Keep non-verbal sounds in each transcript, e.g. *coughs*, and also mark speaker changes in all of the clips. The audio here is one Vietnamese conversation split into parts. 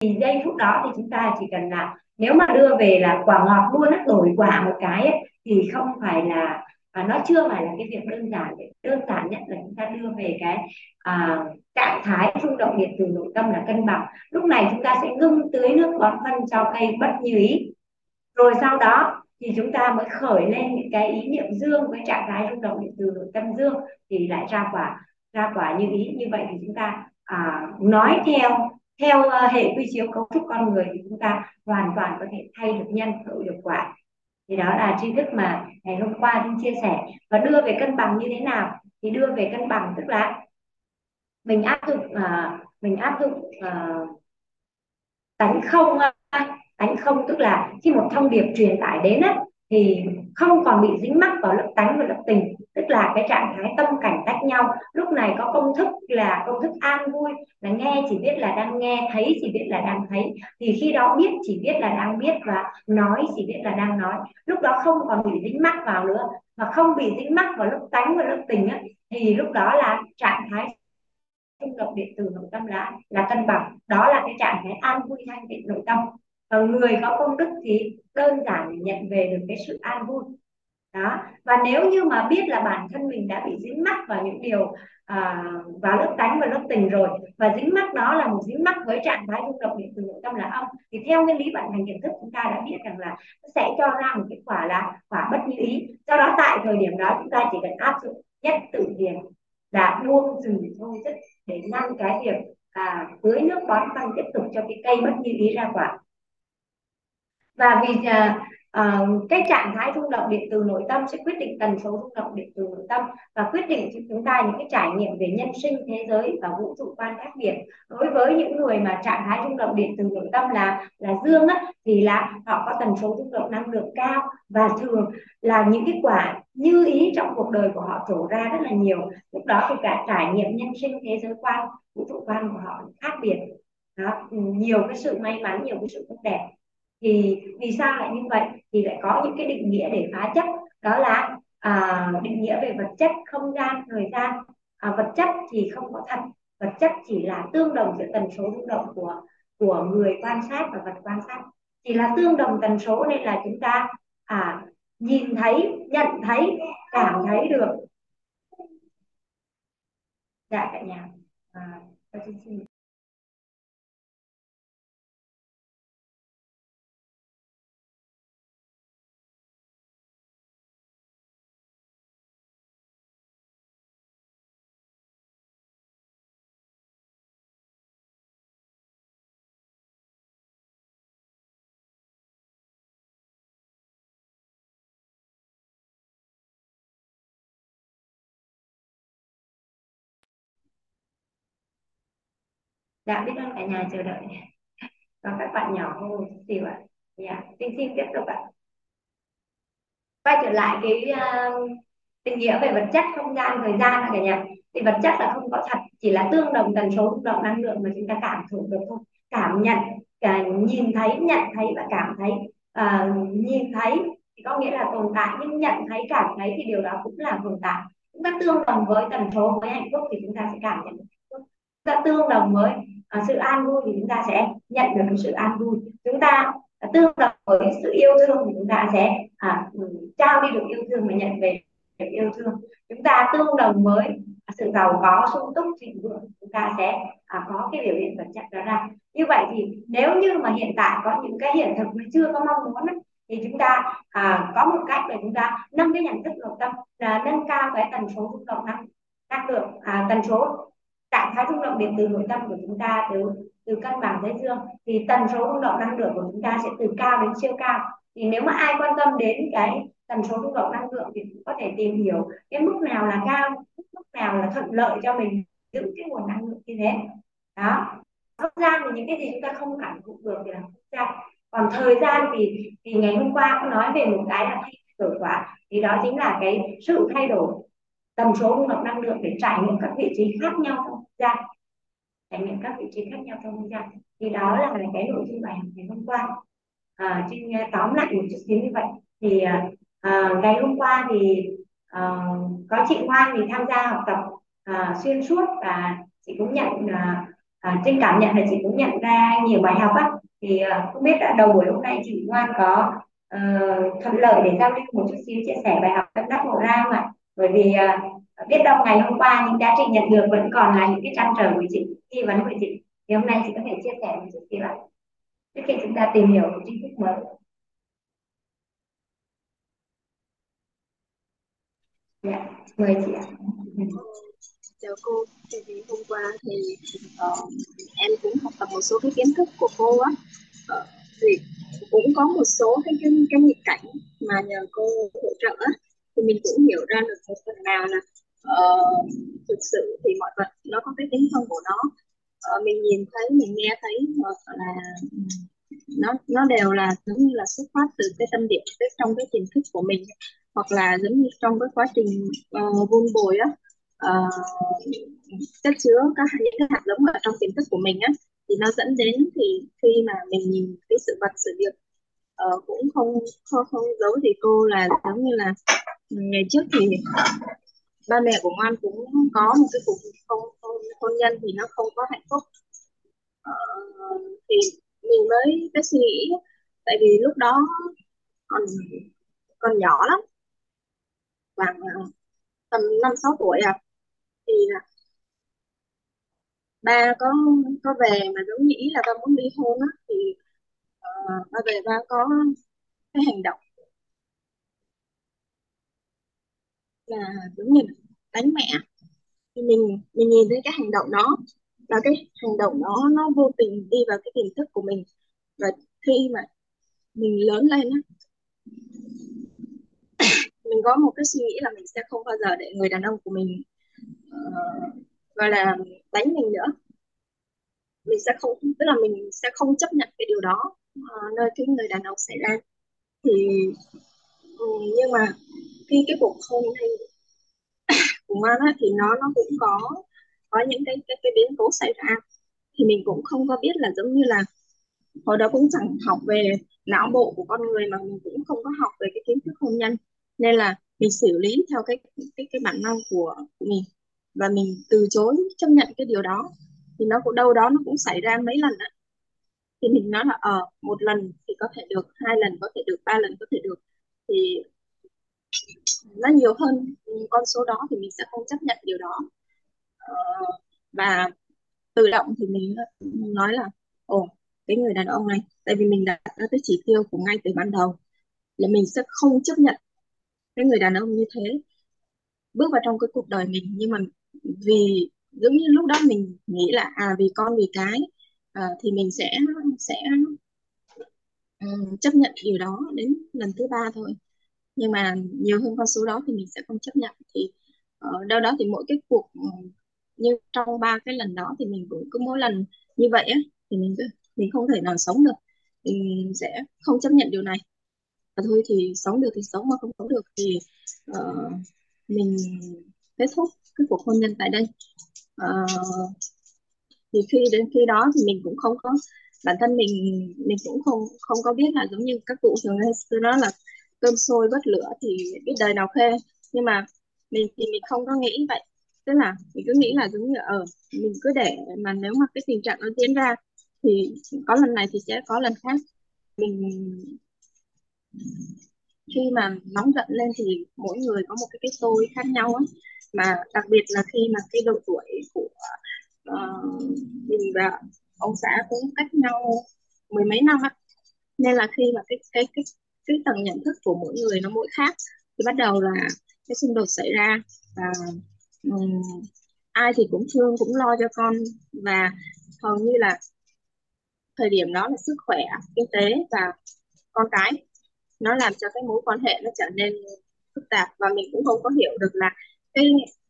Speaker 1: thì giây phút đó thì chúng ta chỉ cần là nếu mà đưa về là quả ngọt luôn á đổi quả một cái ấy, thì không phải là à, nó chưa phải là cái việc đơn giản đơn giản nhất là chúng ta đưa về cái à, trạng thái rung động điện từ nội tâm là cân bằng. Lúc này chúng ta sẽ ngưng tưới nước bón phân cho cây bất như ý. Rồi sau đó thì chúng ta mới khởi lên những cái ý niệm dương với trạng thái rung động điện từ nội tâm dương thì lại ra quả ra quả như ý. Như vậy thì chúng ta à, nói theo theo uh, hệ quy chiếu cấu trúc con người thì chúng ta hoàn toàn có thể thay được nhân khởi được quả. Thì đó là tri thức mà ngày hôm qua chúng chia sẻ. Và đưa về cân bằng như thế nào? Thì đưa về cân bằng tức là mình áp dụng uh, mình áp dụng uh, tánh không uh, tánh không tức là khi một thông điệp truyền tải đến á, thì không còn bị dính mắc vào lớp tánh và lớp tình tức là cái trạng thái tâm cảnh tách nhau. Lúc này có công thức là công thức an vui là nghe chỉ biết là đang nghe thấy chỉ biết là đang thấy. Thì khi đó biết chỉ biết là đang biết và nói chỉ biết là đang nói. Lúc đó không còn bị dính mắc vào nữa. Mà không bị dính mắc vào lúc tánh và lúc tình ấy, thì lúc đó là trạng thái trung động điện từ nội tâm là là cân bằng. Đó là cái trạng thái an vui thanh tịnh nội tâm. Và người có công đức thì đơn giản để nhận về được cái sự an vui đó. Và nếu như mà biết là bản thân mình đã bị dính mắc vào những điều à, vào lớp tánh và lớp tình rồi và dính mắc đó là một dính mắc với trạng thái rung động điện từ nội tâm là âm thì theo nguyên lý vận hành nhận thức chúng ta đã biết rằng là sẽ cho ra một kết quả là quả bất như ý. Do đó tại thời điểm đó chúng ta chỉ cần áp dụng nhất tự nhiên là buông dừng thôi chất để ngăn cái việc à, tưới nước bón phân tiếp tục cho cái cây bất như ý ra quả. Và vì à, à, cái trạng thái rung động điện từ nội tâm sẽ quyết định tần số rung động điện từ nội tâm và quyết định cho chúng ta những cái trải nghiệm về nhân sinh thế giới và vũ trụ quan khác biệt. Đối với những người mà trạng thái rung động điện từ nội tâm là là dương á, thì là họ có tần số rung động năng lượng cao và thường là những cái quả như ý trong cuộc đời của họ trổ ra rất là nhiều. Lúc đó thì cả trải nghiệm nhân sinh thế giới quan vũ trụ quan của họ khác biệt. Đó ừ, nhiều cái sự may mắn nhiều cái sự tốt đẹp thì vì sao lại như vậy? Thì lại có những cái định nghĩa để phá chấp đó là à, định nghĩa về vật chất không gian thời gian. À, vật chất thì không có thật. Vật chất chỉ là tương đồng giữa tần số rung động của của người quan sát và vật quan sát. Chỉ là tương đồng tần số nên là chúng ta à, nhìn thấy nhận thấy cảm thấy được. Dạ cả nhà. À, dạ biết ơn cả nhà chờ đợi. Còn các bạn nhỏ không chút xíu ạ. Dạ xin xin tiếp tục ạ. Quay trở lại cái ờ, uh, định nghĩa về vật chất không gian thời gian cả nhà. Thì vật chất là không có thật chỉ là tương đồng tần số rung động năng lượng mà chúng ta cảm thụ được thôi. Cảm nhận cả nhìn thấy nhận thấy và cảm thấy. Uh, nhìn thấy thì có nghĩa là tồn tại nhưng nhận thấy cảm thấy thì điều đó cũng là tồn tại. Chúng ta tương đồng với tần số với hạnh phúc thì chúng ta sẽ cảm nhận chúng ta tương đồng với à, sự an vui thì chúng ta sẽ nhận được cái sự an vui. Chúng ta tương đồng với sự yêu thương thì chúng ta sẽ à, trao đi được yêu thương và nhận về được yêu thương. Chúng ta tương đồng với sự giàu có sung túc thịnh vượng chúng ta sẽ à, có cái biểu hiện vật chất đó ra. Như vậy thì nếu như mà hiện tại có những cái hiện thực mà chưa có mong muốn ấy, thì chúng ta à, có một cách để chúng ta nâng cái nhận thức nội tâm là nâng cao cái tần số rung động năng năng lượng à, tần số trạng thái rung động điện từ nội tâm của chúng ta từ từ cân bằng thái dương, thì tần số rung động năng lượng của chúng ta sẽ từ cao đến siêu cao. Thì nếu mà ai quan tâm đến cái tần số rung động năng lượng thì cũng có thể tìm hiểu cái mức nào là cao, mức nào là thuận lợi cho mình giữ cái nguồn năng lượng như thế. Đó. Không gian thì những cái gì chúng ta không cảm thụ được thì là không gian. Còn thời gian thì thì ngày hôm qua cũng nói về một cái là thay đổi quả thì đó chính là cái sự thay đổi tần số rung động năng lượng để trải nghiệm các vị trí khác nhau trong gian trải nghiệm các vị trí khác nhau trong không gian. Thì đó là cái nội dung bài học ngày hôm qua. À, trên à, tóm lại một chút xíu như vậy. Thì à, à ngày hôm qua thì à, có chị Ngoan thì tham gia học tập à, xuyên suốt và chị cũng nhận à, à, trên cảm nhận là chị cũng nhận ra nhiều bài học á. Thì à, không biết là đầu buổi hôm nay chị Ngoan có uh, thuận lợi để giao lưu một chút xíu chia sẻ bài học tâm đắc ngộ ra không ạ? Bởi vì uh, biết đâu ngày hôm qua những giá trị nhận được vẫn còn là những cái trăn trở của chị nghi vấn của chị. Thì hôm nay chị có thể chia sẻ một chút kia lại trước khi chúng ta tìm hiểu một tri thức mới. Dạ mời chị ạ.
Speaker 2: Chào cô thì hôm qua thì uh, em cũng học tập một số cái kiến thức của cô á. Uh, thì cũng có một số cái cái cái nghịch cảnh mà nhờ cô hỗ trợ thì mình cũng hiểu ra được một phần nào là uh, thực sự thì mọi vật nó có cái tính thân của nó. Uh, mình nhìn thấy mình nghe thấy hoặc là nó nó đều là giống như là xuất phát từ cái tâm điểm cái trong cái tiềm thức của mình hoặc là giống như trong cái quá trình uh, vun bồi á. Uh, chất chứa các những cái hạt giống ở trong tiềm thức của mình á thì nó dẫn đến thì khi mà mình nhìn cái sự vật sự việc uh, cũng không không không giấu gì cô là giống như là ngày trước thì ba mẹ của Ngoan cũng có một cái cuộc hôn, hôn, hôn nhân thì nó không có hạnh phúc. Ờ, thì mình mới cái suy nghĩ tại vì lúc đó còn còn nhỏ lắm. Khoảng ờ, tầm năm sáu tuổi à. Thì ba có có về mà giống như ý là ba muốn ly hôn á thì uh, ba về ba có cái hành động là giống như đánh mẹ. Thì mình mình nhìn thấy cái hành động đó và cái hành động đó nó vô tình đi vào cái tiềm thức của mình. Và khi mà mình lớn lên á *coughs* mình có một cái suy nghĩ là mình sẽ không bao giờ để người đàn ông của mình uh, gọi là đánh mình nữa. Mình sẽ không tức là mình sẽ không chấp nhận cái điều đó uh, nơi cái người đàn ông xảy ra. Thì um, nhưng mà khi cái cuộc hôn hay của anh á, thì nó nó cũng có có những cái cái, cái biến cố xảy ra. Thì mình cũng không có biết là giống như là hồi đó cũng chẳng học về não bộ của con người mà mình cũng không có học về cái kiến thức hôn nhân. Nên là mình xử lý theo cái cái cái bản năng của, của mình. Và mình từ chối chấp nhận cái điều đó. Thì nó cũng đâu đó nó cũng xảy ra mấy lần đó. thì mình nói là ờ một lần thì có thể được hai lần có thể được ba lần có thể được. Thì nó nhiều hơn con số đó thì mình sẽ không chấp nhận điều đó. Uh, và tự động thì mình nói là ồ cái người đàn ông này tại vì mình đặt ra cái chỉ tiêu của ngay từ ban đầu là mình sẽ không chấp nhận cái người đàn ông như thế. Bước vào trong cái cuộc đời mình nhưng mà vì giống như lúc đó mình nghĩ là à vì con vì cái à, thì mình sẽ sẽ um, chấp nhận điều đó đến lần thứ ba thôi nhưng mà nhiều hơn con số đó thì mình sẽ không chấp nhận. Thì ở đâu đó thì mỗi cái cuộc ừ, như trong ba cái lần đó thì mình cũng cứ mỗi lần như vậy á thì mình mình không thể nào sống được. Mình sẽ không chấp nhận điều này. Và thôi thì sống được thì sống mà không sống được thì uh, mình kết thúc cái cuộc hôn nhân tại đây. Uh, thì khi đến khi đó thì mình cũng không có bản thân mình mình cũng không không có biết là giống như các cụ thường hay xưa đó là cơm sôi bất lửa thì biết đời nào khê. Nhưng mà mình thì mình không có nghĩ vậy. Tức là mình cứ nghĩ là giống như ở ờ, mình cứ để mà nếu mà cái tình trạng nó diễn ra thì có lần này thì sẽ có lần khác. Mình khi mà nóng giận lên thì mỗi người có một cái cái tôi khác nhau á. Mà đặc biệt là khi mà cái độ tuổi của uh, mình và ông xã cũng cách nhau mười mấy năm á. Nên là khi mà cái cái cái cái tầng nhận thức của mỗi người nó mỗi khác. Thì bắt đầu là cái xung đột xảy ra và um, ai thì cũng thương cũng lo cho con và hầu như là thời điểm đó là sức khỏe kinh tế và con cái nó làm cho cái mối quan hệ nó trở nên phức tạp và mình cũng không có hiểu được là cái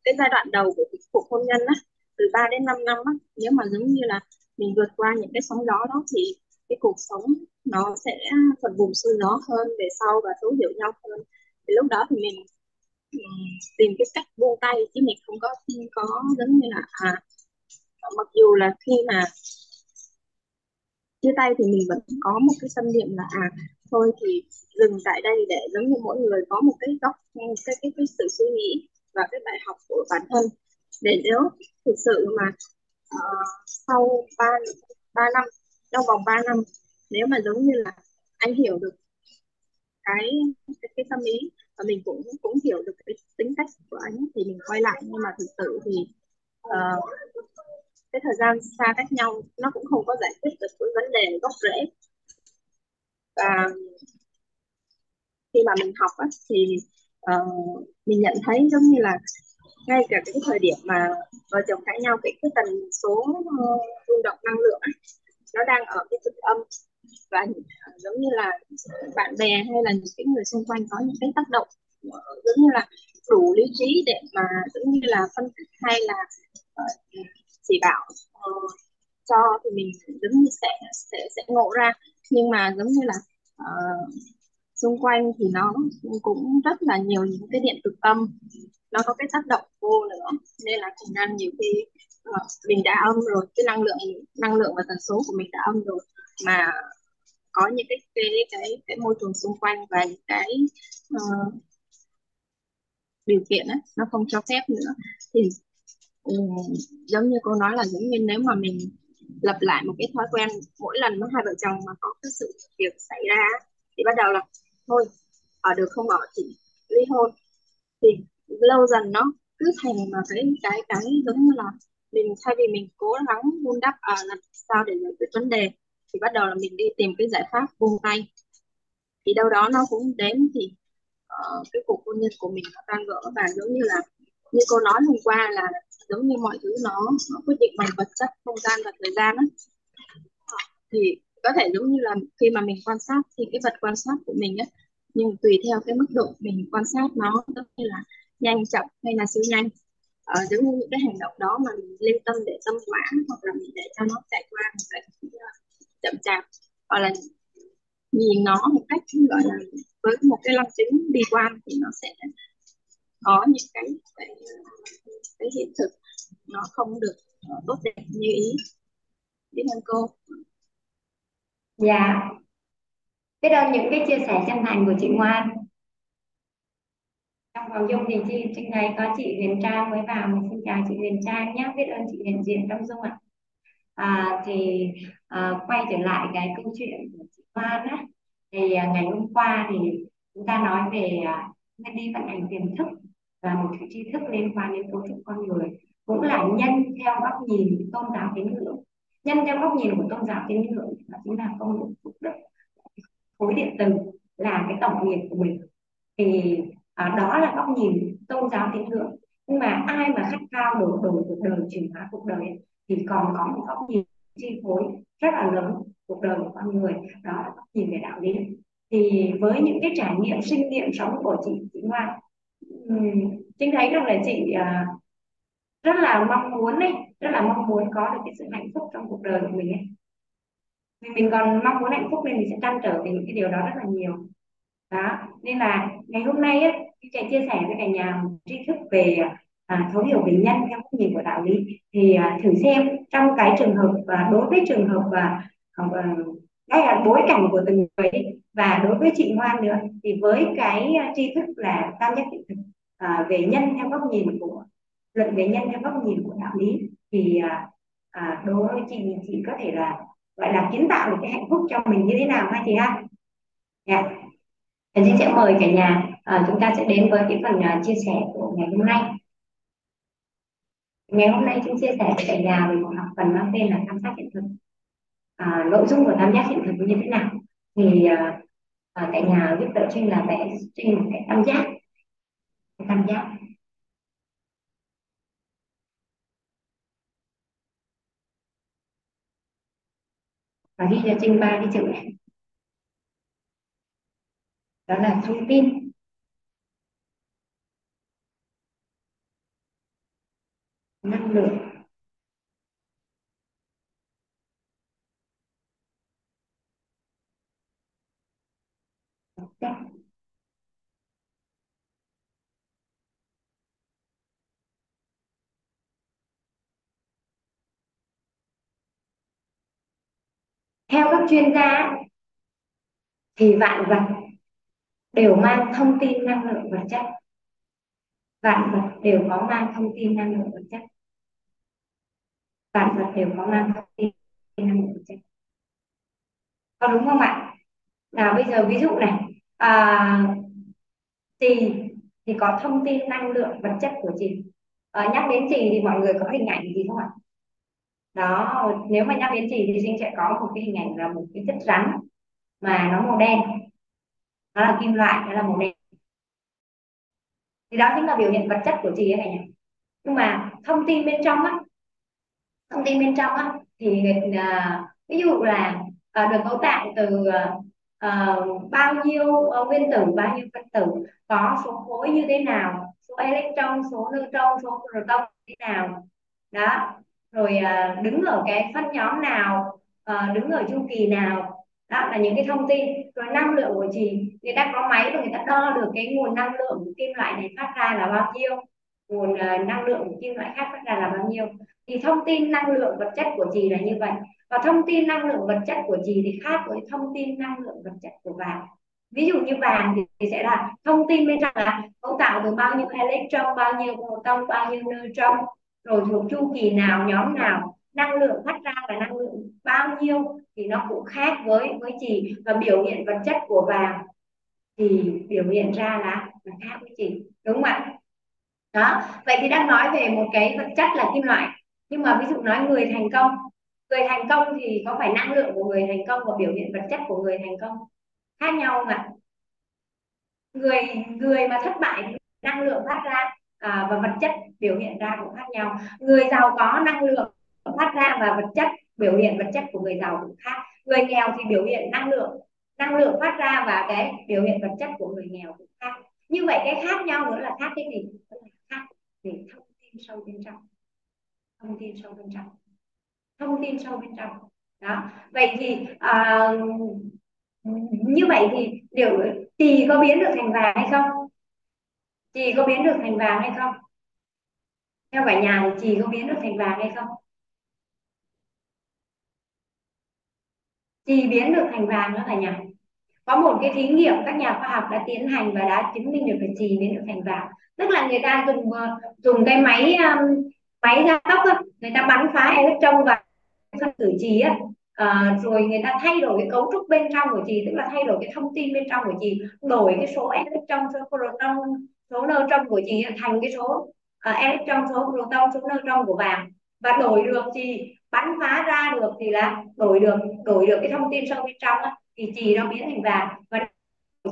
Speaker 2: cái giai đoạn đầu của cuộc hôn nhân á từ 3 đến 5 năm á nếu mà giống như là mình vượt qua những cái sóng gió đó thì cái cuộc sống nó sẽ phần vùng xuôi nó hơn, về sau và thấu hiểu nhau hơn. Thì lúc đó thì mình tìm cái cách buông tay, chứ mình không có không có giống như là à mặc dù là khi mà chia tay thì mình vẫn có một cái tâm niệm là à thôi thì dừng tại đây để giống như mỗi người có một cái góc cái cái cái sự suy nghĩ và cái bài học của bản thân. Để nếu thực sự mà ờ, sau ba ba năm trong vòng 3 năm nếu mà giống như là anh hiểu được cái cái, cái tâm ý và mình cũng cũng hiểu được cái tính cách của anh thì mình quay lại. Nhưng mà thực sự thì uh, cái thời gian xa cách nhau nó cũng không có giải quyết được cái vấn đề gốc rễ. Và khi mà mình học á, thì uh, mình nhận thấy giống như là ngay cả cái thời điểm mà vợ chồng cãi nhau cái cái tần số uh, động năng lượng á, nó đang ở cái thực âm. Và ờ, giống như là bạn bè hay là những cái người xung quanh có những cái tác động ờ, giống như là đủ lý trí để mà giống như là phân tích hay là uh, chỉ bảo uh, cho thì mình giống như sẽ sẽ sẽ ngộ ra. Nhưng mà giống như là uh, xung quanh thì nó cũng rất là nhiều những cái điện cực âm nó có cái tác động vô nữa. Nên là thành ra nhiều khi Ờ, mình đã âm rồi cái năng lượng năng lượng và tần số của mình đã âm rồi. Mà có những cái cái cái cái môi trường xung quanh và những cái uh, điều kiện ấy, nó không cho phép nữa. Thì um, giống như cô nói là giống như nếu mà mình lập lại một cái thói quen mỗi lần mà hai vợ chồng mà có cái sự việc xảy ra thì bắt đầu là thôi ở được không ở thì ly hôn. Thì lâu dần nó cứ thành mà cái cái cái giống như là mình thay vì mình cố gắng vun đắp à, làm sao để giải quyết vấn đề thì bắt đầu là mình đi tìm cái giải pháp buông tay. Thì đâu đó nó cũng đến thì uh, cái cuộc hôn nhân của mình nó tan vỡ và giống như là như cô nói hôm qua là giống như mọi thứ nó, nó quyết định bằng vật chất không gian và thời gian đó thì có thể giống như là khi mà mình quan sát thì cái vật quan sát của mình á nhưng tùy theo cái mức độ mình quan sát nó giống như là nhanh chậm hay là siêu nhanh ờ, giống như những cái hành động đó mà mình lưu tâm để tâm hoãn hoặc là mình để cho nó chạy qua một cách ờ, chậm chạp hoặc là nhìn nó một cách gọi là với một cái lăng kính bi quan thì nó sẽ có những cái cái, cái hiện thực nó không được ờ, tốt đẹp như ý. Biết ơn cô.
Speaker 1: Dạ. Biết ơn những cái chia sẻ chân thành của chị Ngoan trong phòng dung thì chị trình này có chị Huyền Trang mới vào. Mình xin chào chị Huyền Trang nhé. Biết ơn chị Huyền Diện trong dung ạ. À, thì à, quay trở lại cái câu chuyện của chị Loan á. Thì à, ngày hôm qua thì chúng ta nói về à, nguyên đi vận hành tiềm thức và một cái tri thức liên quan đến cấu trúc con người cũng là nhân theo góc nhìn tôn giáo tín ngưỡng. Nhân theo góc nhìn của tôn giáo tín ngưỡng đó chính là công đức phúc đức khối điện từ là cái tổng nghiệp của mình. Thì à, đó là góc nhìn tôn giáo tín ngưỡng. Nhưng mà ai mà khát khao đổi đổi cuộc đời chuyển hóa cuộc đời thì còn có một góc nhìn chi phối rất là lớn cuộc đời của con người. Đó là góc nhìn về đạo lý. Thì với những cái trải nghiệm sinh nghiệm sống của chị chị Ngoan chính thấy rằng là chị à, rất là mong muốn ấy rất là mong muốn có được cái sự hạnh phúc trong cuộc đời của mình ấy. Vì mình còn mong muốn hạnh phúc nên mình sẽ trăn trở về những cái điều đó rất là nhiều. Đó nên là ngày hôm nay ấy, chị chia sẻ với cả nhà một tri thức về à, thấu hiểu về nhân theo góc nhìn của đạo lý thì à, thử xem trong cái trường hợp và đối với trường hợp và đây à, là bối cảnh của từng người và đối với chị Ngoan nữa thì với cái à, tri thức là tam giác hiện thực à, về nhân theo góc nhìn của luận về nhân theo góc nhìn của đạo lý thì à, à, đối với chị chị có thể là gọi là kiến tạo được cái hạnh phúc cho mình như thế nào ha chị ha yeah. Thì chị sẽ mời cả nhà à, chúng ta sẽ đến với cái phần uh, chia sẻ của ngày hôm nay. Ngày hôm nay chúng chia sẻ với cả nhà về một học phần mang tên là tam giác hiện thực. À, nội dung của tam giác hiện thực như thế nào? Thì à, à, nhà giúp đỡ trinh là vẽ trinh một cái tam giác. Cái tam giác. Và ghi cho trinh ba cái chữ này. Đó là thông tin. Năng lượng. Theo các chuyên gia thì vạn vật đều mang thông tin năng lượng vật chất. Vạn vật đều có mang thông tin năng lượng vật chất vạn vật đều có mang thông tin năng lượng vật chất có đúng không ạ? Nào bây giờ ví dụ này. À, trì thì có thông tin năng lượng vật chất của trì à, ờ, nhắc đến trì thì mọi người có hình ảnh gì không ạ? Đó nếu mà nhắc đến trì thì sinh sẽ có một cái hình ảnh là một cái chất rắn mà nó màu đen. Nó là kim loại nó là màu đen. Thì đó chính là biểu hiện vật chất của trì ấy này nhưng mà thông tin bên trong á thông tin bên trong á thì uh, ví dụ là uh, được cấu tạo từ uh, bao nhiêu uh, nguyên tử bao nhiêu phân tử có số khối như thế nào số electron số neutron số proton như thế nào. Đó rồi uh, đứng ở cái phân nhóm nào uh, đứng ở chu kỳ nào. Đó là những cái thông tin. Rồi năng lượng của chị người ta có máy và người ta đo được cái nguồn năng lượng của kim loại này phát ra là bao nhiêu nguồn uh, năng lượng của kim loại khác phát ra là bao nhiêu? Thì thông tin năng lượng vật chất của chị là như vậy. Và thông tin năng lượng vật chất của chị thì khác với thông tin năng lượng vật chất của vàng. Ví dụ như vàng thì sẽ là thông tin bên trong là cấu tạo từ bao nhiêu electron bao nhiêu proton bao nhiêu neutron rồi thuộc chu kỳ nào nhóm nào năng lượng phát ra là năng lượng bao nhiêu thì nó cũng khác với với chị và biểu hiện vật chất của vàng thì biểu hiện ra là, là khác với chị đúng không ạ? Đó. Vậy thì đang nói về một cái vật chất là kim loại. Nhưng mà ví dụ nói người thành công. Người thành công thì có phải năng lượng của người thành công và biểu hiện vật chất của người thành công? Khác nhau không ạ? Người người mà thất bại năng lượng phát ra à, và vật chất biểu hiện ra cũng khác nhau. Người giàu có năng lượng phát ra và vật chất biểu hiện vật chất của người giàu cũng khác. Người nghèo thì biểu hiện năng lượng năng lượng phát ra và cái biểu hiện vật chất của người nghèo cũng khác. Như vậy cái khác nhau nữa là khác cái gì? Về thông tin sâu bên trong. Thông tin sâu bên trong. Thông tin sâu bên trong. Đó. Vậy thì à, như vậy thì điều trì có biến được thành vàng hay không? Chì có biến được thành vàng hay không? Theo cả nhà thì chì có biến được thành vàng hay không? Chì biến được thành vàng đó cả nhà có một cái thí nghiệm các nhà khoa học đã tiến hành và đã chứng minh được cái trì biến được thành vàng. Tức là người ta dùng ờ, dùng cái máy um, máy gia tốc người ta bắn phá electron vào phân tử trì á. À, rồi người ta thay đổi cái cấu trúc bên trong của trì tức là thay đổi cái thông tin bên trong của trì đổi cái số electron số proton số neutron của trì thành cái số uh, electron số proton số neutron của vàng. Và đổi được thì bắn phá ra được thì là đổi được đổi được cái thông tin sâu bên trong á, thì trì nó biến thành vàng và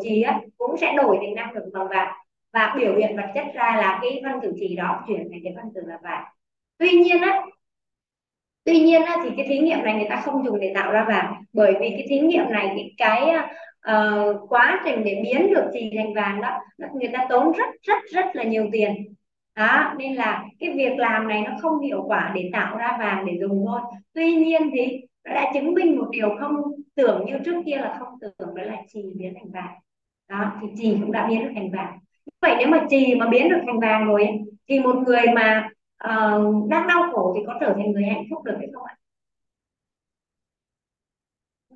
Speaker 1: trì á, cũng sẽ đổi thành năng lượng bằng vàng và biểu hiện vật chất ra là cái phân tử trì đó chuyển thành cái phân tử là vàng. Tuy nhiên á tuy nhiên á, thì cái thí nghiệm này người ta không dùng để tạo ra vàng bởi vì cái thí nghiệm này cái cái uh, quá trình để biến được trì thành vàng đó người ta tốn rất rất rất là nhiều tiền. Đó nên là cái việc làm này nó không hiệu quả để tạo ra vàng để dùng thôi. Tuy nhiên thì đã chứng minh một điều không tưởng như trước kia là không tưởng đó là trì biến thành vàng. Đó thì trì cũng đã biến được thành vàng. Vậy nếu mà trì mà biến được thành vàng rồi thì một người mà uh, đang đau khổ thì có trở thành người hạnh phúc được hay không ạ?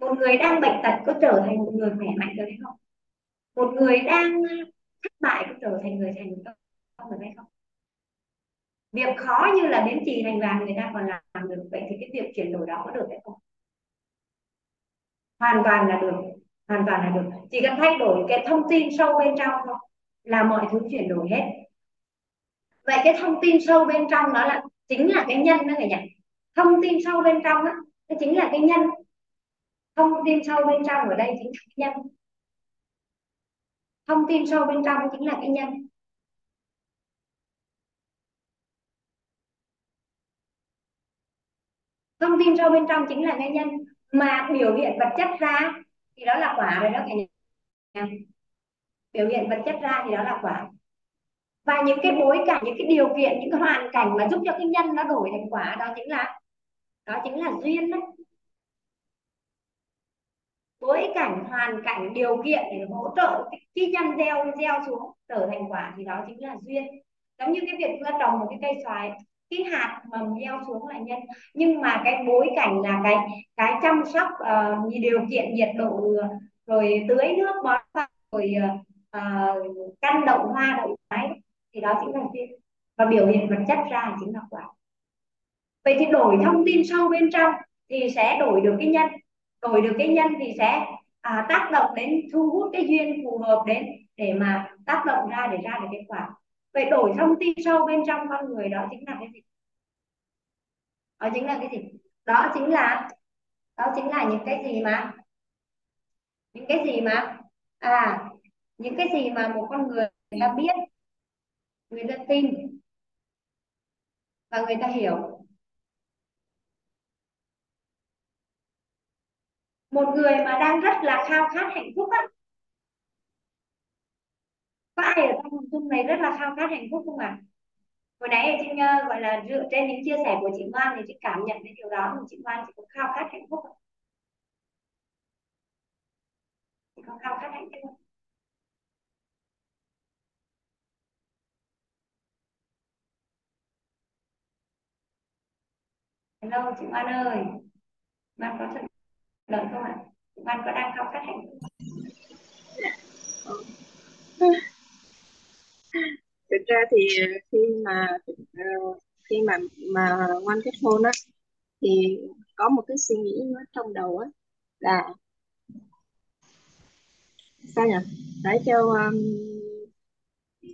Speaker 1: Một người đang bệnh tật có trở thành một người khỏe mạnh được hay không? Một người đang thất bại có trở thành người thành công được hay không? Việc khó như là biến trì thành vàng người ta còn làm được, vậy thì cái việc chuyển đổi đó có được hay không? Hoàn toàn là được, hoàn toàn là được. Chỉ cần thay đổi cái thông tin sâu bên trong thôi là mọi thứ chuyển đổi hết. Vậy cái thông tin sâu bên trong đó là chính là cái nhân đó người nhỉ? Thông tin sâu bên trong đó nó chính là cái nhân. Thông tin sâu bên trong ở đây chính là cái nhân. Thông tin sâu bên trong chính là cái nhân. Thông tin sâu bên trong chính là nguyên nhân mà biểu hiện vật chất ra. Thì đó là quả rồi đó cả nhà biểu hiện vật chất ra thì đó là quả. Và những cái bối cảnh, những cái điều kiện, những cái hoàn cảnh mà giúp cho cái nhân nó đổi thành quả, đó chính là, đó chính là duyên đấy. Bối cảnh, hoàn cảnh, điều kiện để hỗ trợ cái nhân gieo gieo xuống trở thành quả thì đó chính là duyên. Giống như cái việc chúng ta trồng một cái cây xoài cái hạt mầm gieo xuống là nhân. Nhưng mà cái bối cảnh là cái cái chăm sóc uh, điều kiện nhiệt độ ờ, rồi tưới nước bón rồi uh, căn đậu hoa đậu trái thì đó chính là duyên và biểu hiện vật chất ra chính là quả. Vậy thì đổi thông tin sâu bên trong thì sẽ đổi được cái nhân. Đổi được cái nhân thì sẽ à, tác động đến thu hút cái duyên phù hợp đến để mà tác động ra để ra được kết quả vậy đổi thông tin sâu bên trong con người đó chính là cái gì? Đó chính là cái gì? Đó chính là, đó chính là những cái gì mà, những cái gì mà à những cái gì mà một con người người ta biết, người ta tin và người ta hiểu. Một người mà đang rất là khao khát hạnh phúc á có ai ở trong chung này rất là khao khát hạnh phúc không ạ à? hồi nãy chị uh, ờ, gọi là dựa trên những chia sẻ của chị Ngoan thì chị cảm nhận cái điều đó thì chị Ngoan chị có khao khát hạnh phúc không? chị có khao khát hạnh phúc không? Hello chị Ngoan ơi Ngoan có thật lợi không ạ? Chị Ngoan có đang khao khát hạnh phúc
Speaker 2: thực ra thì khi mà uh, khi mà mà ngoan kết hôn á thì có một cái suy nghĩ nó trong đầu á là sao nhỉ? Để cho um,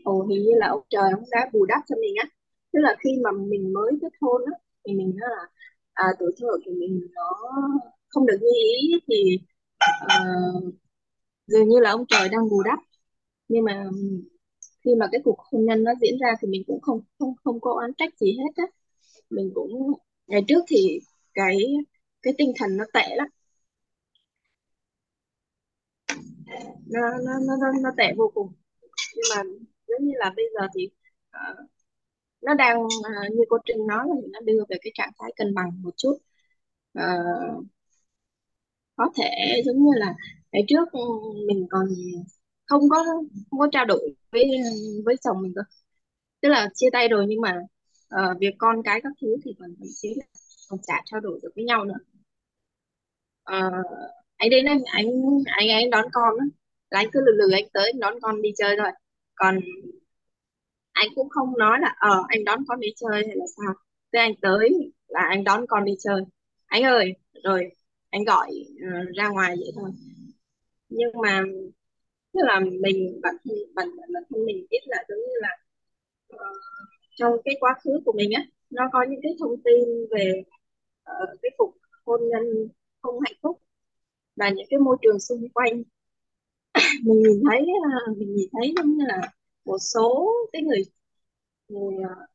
Speaker 2: ồ hình như là ông trời ông đã bù đắp cho mình á. Tức là khi mà mình mới kết hôn á thì mình nó là à, tuổi thơ của mình nó không được như ý thì uh, dường như là ông trời đang bù đắp. Nhưng mà khi mà cái cuộc hôn nhân nó diễn ra thì mình cũng không không không có oán trách gì hết á. Mình cũng ngày trước thì cái cái tinh thần nó tệ lắm. Nó nó nó nó, nó tệ vô cùng. Nhưng mà giống như là bây giờ thì uh, nó đang uh, như cô Trinh nói là nó đưa về cái trạng thái cân bằng một chút. Uh, có thể giống như là ngày trước mình còn không có không có trao đổi với với chồng mình cơ tức là chia tay rồi nhưng mà uh, việc con cái các thứ thì còn thậm chí là còn chả trao đổi được với nhau nữa. Uh, anh đến anh anh anh anh đón con á. Là anh cứ lừ lừ anh tới anh đón con đi chơi thôi. Còn anh cũng không nói là ờ anh đón con đi chơi hay là sao? Thế anh tới là anh đón con đi chơi. Anh ơi rồi anh gọi uh, ra ngoài vậy thôi. Nhưng mà tức là mình bản thân bản bản thân mình biết là giống như là uh, trong cái quá khứ của mình á nó có những cái thông tin về uh, cái cuộc hôn nhân không hạnh phúc và những cái môi trường xung quanh *coughs* mình nhìn thấy uh, mình nhìn thấy giống như là một số cái người người uh,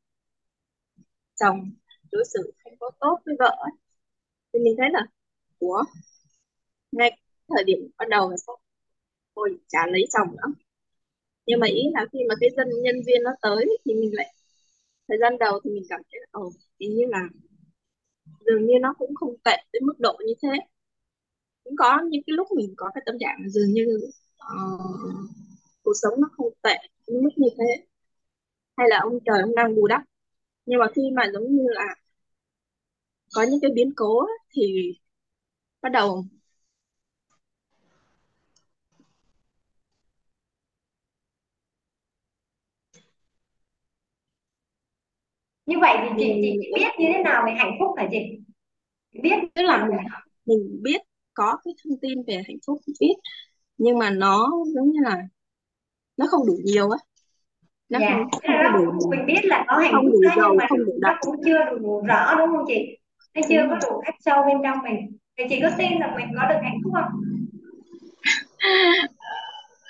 Speaker 2: chồng đối xử không có tốt với vợ ấy. thì mình thấy là của ngay thời điểm ban đầu là sao thôi chả lấy chồng nữa. Nhưng mà ý là khi mà cái dân nhân viên nó tới thì mình lại thời gian đầu thì mình cảm thấy ồ hình như là dường như nó cũng không tệ đến mức độ như thế. Cũng có những cái lúc mình có cái tâm trạng dường như uh, cuộc sống nó không tệ đến mức như thế. Hay là ông trời ông đang bù đắp. Nhưng mà khi mà giống như là có những cái biến cố thì bắt đầu
Speaker 1: như vậy thì chị chị biết như thế nào về hạnh phúc hả chị? Biết.
Speaker 2: Tức là mình, mình biết có cái thông tin về hạnh phúc biết. Nhưng mà nó giống như là nó không đủ nhiều á.
Speaker 1: Nó dạ. không, không đó, đủ mình biết là có hạnh phúc đó nhưng mà không đủ nó cũng chưa đủ rõ đúng không chị? Nó chưa có đủ khắc sâu bên trong mình. Thì chị có tin là mình có được hạnh phúc không? *laughs*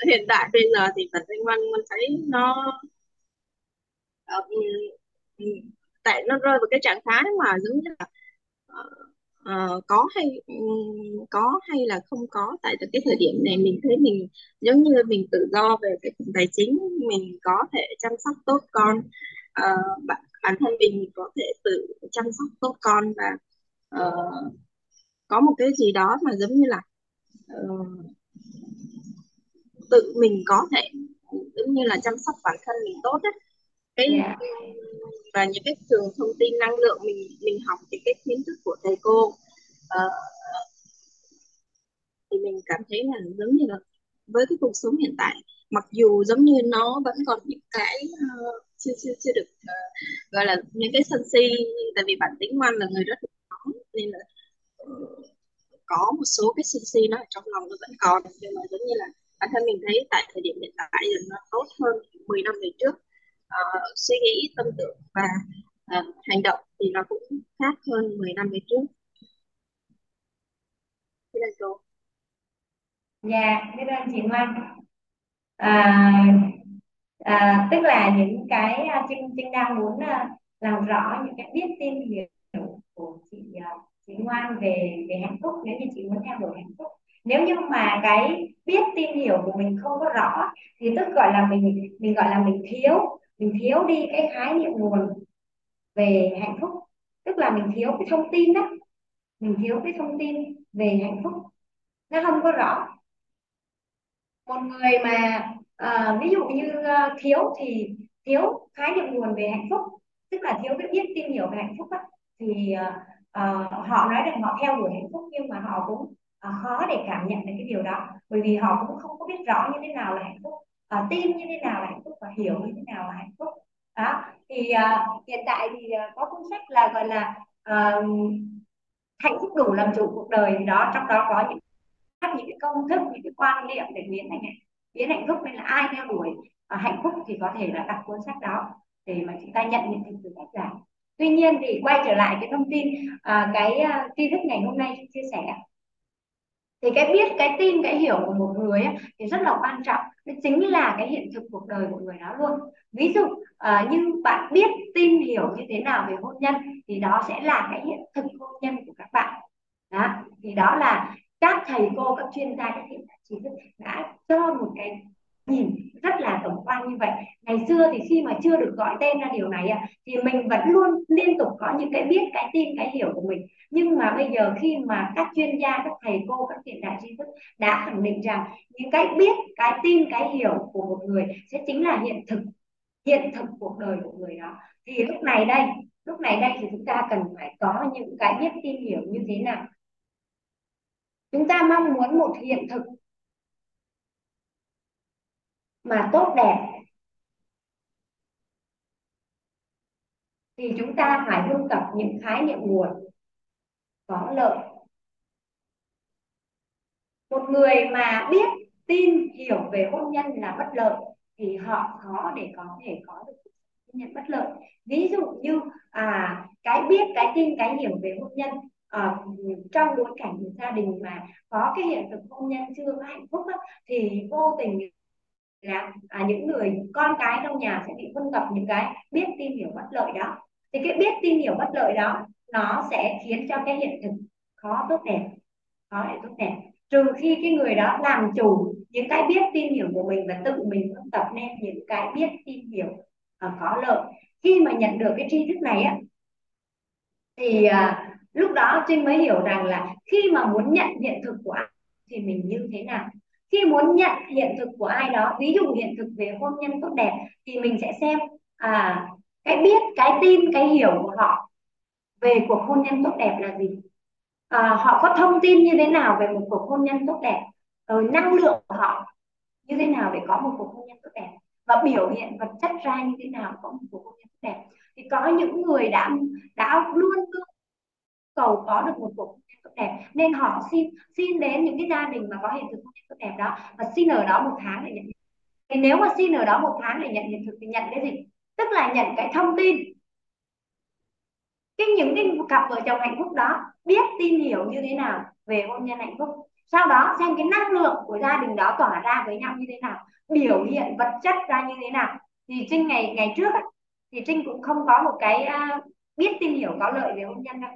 Speaker 2: Hiện tại bây giờ thì bản thân văn văn thấy nó Ừ. tại nó rơi vào cái trạng thái mà giống như là uh, có hay um, có hay là không có tại từ cái thời điểm này mình thấy mình giống như mình tự do về cái phần tài chính mình có thể chăm sóc tốt con ờ, uh, bản, bản thân mình có thể tự chăm sóc tốt con và uh, có một cái gì đó mà giống như là uh, tự mình có thể giống như là chăm sóc bản thân mình tốt ấy. cái yeah. Và những cái trường thông tin năng lượng mình mình học những cái kiến thức của thầy cô uh, thì mình cảm thấy là giống như là với cái cuộc sống hiện tại mặc dù giống như nó vẫn còn những cái uh, chưa chưa chưa được uh, gọi là những cái sân si tại vì bản tính ngoan là người rất nóng nên là uh, có một số cái sân si nó ở trong lòng nó vẫn còn. Nhưng mà giống như là bản thân mình thấy tại thời điểm hiện tại thì nó tốt hơn 10 năm về trước uh, suy nghĩ tâm tưởng và uh, hành động thì nó cũng khác hơn 10 năm về trước thế là chỗ
Speaker 1: Dạ, biết ơn chị Ngoan. À, à, tức là những cái à, Trinh Trinh đang muốn à, làm rõ những cái biết tin hiểu của chị à, chị Ngoan về về hạnh phúc nếu như chị muốn theo đuổi hạnh phúc. Nếu như mà cái biết tin hiểu của mình không có rõ thì tức gọi là mình mình gọi là mình thiếu mình thiếu đi cái khái niệm nguồn về hạnh phúc. Tức là mình thiếu cái thông tin đó. Mình thiếu cái thông tin về hạnh phúc. Nó không có rõ. Một người mà uh, ví dụ như uh, thiếu thì thiếu khái niệm nguồn về hạnh phúc tức là thiếu cái biết tìm hiểu về hạnh phúc đó, thì uh, họ nói rằng họ theo đuổi hạnh phúc nhưng mà họ cũng uh, khó để cảm nhận được cái điều đó. Bởi vì họ cũng không có biết rõ như thế nào là hạnh phúc à, tin như thế nào là hạnh phúc và hiểu như thế nào là hạnh phúc? Đó thì à, hiện tại thì ờ, có cuốn sách là gọi là à, hạnh phúc đủ làm chủ cuộc đời thì đó. Trong đó có những những cái công thức những cái quan niệm để biến thành biến hạnh phúc nên là ai theo đuổi à, hạnh phúc thì có thể là đọc cuốn sách đó để mà chúng ta nhận những thực từ tác giả. Tuy nhiên thì quay trở lại cái thông tin à, cái uh, tri thức ngày hôm nay chia sẻ thì cái biết cái tin cái hiểu của một người ấy, thì rất là quan trọng. Nó chính là cái hiện thực cuộc đời của người đó luôn. Ví dụ ờ, uh, như bạn biết tin hiểu như thế nào về hôn nhân thì đó sẽ là cái hiện thực hôn nhân của các bạn. Đó thì đó là các thầy cô các chuyên gia các hiện trí thức đã cho một cái nhìn, rất là tổng quan như vậy. Ngày xưa thì khi mà chưa được gọi tên ra điều này thì mình vẫn luôn liên tục có những cái biết, cái tin, cái hiểu của mình. Nhưng mà bây giờ khi mà các chuyên gia, các thầy cô, các hiện đại tri thức đã khẳng định rằng những cái biết, cái tin, cái hiểu của một người sẽ chính là hiện thực hiện thực cuộc đời của người đó. Thì lúc này đây, lúc này đây thì chúng ta cần phải có những cái biết, tin hiểu như thế nào? Chúng ta mong muốn một hiện thực mà tốt đẹp thì chúng ta phải vun tập những khái niệm nguồn có lợi. Một người mà biết tin hiểu về hôn nhân là bất lợi thì họ khó để có thể có được hôn nhân bất lợi. Ví dụ như à cái biết cái tin cái hiểu về hôn nhân à, trong bối cảnh gia đình mà có cái hiện thực hôn nhân chưa có hạnh phúc đó, thì vô tình là à, những người con cái trong nhà sẽ bị phân tập những cái biết tin hiểu bất lợi đó. Thì cái biết tin hiểu bất lợi đó nó sẽ khiến cho cái hiện thực khó tốt đẹp. Khó để tốt đẹp. Trừ khi cái người đó làm chủ những cái biết tin hiểu của mình và tự mình phân tập nên những cái biết tin hiểu uh, có lợi. Khi mà nhận được cái tri thức này á thì uh, lúc đó trinh mới hiểu rằng là khi mà muốn nhận hiện thực của anh thì mình như thế nào? Khi muốn nhận hiện thực của ai đó ví dụ hiện thực về hôn nhân tốt đẹp thì mình sẽ xem à cái biết cái tin cái hiểu của họ về cuộc hôn nhân tốt đẹp là gì. À, họ có thông tin như thế nào về một cuộc hôn nhân tốt đẹp? Rồi năng lượng của họ như thế nào để có một cuộc hôn nhân tốt đẹp? Và biểu hiện vật chất ra như thế nào có một cuộc hôn nhân tốt đẹp? Thì có những người đã đã luôn luôn cầu có được một cuộc hôn nhân tốt đẹp. Nên họ xin xin đến những cái gia đình mà có hiện thực hôn nhân tốt đẹp đó và xin ở đó một tháng để nhận thì nếu mà xin ở đó một tháng để nhận hiện thực thì nhận cái gì? Tức là nhận cái thông tin. Cái những cái cặp vợ chồng hạnh phúc đó biết tin hiểu như thế nào về hôn nhân hạnh phúc. Sau đó xem cái năng lượng của gia đình đó tỏa ra với nhau như thế nào biểu hiện vật chất ra như thế nào. Thì trinh ngày ngày trước ấy, thì trinh cũng không có một cái uh, biết tin hiểu có lợi về hôn nhân đâu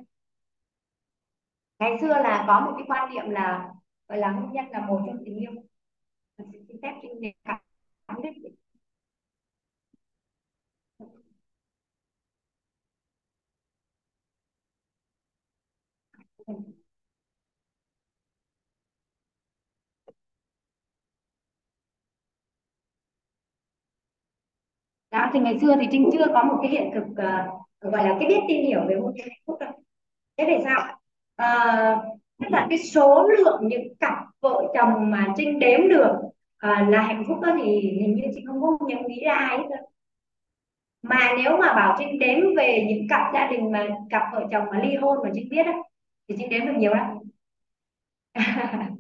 Speaker 1: ngày xưa là có một cái quan niệm là gọi là hôn nhân là một trong tình yêu. Xin phép trinh đề cập đó thì ngày xưa thì trinh chưa có một cái hiện thực uh, gọi là cái biết tin hiểu về hôn nhân hạnh phúc đâu. Thế về sao? À, tức là cái số lượng những cặp vợ chồng mà trinh đếm được à, là hạnh phúc đó thì hình như chị không có nhớ nghĩ ra ai hết mà nếu mà bảo Trinh đếm về những cặp gia đình mà cặp vợ chồng mà ly hôn mà Trinh biết á thì Trinh đếm được nhiều lắm. *laughs*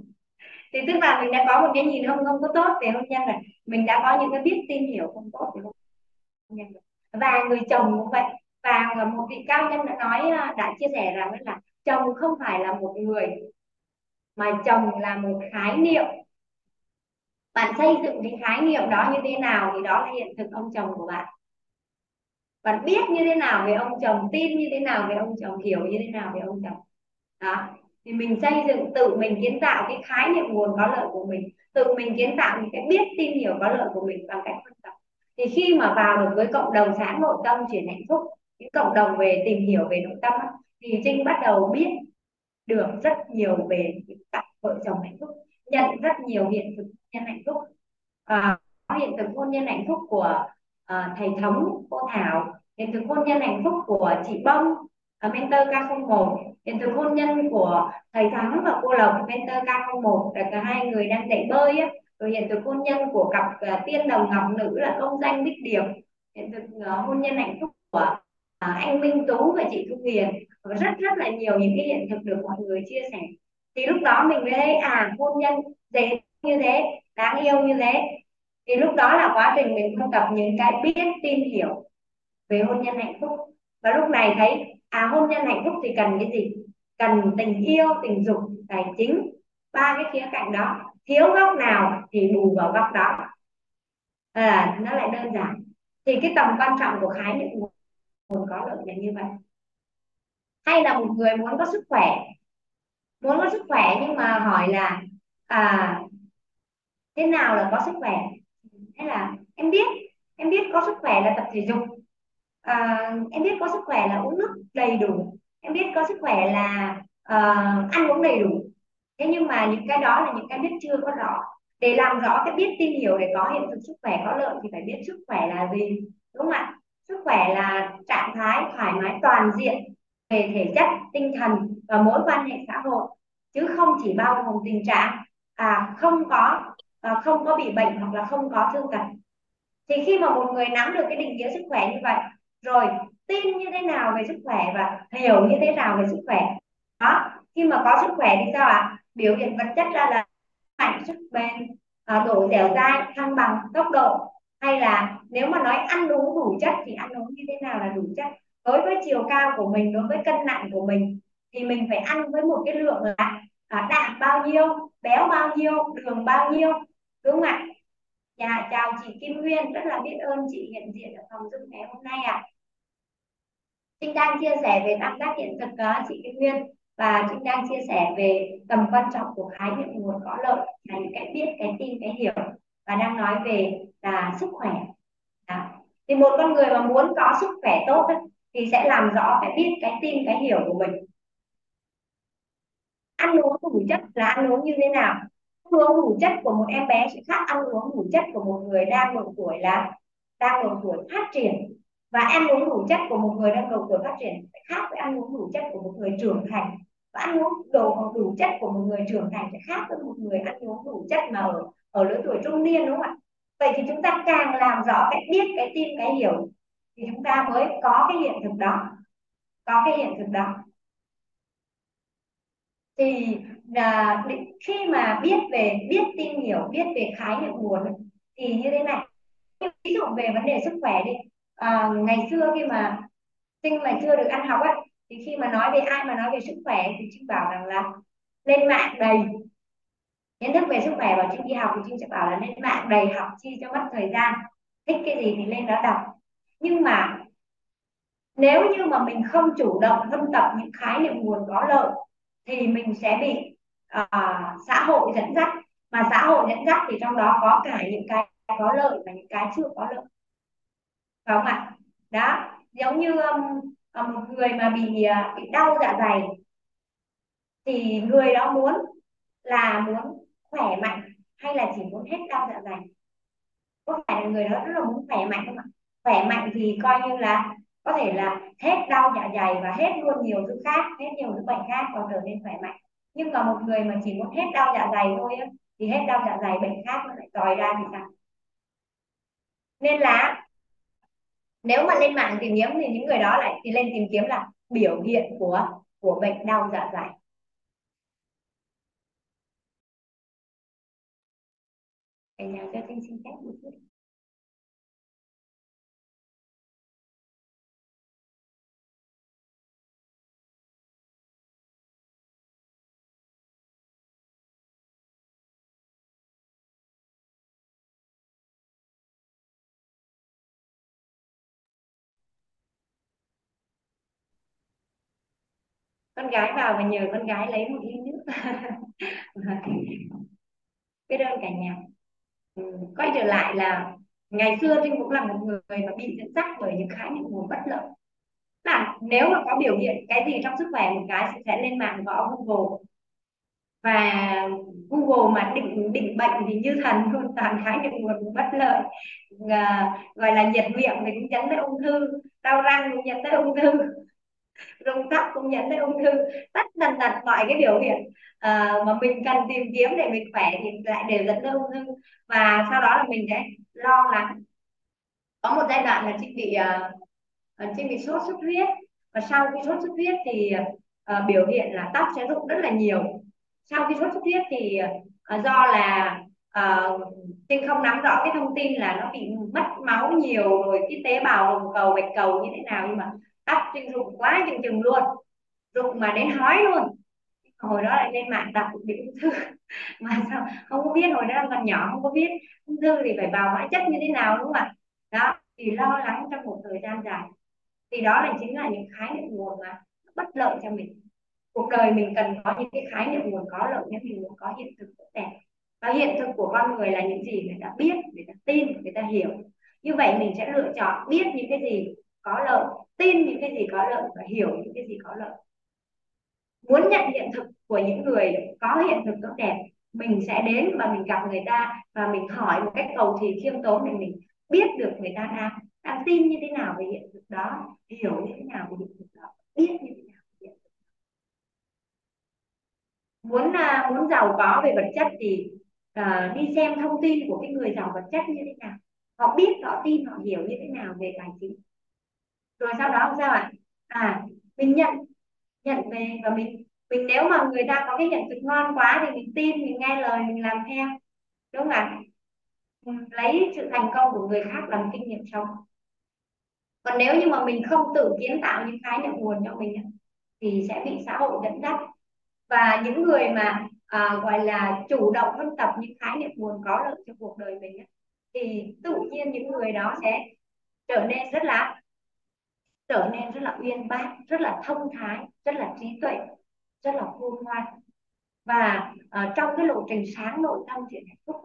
Speaker 1: Thì tức là mình đã có một cái nhìn không không có tốt về hôn nhân rồi mình đã có những cái biết tin hiểu không tốt về hôn nhân rồi và người chồng cũng vậy. Và một vị cao nhân đã nói ờ, đã chia sẻ rằng là chồng không phải là một người, mà chồng là một khái niệm. Bạn xây dựng cái khái niệm đó như thế nào thì đó là hiện thực ông chồng của bạn. Bạn biết như thế nào về ông chồng, tin như thế nào về ông chồng, hiểu như thế nào về ông chồng. Đó. Thì mình xây dựng, tự mình kiến tạo cái khái niệm nguồn có lợi của mình. Tự mình kiến tạo những cái biết, tin, hiểu có lợi của mình bằng cách phân tập. Thì khi mà vào được với cộng đồng sáng nội tâm chuyển hạnh phúc những cộng đồng về tìm hiểu về nội tâm thì trinh bắt đầu biết được rất nhiều về cặp vợ chồng hạnh phúc nhận rất nhiều hiện thực nhân hạnh phúc. À, hiện thực hôn nhân hạnh phúc của uh, thầy thống cô thảo hiện thực hôn nhân hạnh phúc của chị bông uh, mentor K01 hiện thực hôn nhân của thầy thắng và cô lộc mentor K01 là cả hai người đang dạy bơi á. Rồi hiện thực hôn nhân của cặp uh, tiên đồng ngọc nữ là công danh bích điệp hiện thực uh, hôn nhân hạnh phúc của anh Minh Tú và chị Thu Huyền và rất rất là nhiều những cái hiện thực được mọi người chia sẻ. Thì lúc đó mình mới thấy à hôn nhân dễ như thế đáng yêu như thế. Thì lúc đó là quá trình mình không gặp những cái biết tin hiểu về hôn nhân hạnh phúc. Và lúc này thấy à hôn nhân hạnh phúc thì cần cái gì? Cần tình yêu tình dục tài chính ba cái khía cạnh đó. Thiếu góc nào thì bù vào góc đó. À, nó lại đơn giản. Thì cái tầm quan trọng của khái niệm muốn có lợi là như vậy. Hay là một người muốn có sức khỏe muốn có sức khỏe nhưng mà hỏi là à, thế nào là có sức khỏe? Hay là em biết em biết có sức khỏe là tập thể dục à, em biết có sức khỏe là uống nước đầy đủ em biết có sức khỏe là uh, ăn uống đầy đủ. Thế nhưng mà những cái đó là những cái biết chưa có rõ. Để làm rõ cái biết tin hiểu để có hiện thực sức khỏe có lợi thì phải biết sức khỏe là gì đúng không ạ? Sức khỏe là trạng thái thoải mái toàn diện về thể chất tinh thần và mối quan hệ xã hội chứ không chỉ bao gồm tình trạng à không có à, không có bị bệnh hoặc là không có thương tật thì khi mà một người nắm được cái định nghĩa sức khỏe như vậy rồi tin như thế nào về sức khỏe và hiểu như thế nào về sức khỏe đó khi mà có sức khỏe thì sao ạ à? biểu hiện vật chất ra là mạnh sức bền à, độ dẻo dai thăng bằng tốc độ hay là nếu mà nói ăn uống đủ chất thì ăn uống như thế nào là đủ chất? Đối với chiều cao của mình đối với cân nặng của mình thì mình phải ăn với một cái lượng là à, đạm bao nhiêu béo bao nhiêu đường bao nhiêu đúng không ạ? Dạ chào chị Kim Nguyên rất là biết ơn chị hiện diện ở phòng dung ngày hôm nay ạ. À. Trinh đang chia sẻ về tam giác hiện thực đó chị Kim Nguyên. Và Trinh đang chia sẻ về tầm quan trọng của khái niệm nguồn có lợi là những cái biết cái tin cái hiểu và đang nói về là sức khỏe. Đó. thì một con người mà muốn có sức khỏe tốt ấy, thì sẽ làm rõ phải biết cái tin cái hiểu của mình. Ăn uống đủ chất là ăn uống như thế nào? Ăn uống đủ chất của một em bé sẽ khác ăn uống đủ chất của một người đang độ tuổi là đang độ tuổi phát triển. Và ăn uống đủ chất của một người đang độ tuổi phát triển sẽ khác với ăn uống đủ chất của một người trưởng thành và ăn uống đủ đủ chất của một người trưởng thành sẽ khác với một người ăn uống đủ chất mà ở ở lứa tuổi trung niên đúng không ạ? Vậy thì chúng ta càng làm rõ cái biết cái tin cái hiểu thì chúng ta mới có cái hiện thực đó. Có cái hiện thực đó. Thì là khi mà biết về biết tin hiểu biết về khái niệm muốn thì như thế này. Ví dụ về vấn đề sức khỏe đi. À, ngày xưa khi mà sinh mà chưa được ăn học ấy thì khi mà nói về ai mà nói về sức khỏe thì chị bảo rằng là lên mạng đầy. Kiến thức về sức khỏe và chị đi học thì chị sẽ bảo là lên mạng đầy học chi cho mất thời gian. Thích cái gì thì lên đó đọc. Nhưng mà nếu như mà mình không chủ động thâm tập những khái niệm nguồn có lợi thì mình sẽ bị uh, xã hội dẫn dắt. Mà xã hội dẫn dắt thì trong đó có cả những cái có lợi và những cái chưa có lợi. Phải không ạ? Đó giống như um, một người mà bị à, bị đau dạ dày thì người đó muốn là muốn khỏe mạnh hay là chỉ muốn hết đau dạ dày? Có phải là người đó rất là muốn khỏe mạnh không ạ? Khỏe mạnh thì coi như là có thể là hết đau dạ dày và hết luôn nhiều thứ khác hết nhiều thứ bệnh khác và trở nên khỏe mạnh. Nhưng mà một người mà chỉ muốn hết đau dạ dày thôi á, thì hết đau dạ dày bệnh khác nó lại tòi ra thì sao? Nên là nếu mà lên mạng tìm kiếm thì những người đó lại thì lên tìm kiếm là biểu hiện của của bệnh đau dạ dày. Cả nhà cho Trinh xin phép một chút. Con gái vào và nhờ con gái lấy một ly nước. *laughs* Biết ơn cả nhà. Ừ, quay trở lại là ngày xưa Trinh cũng là một người mà bị dẫn dắt bởi những khái niệm nguồn bất lợi. Là nếu mà có biểu hiện cái gì trong sức khỏe một cái sẽ lên mạng gõ Google. Và Google mà định định bệnh thì như thần luôn toàn khái niệm nguồn bất lợi. À, gọi là nhiệt miệng thì cũng dẫn tới ung thư đau răng cũng dẫn tới ung thư rung tóc cũng dẫn tới ung thư tất tần tật mọi cái biểu hiện à, mà mình cần tìm kiếm để mình khỏe thì lại đều dẫn tới ung thư. Và sau đó là mình sẽ lo lắng. Có một giai đoạn là chị bị uh, chị bị sốt xuất huyết. Và sau khi sốt xuất huyết thì uh, biểu hiện là tóc sẽ rụng rất là nhiều. Sau khi sốt xuất huyết thì uh, do là uh, Trinh không nắm rõ cái thông tin là nó bị mất máu nhiều rồi cái tế bào hồng cầu bạch cầu như thế nào nhưng mà tóc Trinh rụng quá, chừng chừng luôn. Rụng mà đến hói luôn. Hồi đó lại lên mạng đọc bị ung thư. *laughs* Mà sao, không có biết, hồi đó còn nhỏ không có biết ung thư thì phải vào hóa chất như thế nào, đúng không ạ? Đó, thì lo lắng trong một thời gian dài. Thì đó là chính là những khái niệm nguồn mà bất lợi cho mình. Cuộc đời mình cần có những cái khái niệm nguồn có lợi nhất, mình muốn có hiện thực tốt đẹp. Và hiện thực của con người là những gì người ta biết, người ta tin, người ta hiểu. Như vậy mình sẽ lựa chọn biết những cái gì có lợi tin những cái gì có lợi và hiểu những cái gì có lợi. Muốn nhận hiện thực của những người có hiện thực tốt đẹp mình sẽ đến và mình gặp người ta và mình hỏi một cách cầu thị khiêm tốn để mình biết được người ta đang đang tin như thế nào về hiện thực đó hiểu như thế nào về hiện thực đó biết như thế nào về hiện thực đó. muốn uh, muốn giàu có về vật chất thì uh, đi xem thông tin của cái người giàu vật chất như thế nào. Họ biết họ tin họ hiểu như thế nào về tài chính rồi sau đó sao ạ? À mình nhận nhận về và mình mình nếu mà người ta có cái hiện thực ngon quá thì mình tin mình nghe lời mình làm theo. Đúng không ạ? Lấy sự thành công của người khác làm kinh nghiệm sống. Còn nếu như mà mình không tự kiến tạo những khái niệm nguồn cho mình thì sẽ bị xã hội dẫn dắt. Và những người mà à, gọi là chủ động phân tập những khái niệm nguồn có lợi cho cuộc đời mình thì tự nhiên những người đó sẽ trở nên rất là trở nên rất là uyên bác rất là thông thái rất là trí tuệ rất là khôn ngoan. Và uh, trong cái lộ trình sáng nội tâm chuyện hạnh phúc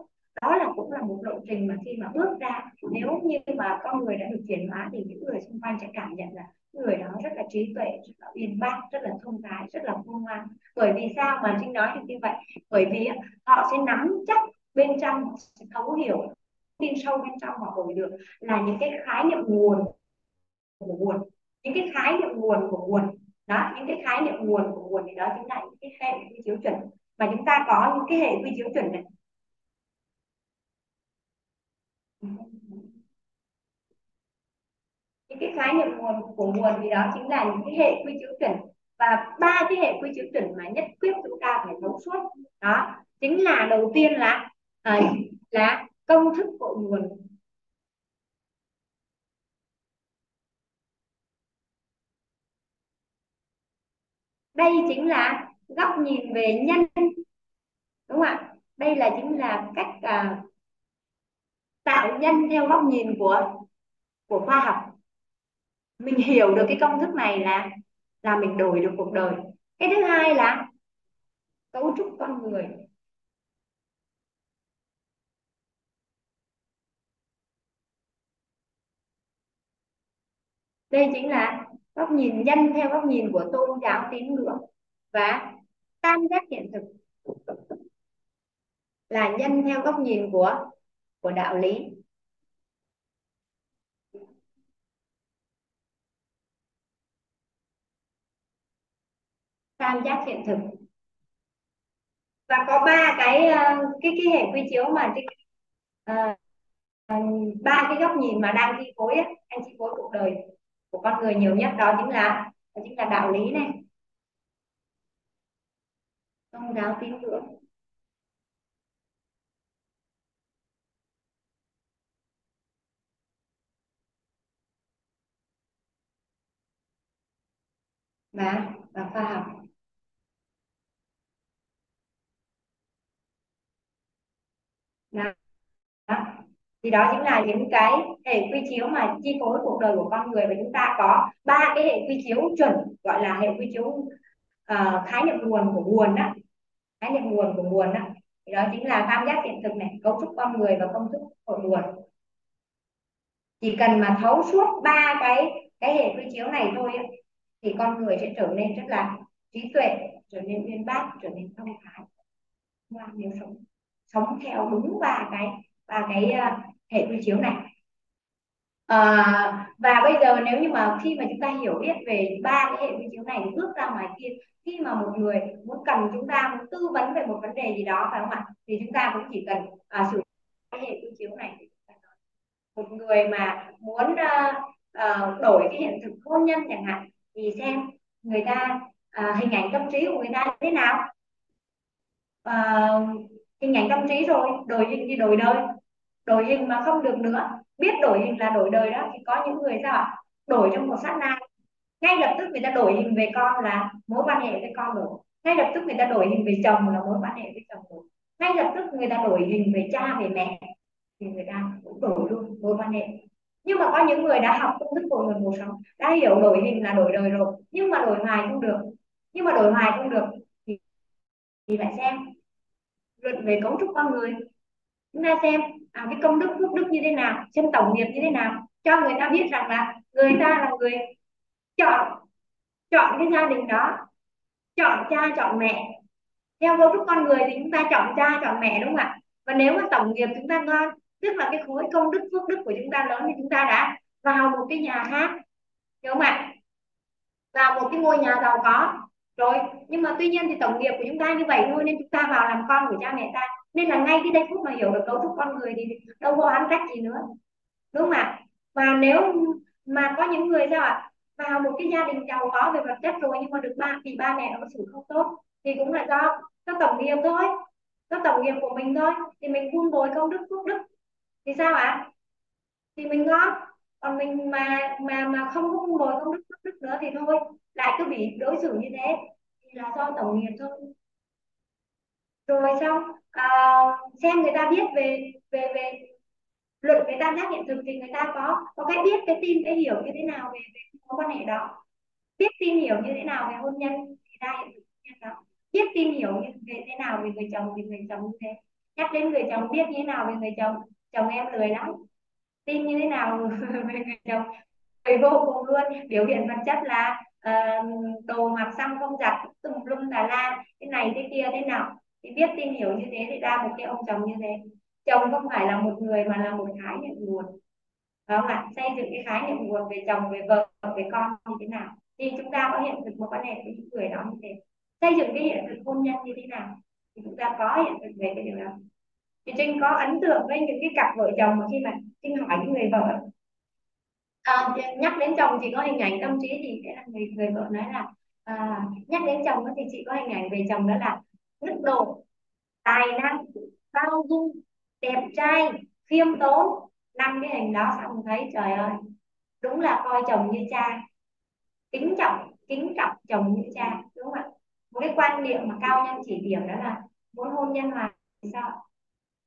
Speaker 1: đó là cũng là một lộ trình mà khi mà bước ra nếu như mà con người đã được chuyển hóa thì những người xung quanh sẽ cảm nhận là người đó rất là trí tuệ rất là uyên bác rất là thông thái rất là khôn ngoan. Bởi vì sao mà trinh nói được như vậy? Bởi vì họ sẽ nắm chắc bên trong sẽ thấu hiểu tin sâu bên trong họ hồi được là những cái khái niệm nguồn của nguồn những cái khái niệm nguồn của nguồn, đó, những cái khái niệm nguồn của nguồn thì đó chính là những cái hệ quy chiếu chuẩn. Mà chúng ta có những cái hệ quy chiếu chuẩn này. Những cái khái niệm nguồn của nguồn thì đó chính là những cái hệ quy chiếu chuẩn. Và ba cái hệ quy chiếu chuẩn mà nhất quyết chúng ta phải thấu suốt, đó, chính là đầu tiên là à, là công thức của nguồn. Đây chính là góc nhìn về nhân đúng không ạ? Đây là chính là cách à, tạo nhân theo góc nhìn của của khoa học. Mình hiểu được cái công thức này là là mình đổi được cuộc đời. Cái thứ hai là cấu trúc con người. Đây chính là góc nhìn nhân theo góc nhìn của tôn giáo tín ngưỡng và tam giác hiện thực là nhân theo góc nhìn của của đạo lý. Tam giác hiện thực. Và có ba cái ờ, cái cái hệ quy chiếu mà uh, ba cái góc nhìn mà đang chi phối anh chi phối cuộc đời của con người nhiều nhất đó chính là, đó chính là đạo lý này tôn giáo tín ngưỡng và và khoa học đó. đó thì đó chính là những cái hệ quy chiếu mà chi phối cuộc đời của con người. Và chúng ta có ba cái hệ quy chiếu chuẩn gọi là hệ quy chiếu uh, khái niệm nguồn của nguồn đó khái niệm nguồn của nguồn đó thì đó chính là tam giác hiện thực này cấu trúc con người và công thức của nguồn. Chỉ cần mà thấu suốt ba cái cái hệ quy chiếu này thôi thì con người sẽ trở nên rất là trí tuệ trở nên uyên bác trở nên thông thái nếu sống sống theo đúng ba cái ba cái à, hệ quy chiếu này. À, và bây giờ nếu như mà khi mà chúng ta hiểu biết về ba cái hệ quy chiếu này bước ra ngoài kia khi mà một người muốn cần chúng ta muốn tư vấn về một vấn đề gì đó phải không ạ? Thì chúng ta cũng chỉ cần à, sử dụng cái hệ quy chiếu này một người mà muốn uh, uh, đổi cái hiện thực hôn nhân chẳng hạn thì xem người ta uh, hình ảnh tâm trí của người ta thế nào. Uh, hình ảnh tâm trí rồi đổi gì đổi đời đổi hình mà không được nữa. Biết đổi hình là đổi đời đó thì có những người sao ạ? Đổi trong một sát na. Ngay lập tức người ta đổi hình về con là mối quan hệ với con đổi ngay lập tức người ta đổi hình về chồng là mối quan hệ với chồng đổi ngay lập tức người ta đổi hình về cha về mẹ thì người ta cũng đổi luôn mối quan hệ. Nhưng mà có những người đã học công thức của người một sống đã hiểu đổi hình là đổi đời rồi nhưng mà đổi hoài không được. Nhưng mà đổi hoài không được thì, thì lại xem luận về cấu trúc con người. Chúng ta xem à, cái công đức phước đức như thế nào xem tổng nghiệp như thế nào cho người ta biết rằng là người ta là người chọn chọn cái gia đình đó chọn cha chọn mẹ. Theo cấu trúc con người thì chúng ta chọn cha chọn mẹ đúng không ạ? Và nếu mà tổng nghiệp chúng ta ngon tức là cái khối công đức phước đức của chúng ta lớn thì chúng ta đã vào một cái nhà hát hiểu không ạ? Vào một cái ngôi nhà giàu có rồi, nhưng mà tuy nhiên thì tổng nghiệp của chúng ta như vậy thôi, nên chúng ta vào làm con của cha mẹ ta. Nên là ngay cái giây phút mà hiểu được cấu trúc con người thì đâu có ăn cách gì nữa. Đúng không ạ? Và nếu mà có những người sao ạ? Vào một cái gia đình giàu có về vật chất rồi nhưng mà được ba, vì ba mẹ nó xử không tốt, thì cũng là do do tổng nghiệp thôi. Do tổng nghiệp của mình thôi. Thì mình vun bồi công đức, phước đức. Thì sao ạ? Thì mình ngon. Còn mình mà mà mà không có vun bồi công đức, phước đức nữa thì thôi lại cứ bị đối xử như thế thì là do tổng nghiệp thôi. Rồi xong à, xem người ta biết về về về luận về tam giác hiện thực thì người ta có có cái biết cái tin cái hiểu như thế nào về, về mối quan hệ đó. Biết tin hiểu như thế nào về hôn nhân thì ra hiện thực hôn nhân đó. Biết tin hiểu như về thế nào về người chồng thì người chồng như thế. Nhắc đến người chồng biết như thế nào về người chồng chồng em lười lắm. Tin như thế nào *laughs* về người chồng người vô cùng luôn. Biểu hiện vật chất là uh, đồ mặc xăm không giặt tùm lung tà la cái này cái kia thế nào thì biết tin hiểu như thế thì ra một cái ông chồng như thế. Chồng không phải là một người mà là một khái niệm nguồn. Phải không ạ? Xây dựng cái khái niệm nguồn về chồng về vợ về con như thế nào? Thì chúng ta có hiện thực một quan hệ với những người đó như thế. Xây dựng cái hiện thực hôn nhân như thế nào? Thì chúng ta có hiện thực về cái điều đó. Thì trinh có ấn tượng với những cái cặp vợ chồng mà khi mà trinh hỏi những người vợ à, nhắc đến chồng chị có hình ảnh tâm trí thì sẽ là người người vợ nói là à, nhắc đến chồng thì chị có hình ảnh về chồng đó là đức độ tài năng bao dung đẹp trai khiêm tốn. Năm cái hình đó xong thấy trời ơi đúng là coi chồng như cha. Kính trọng kính trọng chồng như cha đúng không ạ? Một cái quan niệm mà cao nhân chỉ điểm đó là muốn hôn nhân hòa thì sao?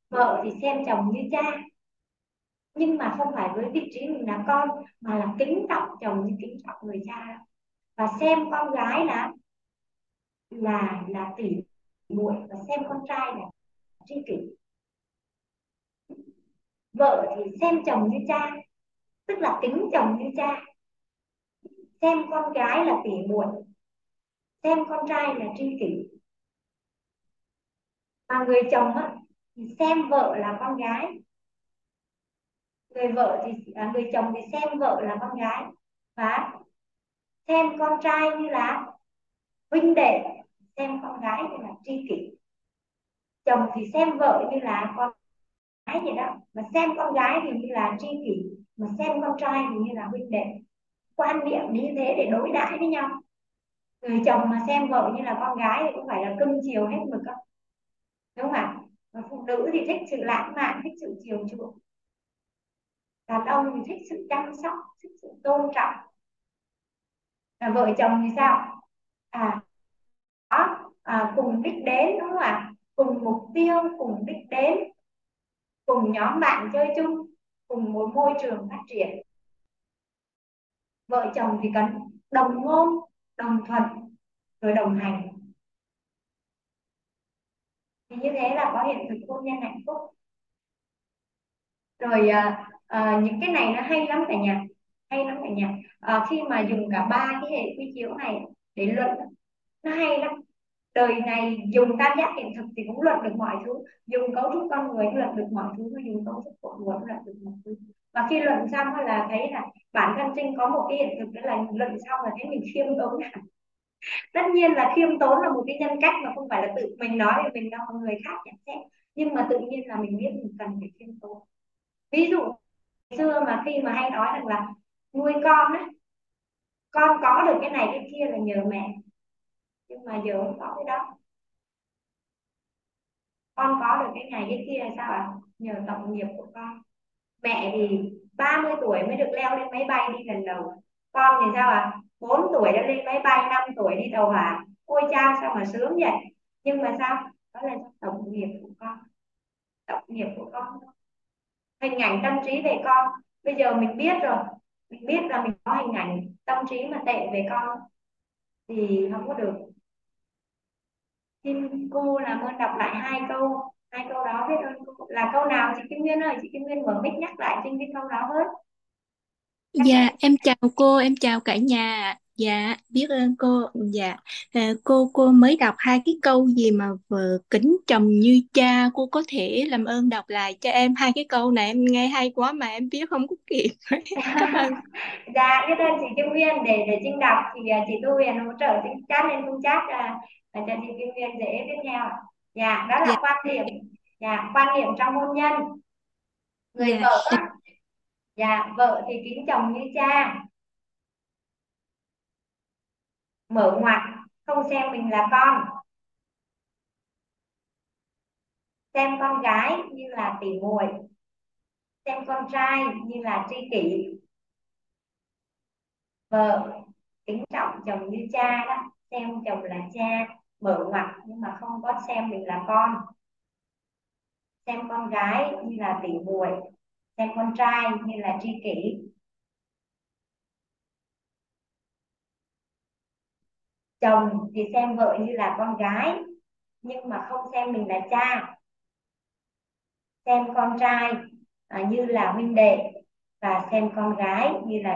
Speaker 1: Vợ thì xem chồng như cha nhưng mà không phải với vị trí mình là con, mà là kính trọng, chồng như kính trọng người cha. Và xem con gái là là là tỷ muội, và xem con trai là tri kỷ. Vợ thì xem chồng như cha, tức là kính chồng như cha. Xem con gái là tỷ muội, xem con trai là tri kỷ. Mà người chồng á, thì xem vợ là con gái người vợ thì à, người chồng thì xem vợ là con gái. Và xem con trai như là huynh đệ xem con gái như là tri kỷ. Chồng thì xem vợ như là con gái vậy đó mà xem con gái thì như là tri kỷ mà xem con trai thì như là huynh đệ. Quan niệm như thế để đối đãi với nhau. Người chồng mà xem vợ như là con gái thì cũng phải là cưng chiều hết mực không đúng không ạ? Mà phụ nữ thì thích sự lãng mạn thích sự chiều chuộng đàn ông thì thích sự chăm sóc thích sự tôn trọng. À, vợ chồng thì sao? À đó à, cùng đích đến đúng không ạ? Cùng mục tiêu cùng đích đến. Cùng nhóm bạn chơi chung cùng một môi trường phát triển. Vợ chồng thì cần đồng ngôn đồng thuận rồi đồng hành. Thì như thế là có hiện thực hôn nhân hạnh phúc. Rồi à, à, những cái này nó hay lắm cả nhà hay lắm cả nhà. À, khi mà dùng cả ba cái hệ quy chiếu này để luận nó hay lắm. Đời này dùng tam giác hiện thực thì cũng luận được mọi thứ. Dùng cấu trúc con người cũng luận được mọi thứ dùng cấu trúc của nguồn luận được mọi thứ. Và khi luận xong là thấy là bản thân trinh có một cái hiện thực đó là luận xong là thấy mình khiêm tốn *laughs* tất nhiên là khiêm tốn là một cái nhân cách mà không phải là tự mình nói thì mình đâu người khác nhận xét. Nhưng mà tự nhiên là mình biết mình cần phải khiêm tốn. Ví dụ xưa mà khi mà hay nói rằng là nuôi con á, con có được cái này cái kia là nhờ mẹ, nhưng mà giờ không có cái đó. Con có được cái này cái kia là sao ạ? À? nhờ tổng nghiệp của con. Mẹ thì 30 tuổi mới được leo lên máy bay đi lần đầu. Con thì sao ạ? à? 4 tuổi đã lên máy bay 5 tuổi đi tàu hỏa. Ôi cha, sao mà sướng vậy? Nhưng mà sao? Đó là tổng nghiệp của con. Tổng nghiệp của con hình ảnh tâm trí về con. Bây giờ mình biết rồi. Mình biết là mình có hình ảnh tâm trí mà tệ về con thì không có được. Xin cô làm ơn đọc lại hai câu hai câu đó biết ơn cô. Là câu nào chị Kim Nguyên ơi? Chị Kim Nguyên mở mic nhắc lại trên cái câu đó với
Speaker 3: dạ em chào cô, em chào cả nhà dạ biết ơn cô. Dạ. À, cô cô mới đọc hai cái câu gì mà vợ kính chồng như cha cô có thể làm ơn đọc lại cho em hai cái câu này? Em nghe hay quá mà em biết không có kịp. *laughs* Cảm ơn.
Speaker 1: Dạ biết ơn chị Kim Nguyên để để Trinh đọc thì à, chị Tu Huyền hỗ trợ Trinh chat lên khung chat à, cho chị Kim Nguyên dễ tiếp theo dạ đó là dạ. quan điểm dạ quan điểm trong hôn nhân. Người dạ. vợ dạ vợ thì kính chồng như cha mở ngoặt, không xem mình là con. Xem con gái như là tỉ muội. Xem con trai như là tri kỷ. Vợ, kính trọng chồng như cha đó. Xem chồng là cha, mở ngoặt nhưng mà không có xem mình là con. Xem con gái như là tỉ muội. Xem con trai như là tri kỷ. Chồng thì xem vợ như là con gái nhưng mà không xem mình là cha. Xem con trai à, như là huynh đệ và xem con gái như là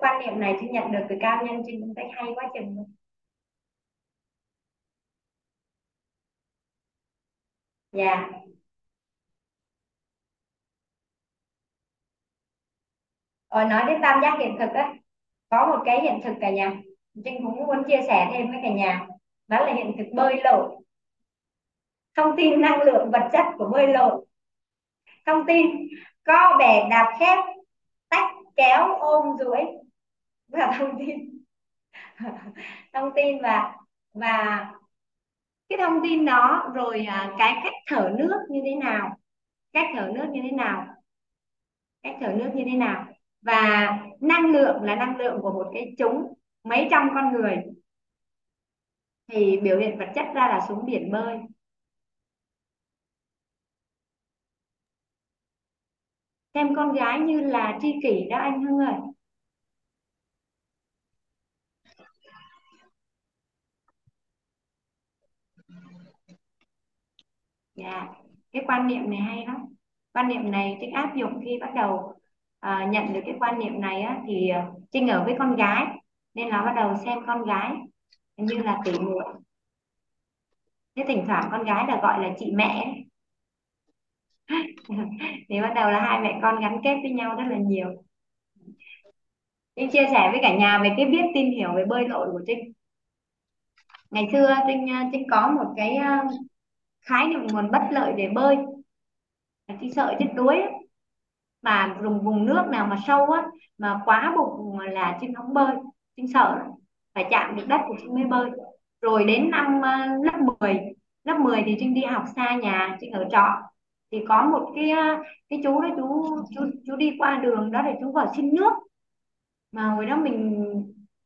Speaker 1: quan niệm này chị nhận được từ cao nhân trên cũng thấy hay quá chừng luôn. Dạ. Rồi nói đến tam giác hiện thực á, có một cái hiện thực cả nhà. Trinh cũng muốn chia sẻ thêm với cả nhà. Đó là hiện thực bơi lội. Thông tin năng lượng vật chất của bơi lội. Thông tin co bè đạp khép, tách kéo ôm duỗi và *laughs* thông tin. Thông tin và và cái thông tin đó rồi à, cái cách thở nước như thế nào, cách thở nước như thế nào, cách thở nước như thế nào. Và năng lượng là năng lượng của một cái chúng, mấy trăm con người. Thì biểu hiện vật chất ra là xuống biển bơi. Xem con gái như là tri kỷ đó anh Hưng ơi. Dạ. Cái quan niệm này hay lắm. Quan niệm này trinh áp dụng khi bắt đầu à, nhận được cái quan niệm này á, thì à, trinh ở với con gái nên là bắt đầu xem con gái như là tỷ muội. Thế thỉnh thoảng con gái là gọi là chị mẹ *laughs* thì bắt đầu là hai mẹ con gắn kết với nhau rất là nhiều. Trinh chia sẻ với cả nhà về cái biết tin hiểu về bơi lội của Trinh. Ngày xưa Trinh à, Trinh có một cái à, khái niệm nguồn bất lợi để bơi. Trinh sợ chết đuối mà dùng vùng nước nào mà sâu á, mà quá bụng là Trinh không bơi Trinh sợ phải chạm được đất thì Trinh mới bơi. Rồi đến năm ờ, lớp 10 lớp 10 thì Trinh đi học xa nhà Trinh ở trọ. Thì có một cái ờ, cái chú đó, chú chú chú đi qua đường đó để chú vào xin nước. Mà hồi đó mình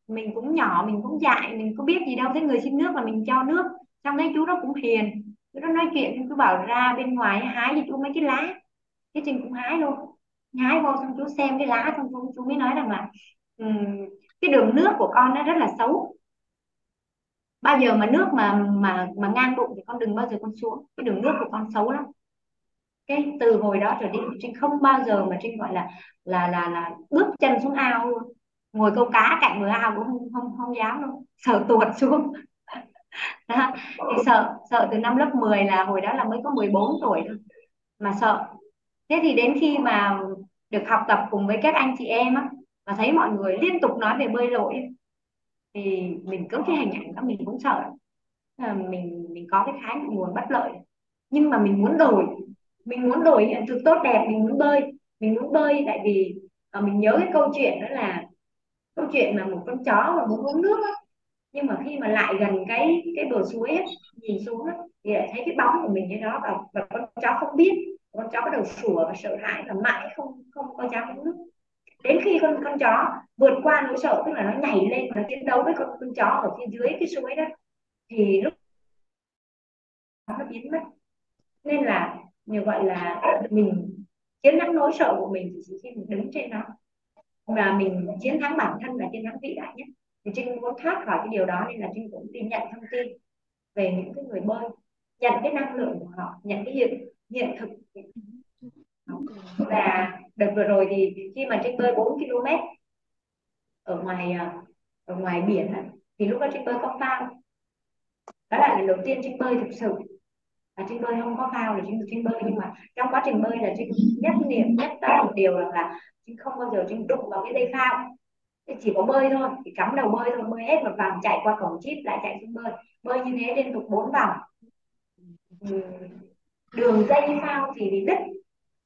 Speaker 1: mình cũng nhỏ, mình cũng dại, mình có biết gì đâu. Thấy người xin nước là mình cho nước. Xong thấy chú đó cũng hiền nó nói chuyện chú bảo ra bên ngoài hái cho chú mấy cái lá. Cái trình cũng hái luôn. Hái vô xong chú xem cái lá xong chú, chú mới nói rằng là um, cái đường nước của con nó rất là xấu. Bao giờ mà nước mà mà mà ngang bụng thì con đừng bao giờ con xuống. Cái đường nước của con xấu lắm. Cái từ hồi đó trở đi trinh không bao giờ mà trinh gọi là là là là bước chân xuống ao luôn. Ngồi câu cá cạnh bờ ao cũng không không không dám luôn. Sợ tuột xuống đó. thì sợ sợ từ năm lớp 10 là hồi đó là mới có 14 tuổi thôi, mà sợ. Thế thì đến khi mà được học tập cùng với các anh chị em á và thấy mọi người liên tục nói về bơi lội thì mình cứ cái hình ảnh đó mình cũng sợ. Mình mình có cái khái nguồn bất lợi. Nhưng mà mình muốn đổi, mình muốn đổi hiện thực tốt đẹp, mình muốn bơi, mình muốn bơi tại vì ờ, mình nhớ cái câu chuyện đó là câu chuyện mà một con chó mà muốn uống nước á nhưng mà khi mà lại gần cái cái bờ suối ấy, nhìn xuống ấy, thì lại thấy cái bóng của mình như đó và, và con chó không biết con chó bắt đầu sủa và sợ hãi và mãi không không có dám uống nước. Đến khi con con chó vượt qua nỗi sợ tức là nó nhảy lên và nó chiến đấu với con con chó ở phía dưới cái suối đó thì lúc nó biến mất. Nên là như gọi là mình chiến thắng nỗi sợ của mình chỉ khi mình đứng trên nó mà mình chiến thắng bản thân là chiến thắng vĩ đại nhất thì trinh muốn thoát khỏi cái điều đó nên là trinh cũng tìm nhận thông tin về những cái người bơi nhận cái năng lượng của họ nhận cái hiện hiện thực. Và đợt vừa rồi thì khi mà trinh bơi 4 km ở ngoài à, ở ngoài biển thì lúc đó trinh bơi có phao. Đó là lần đầu tiên trinh bơi thực sự. Và trinh bơi không có phao là trinh trinh bơi nhưng mà trong quá trình bơi là trinh nhất niệm nhất tâm một điều là, là trinh không bao giờ trinh đụng vào cái dây phao chỉ có bơi thôi thì cắm đầu bơi thôi bơi hết một vòng chạy qua cổng chip lại chạy xuống bơi. Bơi như thế liên tục bốn vòng. Ừ. Đường dây phao thì bị đứt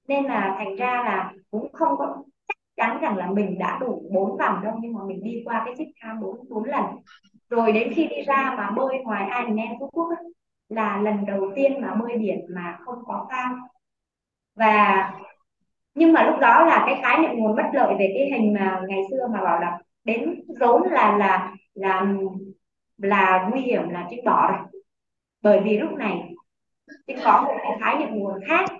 Speaker 1: nên là thành ra là cũng không có chắc chắn rằng là mình đã đủ bốn vòng đâu nhưng mà mình đi qua cái chiếc tham bốn bốn lần. Rồi đến khi đi ra mà bơi ngoài Ironman Phú Quốc ấy, là lần đầu tiên mà bơi biển mà không có phao. Và nhưng mà lúc đó là cái khái niệm nguồn bất lợi về cái hình mà ngày xưa mà bảo là đến rốn là là là là nguy hiểm, là trinh bỏ rồi. Bởi vì lúc này trinh có một cái khái niệm nguồn khác,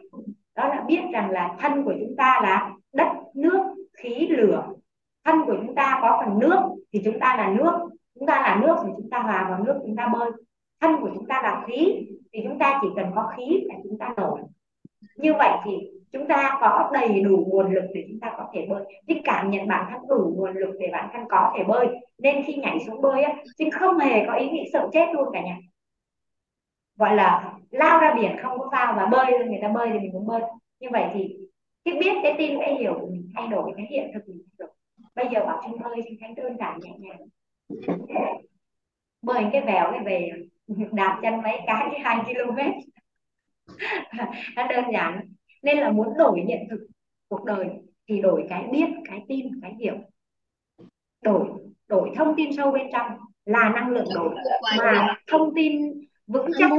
Speaker 1: đó là biết rằng là thân của chúng ta là đất, nước, khí, lửa. Thân của chúng ta có phần nước thì chúng ta là nước, chúng ta là nước thì chúng ta hòa vào nước, chúng ta bơi. Thân của chúng ta là khí thì chúng ta chỉ cần có khí là chúng ta nổi. Như vậy thì chúng ta có đầy đủ nguồn lực để chúng ta có thể bơi. Trinh cảm nhận bản thân đủ nguồn lực để bản thân có thể bơi. Nên khi nhảy xuống bơi á Trinh không hề có ý nghĩ sợ chết luôn cả nhà. Gọi là lao ra biển không có phao và bơi người ta bơi thì mình cũng bơi. Như vậy thì cái biết, cái tin, cái hiểu của mình thay đổi, cái hiện thực mình thay đổi. Bây giờ bảo Trinh bơi, Trinh thấy đơn giản nhẹ nhàng. Bơi cái bèo cái về, đạp chân mấy cái, hai km. *laughs* Nó đơn giản nên là muốn đổi nhận thực cuộc đời thì đổi cái biết cái tin cái hiểu. Đổi đổi thông tin sâu bên trong là năng lượng đổi. Mà thông tin vững chắc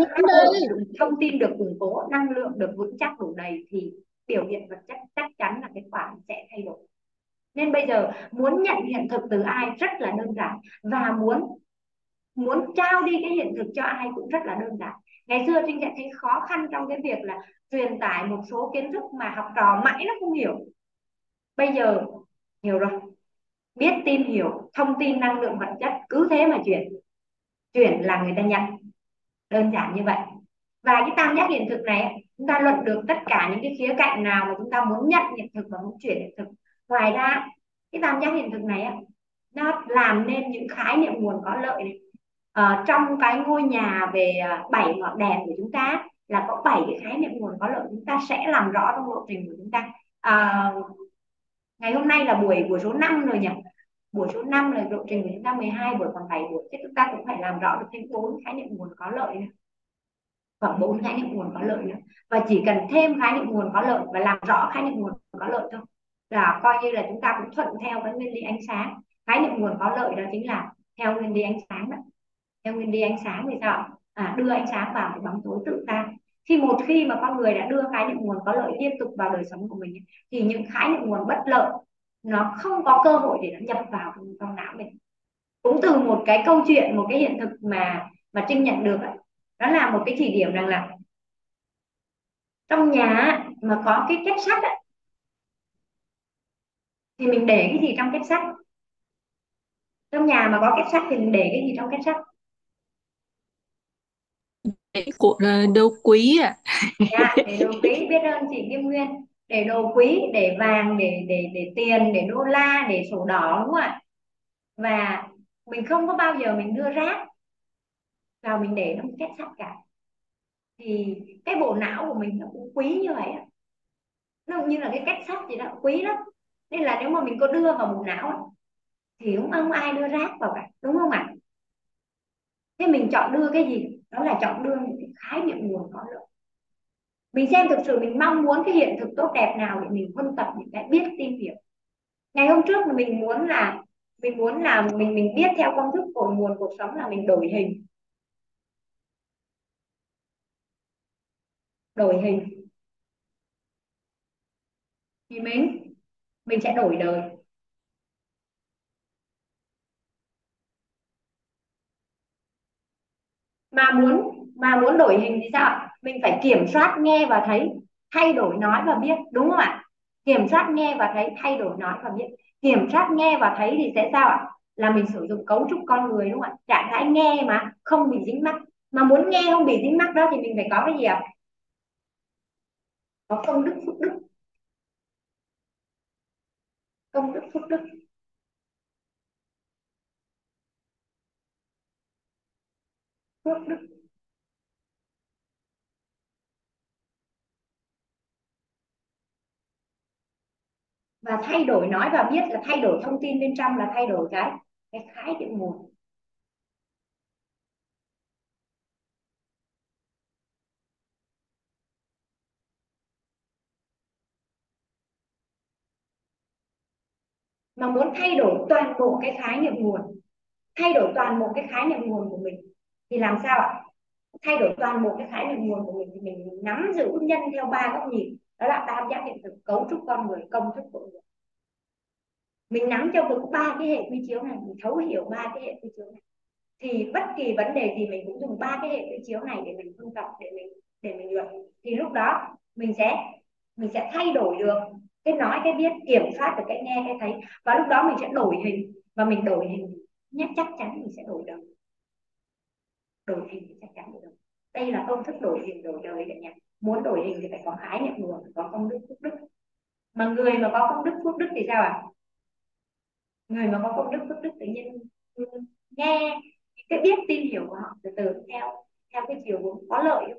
Speaker 1: thông tin được củng cố năng lượng được vững chắc đủ đầy thì biểu hiện vật chất chắc chắn là cái quả sẽ thay đổi. Nên bây giờ muốn nhận hiện thực từ ai rất là đơn giản và muốn muốn trao đi cái hiện thực cho ai cũng rất là đơn giản ngày xưa trinh sẽ thấy khó khăn trong cái việc là truyền tải một số kiến thức mà học trò mãi nó không hiểu. Bây giờ hiểu rồi. Biết tìm hiểu, thông tin năng lượng vật chất, cứ thế mà chuyển. Chuyển là người ta nhận. Đơn giản như vậy. Và cái tam giác hiện thực này, chúng ta luận được tất cả những cái khía cạnh nào mà chúng ta muốn nhận hiện thực và muốn chuyển hiện thực. Ngoài ra, cái tam giác hiện thực này nó làm nên những khái niệm nguồn có lợi này uh, trong cái ngôi nhà về ờ, bảy ngọn đèn của chúng ta là có bảy cái khái niệm nguồn có lợi chúng ta sẽ làm rõ trong lộ trình của chúng ta. Uh, ngày hôm nay là buổi buổi số 5 rồi nhỉ? Buổi số 5 là lộ trình của chúng ta 12 buổi còn 7 buổi thế chúng ta cũng phải làm rõ được thêm bốn khái niệm nguồn có lợi nữa. Khoảng bốn khái niệm nguồn có lợi nữa. Và chỉ cần thêm khái niệm nguồn có lợi và làm rõ khái niệm nguồn có lợi thôi. Là coi như là chúng ta cũng thuận theo cái nguyên lý ánh sáng. Khái niệm nguồn có lợi đó chính là theo nguyên lý ánh sáng đó theo nguyên lý ánh sáng thì sao? À, đưa ánh sáng vào cái bóng tối tự tan. Khi một khi mà con người đã đưa khái niệm nguồn có lợi liên tục vào đời sống của mình thì những khái niệm nguồn bất lợi nó không có cơ hội để nó nhập vào trong não mình. Cũng từ một cái câu chuyện một cái hiện thực mà mà trinh nhận được đó là một cái chỉ điểm rằng là trong nhà mà có cái kết sắt ấy, thì mình để cái gì trong kết sắt? Trong nhà mà có kết sắt thì mình để cái gì trong kết sắt?
Speaker 3: Của ờ, đồ quý à
Speaker 1: dạ, để đồ quý biết ơn chị Kim Nguyên. Để đồ quý để vàng để để để tiền để đô la để sổ đỏ đúng không ạ? Và mình không có bao giờ mình đưa rác vào mình để trong kết sắt cả. Thì cái bộ não của mình nó cũng quý như vậy nó như là cái cách sắt gì đó quý lắm. Nên là nếu mà mình có đưa vào bộ não thì cũng không ai đưa rác vào cả đúng không ạ? Thế mình chọn đưa cái gì? Đó là chọn đưa những cái khái niệm nguồn có lợi. Mình xem thực sự mình mong muốn cái hiện thực tốt đẹp nào để mình phân tập những cái biết tìm hiểu. Ngày hôm trước mình muốn là, mình muốn là mình mình biết theo công thức của nguồn cuộc sống là mình đổi hình. Đổi hình. Thì mình mình sẽ đổi đời. Mà muốn mà muốn đổi hình thì sao? Mình phải kiểm soát nghe và thấy, thay đổi nói và biết, đúng không ạ? Kiểm soát nghe và thấy, thay đổi nói và biết. Kiểm soát nghe và thấy thì sẽ sao ạ? Là mình sử dụng cấu trúc con người, đúng không ạ? Trạng thái nghe mà, không bị dính mắc. Mà muốn nghe không bị dính mắc đó thì mình phải có cái gì ạ? Có công đức phước đức. Công đức phước đức. Phước đức. Và thay đổi nói và biết là thay đổi thông tin bên trong là thay đổi cái cái khái niệm nguồn. Mà muốn thay đổi toàn bộ cái khái niệm nguồn, thay đổi toàn bộ cái khái niệm nguồn của mình thì làm sao ạ? Thay đổi toàn bộ cái khái niệm nguồn của mình thì mình nắm giữ nhân theo ba góc nhìn. Đó là tam giác hiện thực cấu trúc con người, công thức của người. Mình nắm cho vững ba cái hệ quy chiếu này, mình thấu hiểu ba cái hệ quy chiếu này. Thì bất kỳ vấn đề gì mình cũng dùng ba cái hệ quy chiếu này để mình phân tập để mình để mình luận. Thì lúc đó mình sẽ mình sẽ thay đổi được cái nói, cái biết, kiểm soát được cái nghe, cái thấy. Và lúc đó mình sẽ đổi hình. Và mình đổi hình nhé chắc chắn mình sẽ đổi được đổi hình thì chắc chắn được đâu đây là công thức đổi hình đổi đời cả nhà. muốn đổi hình thì phải có khái niệm nguồn phải có công đức phước đức mà người mà có công đức phước đức thì sao ạ à? người mà có công đức phước đức tự nhiên nghe cái biết tin hiểu của họ từ từ theo theo cái chiều hướng có lợi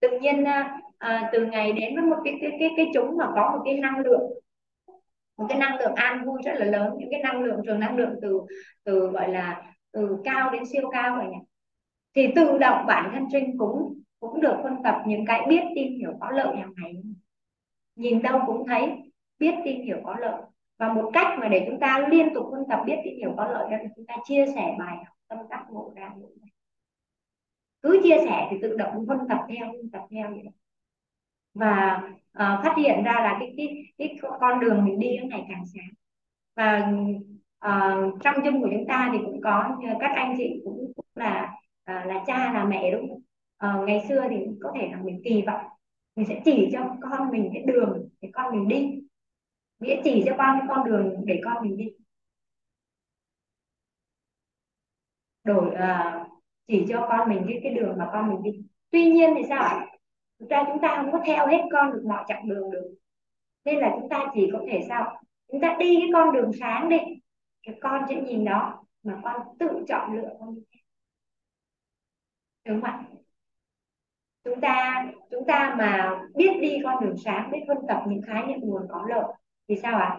Speaker 1: tự nhiên à, à, từ ngày đến với một cái cái cái cái chúng mà có một cái năng lượng một cái năng lượng an vui rất là lớn những cái năng lượng trường năng lượng từ từ gọi là từ cao đến siêu cao rồi nhỉ? Thì tự động bản thân trinh cũng cũng được phân tập những cái biết tìm hiểu có lợi hàng ngày. Nhìn đâu cũng thấy biết tìm hiểu có lợi. Và một cách mà để chúng ta liên tục phân tập biết tìm hiểu có lợi đó là chúng ta chia sẻ bài học tâm đắc ngộ ra ngộ ra. Cứ chia sẻ thì tự động phân tập theo phân tập theo vậy và uh, phát hiện ra là cái cái cái con đường mình đi nó ngày càng sáng. Và uh, trong chân của chúng ta thì cũng có các anh chị cũng, cũng là uh, là cha là mẹ đúng không? Uh, ngày xưa thì có thể là mình kỳ vọng mình sẽ chỉ cho con mình cái đường để con mình đi. Nghĩa chỉ cho con cái con đường để con mình đi. Đổi uh, chỉ cho con mình cái cái đường mà con mình đi. Tuy nhiên thì sao ạ? Thực ra chúng ta không có theo hết con được mọi chặng đường được. Nên là chúng ta chỉ có thể sao chúng ta đi cái con đường sáng đi cái con sẽ nhìn đó mà con tự chọn lựa con đúng không ạ? Chúng ta chúng ta mà biết đi con đường sáng, biết phân tập những khái niệm nguồn có lợi, thì sao ạ?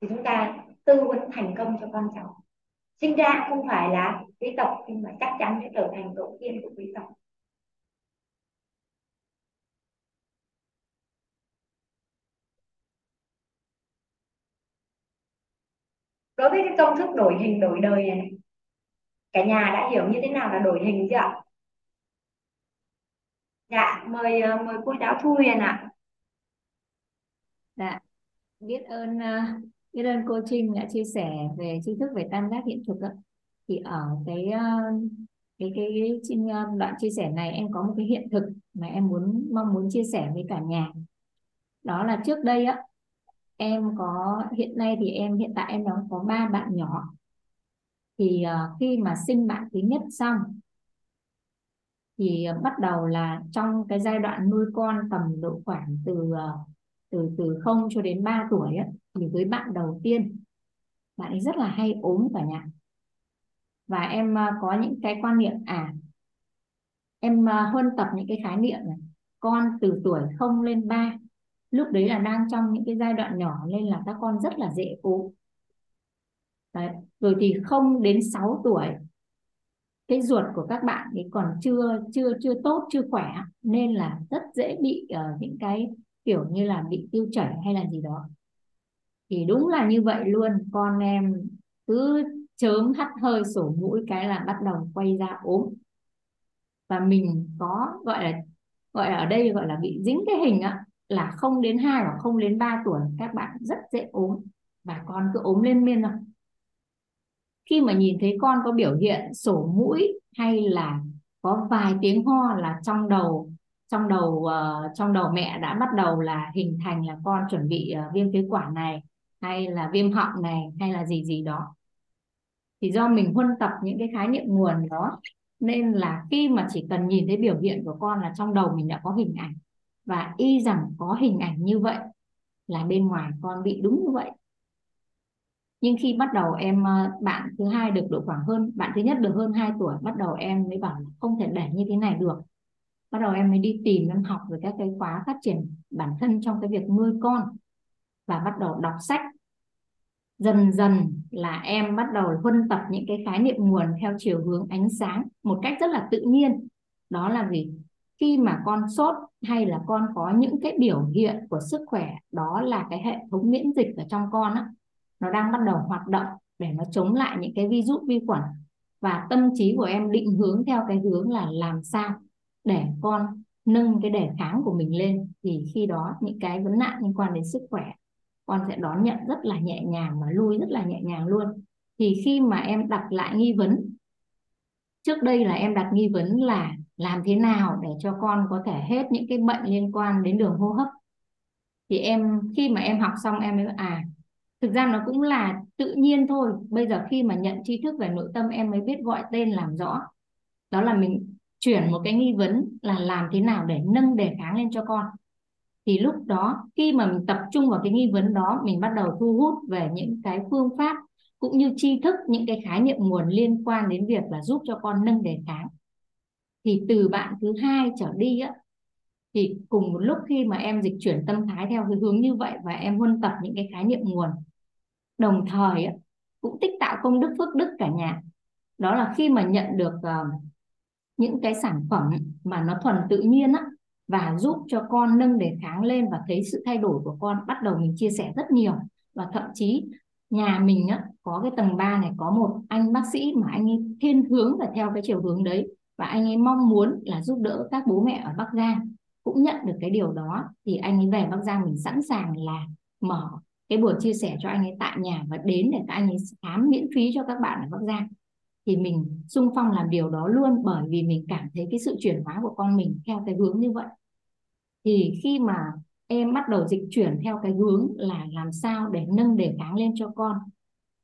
Speaker 1: Thì chúng ta tư vấn thành công cho con cháu. Sinh ra không phải là quý tộc, nhưng mà chắc chắn sẽ trở thành tổ tiên của quý tộc. Đối với cái công thức đổi hình đổi đời này, cả nhà đã hiểu như thế nào là đổi hình chưa ạ? Dạ mời ờ, mời cô giáo Thu Huyền ạ.
Speaker 4: Dạ biết ơn ờ, biết ơn cô Trinh đã chia sẻ về tri thức về tam giác hiện thực ạ. Thì ở cái ờ, cái cái, cái trên đoạn chia sẻ này em có một cái hiện thực mà em muốn mong muốn chia sẻ với cả nhà. Đó là trước đây á em có hiện nay thì em hiện tại em đang có ba bạn nhỏ. Thì uh, khi mà sinh bạn thứ nhất xong thì uh, bắt đầu là trong cái giai đoạn nuôi con tầm độ khoảng từ uh, từ từ 0 cho đến 3 tuổi ấy, thì với bạn đầu tiên bạn ấy rất là hay ốm cả nhà. Và em uh, có những cái quan niệm à em uh, huân tập những cái khái niệm này con từ tuổi 0 lên 3 lúc đấy là đang trong những cái giai đoạn nhỏ nên là các con rất là dễ ốm. Đấy. rồi thì không đến 6 tuổi cái ruột của các bạn thì còn chưa chưa chưa tốt chưa khỏe nên là rất dễ bị uh, những cái kiểu như là bị tiêu chảy hay là gì đó. Thì đúng là như vậy luôn con em cứ chớm hắt hơi sổ mũi cái là bắt đầu quay ra ốm. Và mình có gọi là gọi là ở đây gọi là bị dính cái hình á là không đến 2 hoặc không đến 3 tuổi các bạn rất dễ ốm. Và con cứ ốm lên miên rồi khi mà nhìn thấy con có biểu hiện sổ mũi hay là có vài tiếng ho là trong đầu trong đầu uh, trong đầu mẹ đã bắt đầu là hình thành là con chuẩn bị uh, viêm phế quản này hay là viêm họng này hay là gì gì đó. Thì do mình huân tập những cái khái niệm nguồn đó nên là khi mà chỉ cần nhìn thấy biểu hiện của con là trong đầu mình đã có hình ảnh và y rằng có hình ảnh như vậy là bên ngoài con bị đúng như vậy. Nhưng khi bắt đầu em ờ, bạn thứ hai được độ khoảng hơn, bạn thứ nhất được hơn 2 tuổi, bắt đầu em mới bảo là không thể để như thế này được. Bắt đầu em mới đi tìm, em học về các cái khóa phát triển bản thân trong cái việc nuôi con và bắt đầu đọc sách. Dần dần là em bắt đầu huân tập những cái khái niệm nguồn theo chiều hướng ánh sáng một cách rất là tự nhiên. Đó là gì khi mà con sốt hay là con có những cái biểu hiện của sức khỏe, đó là cái hệ thống miễn dịch ở trong con á, nó đang bắt đầu hoạt động để nó chống lại những cái virus vi khuẩn. Và tâm trí của em định hướng theo cái hướng là làm sao để con nâng cái đề kháng của mình lên. Thì khi đó những cái vấn nạn liên quan đến sức khỏe, con sẽ đón nhận rất là nhẹ nhàng và lui rất là nhẹ nhàng luôn. Thì khi mà em đặt lại nghi vấn, trước đây là em đặt nghi vấn là làm thế nào để cho con có thể hết những cái bệnh liên quan đến đường hô hấp? Thì em, khi mà em học xong em mới à thực ra nó cũng là tự nhiên thôi. Bây giờ khi mà nhận tri thức về nội tâm, em mới biết gọi tên làm rõ. Đó là mình chuyển một cái nghi vấn là làm thế nào để nâng đề kháng lên cho con. Thì lúc đó, khi mà mình tập trung vào cái nghi vấn đó, mình bắt đầu thu hút về những cái phương pháp cũng như tri thức, những cái khái niệm nguồn liên quan đến việc là giúp cho con nâng đề kháng thì từ bạn thứ hai trở đi á thì cùng một lúc khi mà em dịch chuyển tâm thái theo cái hướng như vậy và em huân tập những cái khái niệm nguồn đồng thời á, cũng tích tạo công đức phước đức cả nhà. Đó là khi mà nhận được uh, những cái sản phẩm mà nó thuần tự nhiên á và giúp cho con nâng đề kháng lên và thấy sự thay đổi của con bắt đầu mình chia sẻ rất nhiều. Và thậm chí nhà mình á, có cái tầng 3 này có một anh bác sĩ mà anh ấy thiên hướng và theo cái chiều hướng đấy và anh ấy mong muốn là giúp đỡ các bố mẹ ở Bắc Giang cũng nhận được cái điều đó. Thì anh ấy về Bắc Giang mình sẵn sàng là mở cái buổi chia sẻ cho anh ấy tại nhà và đến để các anh ấy khám miễn phí cho các bạn ở Bắc Giang. Thì mình sung phong làm điều đó luôn bởi vì mình cảm thấy cái sự chuyển hóa của con mình theo cái hướng như vậy. Thì khi mà em bắt đầu dịch chuyển theo cái hướng là làm sao để nâng đề kháng lên cho con,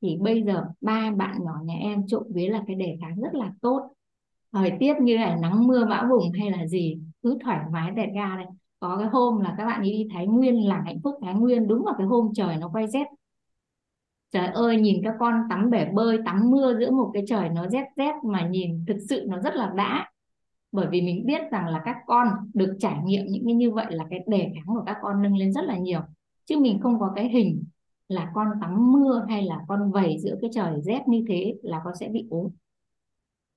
Speaker 4: thì bây giờ ba bạn nhỏ nhà em trộm vía là cái đề kháng rất là tốt thời tiết như là nắng mưa bão vùng hay là gì, cứ thoải mái đẹp ga này có cái hôm là các bạn đi Thái Nguyên là hạnh phúc Thái Nguyên, đúng vào cái hôm trời nó quay rét. Trời ơi, nhìn các con tắm bể bơi, tắm mưa giữa một cái trời nó rét rét mà nhìn thực sự nó rất là đã. Bởi vì mình biết rằng là các con được trải nghiệm những cái như vậy là cái đề kháng của các con nâng lên rất là nhiều. Chứ mình không có cái hình là con tắm mưa hay là con vầy giữa cái trời rét như thế là con sẽ bị ốm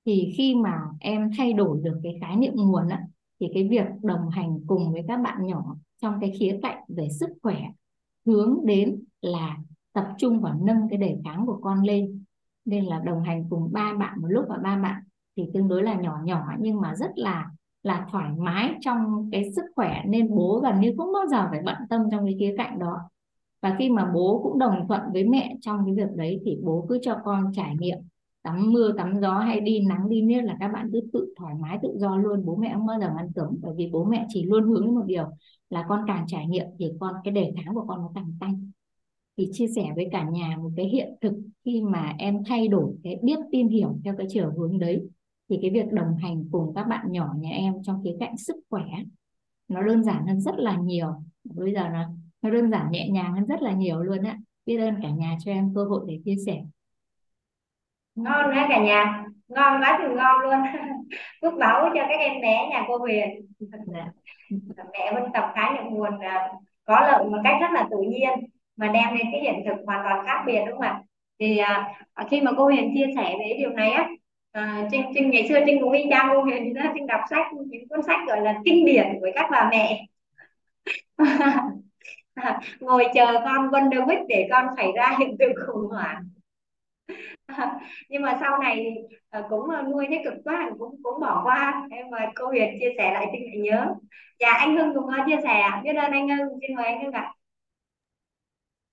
Speaker 4: thì khi mà em thay đổi được cái khái niệm nguồn á, thì cái việc đồng hành cùng với các bạn nhỏ trong cái khía cạnh về sức khỏe hướng đến là tập trung vào nâng cái đề kháng của con lên. Nên là đồng hành cùng ba bạn một lúc và ba bạn thì tương đối là nhỏ nhỏ, nhưng mà rất là là thoải mái trong cái sức khỏe. Nên bố gần như không bao giờ phải bận tâm trong cái khía cạnh đó. Và khi mà bố cũng đồng thuận với mẹ trong cái việc đấy thì bố cứ cho con trải nghiệm tắm mưa, tắm gió hay đi nắng, đi mưa là các bạn cứ tự thoải mái, tự do luôn. Bố mẹ không bao giờ ngăn cấm bởi vì bố mẹ chỉ luôn hướng đến một điều là con càng trải nghiệm thì con, cái đề kháng của con nó càng tăng. Thì chia sẻ với cả nhà một cái hiện thực khi mà em thay đổi cái biết, tin, hiểu theo cái chiều hướng đấy, thì cái việc đồng hành cùng các bạn nhỏ nhà em trong khía cạnh sức khỏe nó đơn giản hơn rất là nhiều. Bây giờ nó nó đơn giản nhẹ nhàng hơn rất là nhiều luôn á. Biết ơn cả nhà cho em cơ hội để chia sẻ
Speaker 1: ngon đấy cả nhà. Ngon quá thì ngon luôn. *laughs* Phước báo cho các em bé nhà cô Huyền.
Speaker 4: Dạ. *laughs*
Speaker 1: mẹ Vân tập khái niệm nguồn à, có lợi một cách rất là tự nhiên mà đem đến cái hiện thực hoàn toàn khác biệt đúng không ạ? Thì à, khi mà cô Huyền chia sẻ về điều này á à, Trinh, Trinh ngày xưa Trinh cũng y chang cô Huyền thì Trinh đọc sách những cuốn sách gọi là kinh điển của các bà mẹ. *laughs* Ngồi chờ con Vân Wonder để con xảy ra hiện tượng khủng hoảng *laughs* nhưng mà sau này ờ, cũng ờ, nuôi thấy cực quá cũng cũng bỏ qua em mời cô Huyền chia sẻ lại Trinh lại nhớ dạ anh Hưng cũng có chia sẻ biết ơn anh Hưng xin mời anh Hưng ạ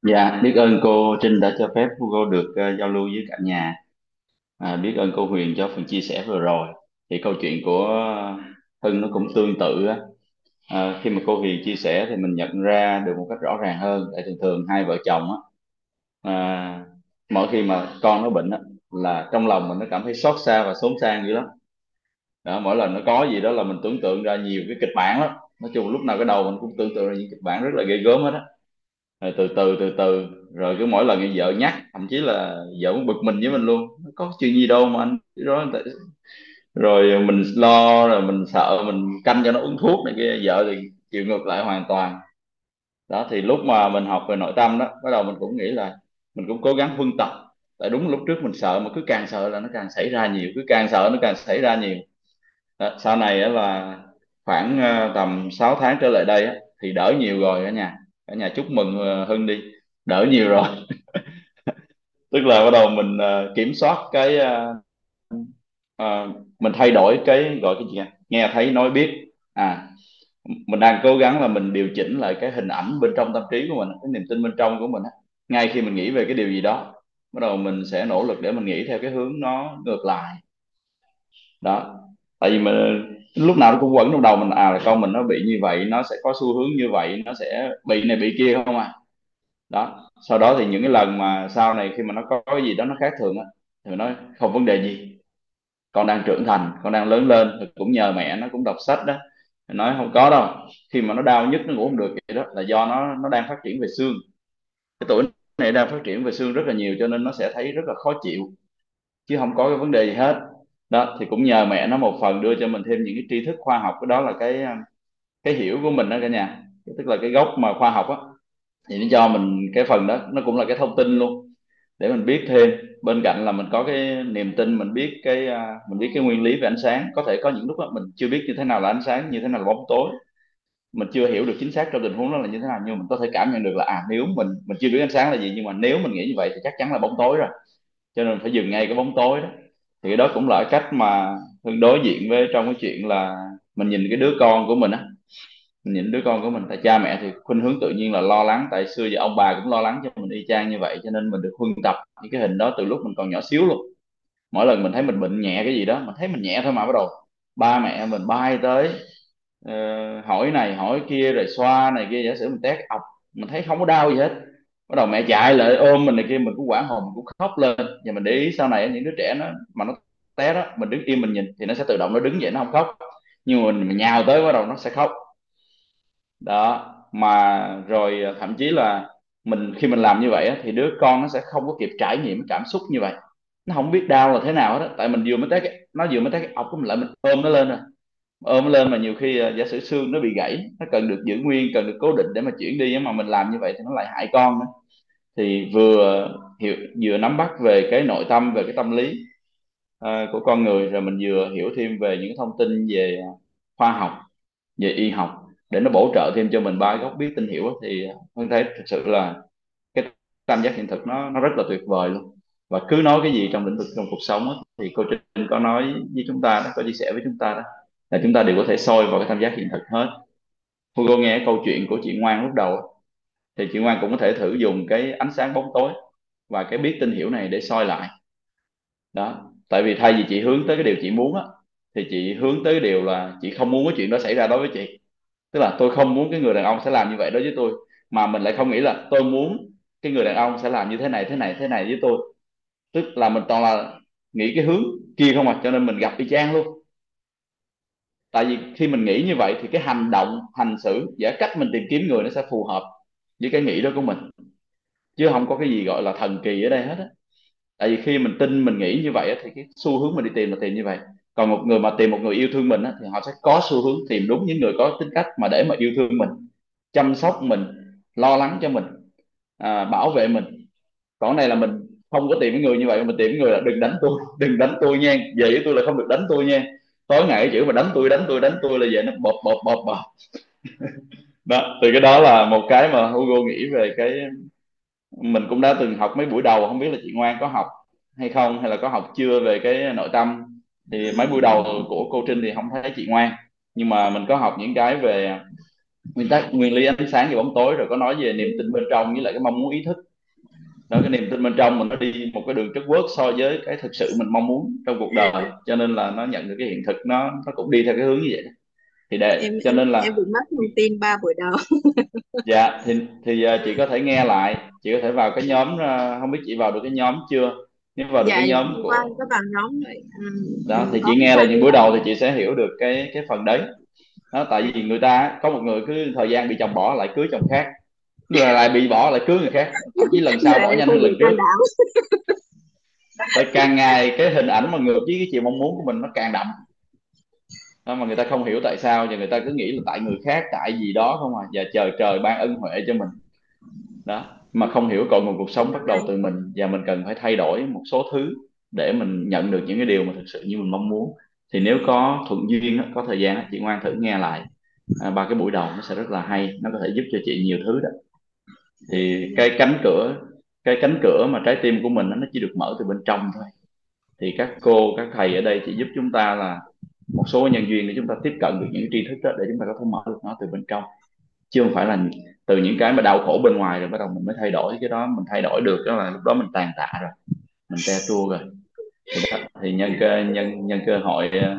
Speaker 5: Dạ, biết ơn cô Trinh đã cho phép cô được uh, giao lưu với cả nhà. À, biết ơn cô Huyền cho phần chia sẻ vừa rồi. Thì câu chuyện của Hưng nó cũng tương tự á. À, khi mà cô Huyền chia sẻ thì mình nhận ra được một cách rõ ràng hơn. Tại thường thường hai vợ chồng á, à, mỗi khi mà con nó bệnh á, là trong lòng mình nó cảm thấy xót xa và xốn sang dữ lắm. Đó, mỗi lần nó có gì đó là mình tưởng tượng ra nhiều cái kịch bản lắm. Nói chung lúc nào cái đầu mình cũng tưởng tượng ra những kịch bản rất là ghê gớm hết á rồi từ từ từ từ rồi cứ mỗi lần như vợ nhắc thậm chí là vợ cũng bực mình với mình luôn có chuyện gì đâu mà anh đó rồi mình lo rồi mình sợ mình canh cho nó uống thuốc này kia vợ thì chịu ngược lại hoàn toàn đó thì lúc mà mình học về nội tâm đó bắt đầu mình cũng nghĩ là mình cũng cố gắng huân tập. Tại đúng lúc trước mình sợ mà cứ càng sợ là nó càng xảy ra nhiều cứ càng sợ nó càng xảy ra nhiều. Đó, sau này là khoảng ờ, tầm 6 tháng trở lại đây thì đỡ nhiều rồi cả nhà. Cả nhà chúc mừng ờ, Hưng đi đỡ nhiều rồi. *laughs* Tức là bắt đầu mình uh, kiểm soát cái uh, uh, mình thay đổi cái gọi cái gì nghe thấy nói biết. À mình đang cố gắng là mình điều chỉnh lại cái hình ảnh bên trong tâm trí của mình cái niềm tin bên trong của mình ngay khi mình nghĩ về cái điều gì đó, bắt đầu mình sẽ nỗ lực để mình nghĩ theo cái hướng nó ngược lại. Đó. Tại vì mình, lúc nào nó cũng quẩn trong đầu mình à là con mình nó bị như vậy, nó sẽ có xu hướng như vậy, nó sẽ bị này bị kia không à? Đó. Sau đó thì những cái lần mà sau này khi mà nó có cái gì đó nó khác thường á, thì mình nói không vấn đề gì. Con đang trưởng thành, con đang lớn lên, thì cũng nhờ mẹ nó cũng đọc sách đó. Mình nói không có đâu. Khi mà nó đau nhất nó ngủ không được vậy đó, là do nó nó đang phát triển về xương cái tuổi này đang phát triển về xương rất là nhiều cho nên nó sẽ thấy rất là khó chịu, chứ không có cái vấn đề gì hết. Đó, thì cũng nhờ mẹ nó một phần đưa cho mình thêm những cái tri thức khoa học. Cái đó là cái à, cái hiểu của mình đó cả nhà. Tức là cái gốc mà khoa học á. Thì nó cho mình cái phần đó, nó cũng là cái thông tin luôn, để mình biết thêm. Bên cạnh là mình có cái niềm tin, mình biết cái à, mình biết cái nguyên lý về ánh sáng. Có thể có những lúc đó mình chưa biết như thế nào là ánh sáng, như thế nào là bóng tối mình chưa hiểu được chính xác trong tình huống đó là như thế nào, nhưng mình có thể cảm nhận được là à nếu mình mình chưa biết ánh sáng là gì, nhưng mà nếu mình nghĩ như vậy thì chắc chắn là bóng tối rồi. Cho nên phải dừng ngay cái bóng tối đó. Thì cái đó cũng là cách mà hương đối diện với trong cái chuyện là mình nhìn cái đứa con của mình á. Mình nhìn đứa con của mình, tại cha mẹ thì khuynh hướng tự nhiên là lo lắng, tại xưa giờ ông bà cũng lo lắng cho mình y chang như vậy, cho nên mình được huân tập những cái hình đó từ lúc mình còn nhỏ xíu luôn. Mỗi lần mình thấy mình bệnh nhẹ cái gì đó, mình thấy mình nhẹ thôi mà bắt đầu ba mẹ mình bay tới uh, hỏi này hỏi kia rồi xoa này kia giả sử mình tét ọc mình thấy không có đau gì hết. Bắt đầu mẹ chạy lại ôm mình này kia mình cũng quảng hồn mình cũng khóc lên. Và mình để ý sau này những đứa trẻ nó mà nó té đó mình đứng im mình nhìn thì nó sẽ tự động nó đứng dậy nó không khóc. Nhưng mà mình, mình nhào tới bắt đầu nó sẽ khóc. Đó mà rồi ờ, thậm chí là mình khi mình làm như vậy thì đứa con nó sẽ không có kịp trải nghiệm cảm xúc như vậy. Nó không biết đau là thế nào hết tại mình vừa mới tới cái, nó vừa mới tới cái ọc của mình lại mình ôm nó lên rồi ôm lên mà nhiều khi ờ, giả sử xương nó bị gãy nó cần được giữ nguyên cần được cố định để mà chuyển đi mà mình làm như vậy thì nó lại hại con nữa. Thì vừa hiểu vừa nắm bắt về cái nội tâm về cái tâm lý uh, của con người rồi mình vừa hiểu thêm về những thông tin về khoa học về y học để nó bổ trợ thêm cho mình ba góc biết tin hiểu thì mình thấy thực sự là cái tam giác hiện thực nó nó rất là tuyệt vời luôn. Và cứ nói cái gì trong lĩnh vực trong cuộc sống đó, thì cô Trinh có nói với chúng ta đó, có chia sẻ với chúng ta đó là chúng ta đều có thể soi vào cái tam giác hiện thực hết. Hugo nghe câu chuyện của chị Ngoan lúc đầu thì chị Ngoan cũng có thể thử dùng cái ánh sáng bóng tối và cái biết tin hiểu này để soi lại. Đó, tại vì thay vì chị hướng tới cái điều chị muốn á, thì chị hướng tới cái điều là chị không muốn cái chuyện đó xảy ra đối với chị. Tức là tôi không muốn cái người đàn ông sẽ làm như vậy đối với tôi, mà mình lại không nghĩ là tôi muốn cái người đàn ông sẽ làm như thế này thế này thế này với tôi. Tức là mình toàn là nghĩ cái hướng kia không à cho nên mình gặp y chang luôn tại vì khi mình nghĩ như vậy thì cái hành động hành xử và cách mình tìm kiếm người nó sẽ phù hợp với cái nghĩ đó của mình. Chứ không có cái gì gọi là thần kỳ ở đây hết á. Tại vì khi mình tin mình nghĩ như vậy thì cái xu hướng mình đi tìm là tìm như vậy. Còn một người mà tìm một người yêu thương mình á, thì họ sẽ có xu hướng tìm đúng những người có tính cách mà để mà yêu thương mình chăm sóc mình lo lắng cho mình à, bảo vệ mình. Còn này là mình không có tìm cái người như vậy mình tìm cái người là đừng đánh tôi *laughs* đừng đánh tôi nha về với tôi là không được đánh tôi nha tối ngày cái chữ mà đánh tôi đánh tôi đánh tôi là vậy nó bột bột bột bột *laughs* đó, thì cái đó là một cái mà Hugo nghĩ về cái, mình cũng đã từng học mấy buổi đầu, không biết là chị Ngoan có học hay không, hay là có học chưa về cái nội tâm. Thì mấy buổi đầu của cô Trinh thì không thấy chị Ngoan. Nhưng mà mình có học những cái về nguyên tắc, nguyên lý ánh sáng và bóng tối, rồi có nói về niềm tin bên trong với lại cái mong muốn ý thức đó cái niềm tin bên trong mình nó đi một cái đường chất quất so với cái thực sự mình mong muốn trong cuộc đời. Cho nên là nó nhận được cái hiện thực nó nó cũng đi theo cái hướng như vậy thì để
Speaker 2: em
Speaker 5: cho nên là
Speaker 2: em bị mất thông tin ba buổi đầu. *laughs*
Speaker 5: Dạ thì thì uh, chị có thể nghe lại chị có thể vào cái nhóm uh, không biết chị vào được cái nhóm chưa? Nếu vào được
Speaker 2: dạ
Speaker 5: cái nhóm của
Speaker 2: có vào nhóm rồi. Ừ,
Speaker 5: đó thì chị nghe là những buổi đầu thì chị sẽ hiểu được cái cái phần đấy. Đó tại vì người ta có một người cứ thời gian bị chồng bỏ lại cưới chồng khác người lại bị bỏ lại cưới người khác. Thậm chí lần sau bỏ nhanh hơn lần trước tại càng ngày cái hình ảnh mà ngược với cái chiều mong muốn của mình nó càng đậm. Đó mà người ta không hiểu tại sao và người ta cứ nghĩ là tại người khác tại gì đó không à. Và trời trời ban ân huệ cho mình. Đó mà không hiểu cội nguồn cuộc sống bắt đầu từ mình. Và mình cần phải thay đổi một số thứ để mình nhận được những cái điều mà thực sự như mình mong muốn. Thì nếu có thuận duyên có thời gian chị ngoan thử nghe lại. À, ba cái buổi đầu nó sẽ rất là hay. Nó có thể giúp cho chị nhiều thứ đó thì cái cánh cửa cái cánh cửa mà trái tim của mình nó chỉ được mở từ bên trong thôi. Thì các cô các thầy ở đây chỉ giúp chúng ta là một số nhân duyên để chúng ta tiếp cận được những tri thức đó để chúng ta có thể mở được nó từ bên trong. Chứ không phải là từ những cái mà đau khổ bên ngoài rồi bắt đầu mình mới thay đổi. Cái đó mình thay đổi được đó là lúc đó mình tàn tạ rồi. Mình te tua rồi. Thì, đó, thì nhân cơ nhân nhân cơ hội ờ,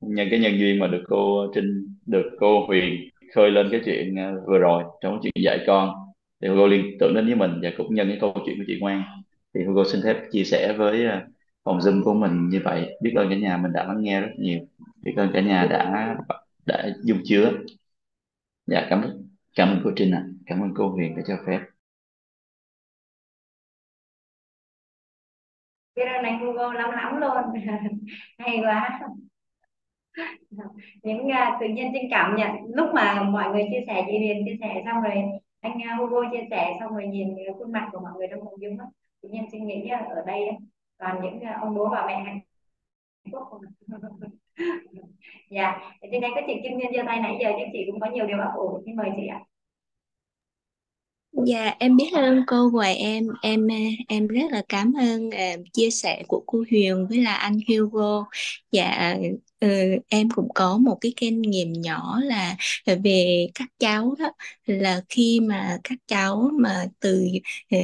Speaker 5: nhân cái nhân duyên mà được cô Trinh được cô Huyền khơi lên cái chuyện ờ, vừa rồi trong cái chuyện dạy con thì Hugo liên tưởng đến với mình và cũng nhân cái câu chuyện của chị Ngoan thì Hugo xin phép chia sẻ với à, phòng Zoom của mình như vậy. Biết ơn cả nhà mình đã lắng nghe rất nhiều. Biết ơn cả nhà đã đã dung chứa. Dạ cảm ơn cảm ơn cô Trinh ạ. Cảm ơn cô Huyền đã cho phép.
Speaker 1: Biết ơn anh Hugo lắm lắm luôn. *laughs* Hay quá. Những uh, tự nhiên trên cảm nhận. Lúc mà mọi người chia sẻ chị Huyền chia sẻ xong rồi anh à, Hugo chia sẻ xong rồi nhìn khuôn mặt của mọi người trong phòng dung tự nhiên suy nghĩ ở đây toàn những à, ông bố bà mẹ hạnh phúc. *laughs* Dạ trên đây có chị Kim Nguyên giơ tay nãy giờ chứ chị cũng có nhiều điều ấp ủ xin mời chị ạ.
Speaker 3: Dạ em biết ơn cô và em em à, em rất là cảm ơn uh, chia sẻ của cô Huyền với là anh Hugo. Dạ ừ, em cũng có một cái kinh nghiệm nhỏ là về các cháu đó là khi mà các cháu mà từ ờ,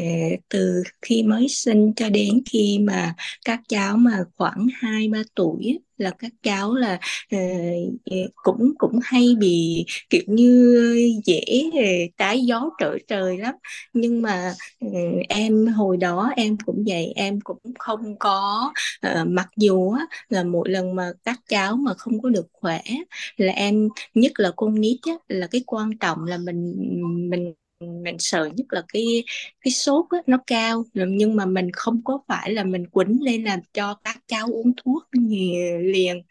Speaker 3: từ khi mới sinh cho đến khi mà các cháu mà khoảng hai ba tuổi là các cháu là uh, cũng cũng hay bị kiểu như dễ uh, tái gió trở trời lắm. Nhưng mà uh, em hồi đó em cũng vậy em cũng không có uh, mặc dù á, là mỗi lần mà các cháu mà không có được khỏe là em nhất là con nít á, là cái quan trọng là mình mình mình sợ nhất là cái cái sốt á, nó cao. Nhưng mà mình không có phải là mình quýnh lên làm cho các cháu uống thuốc liền.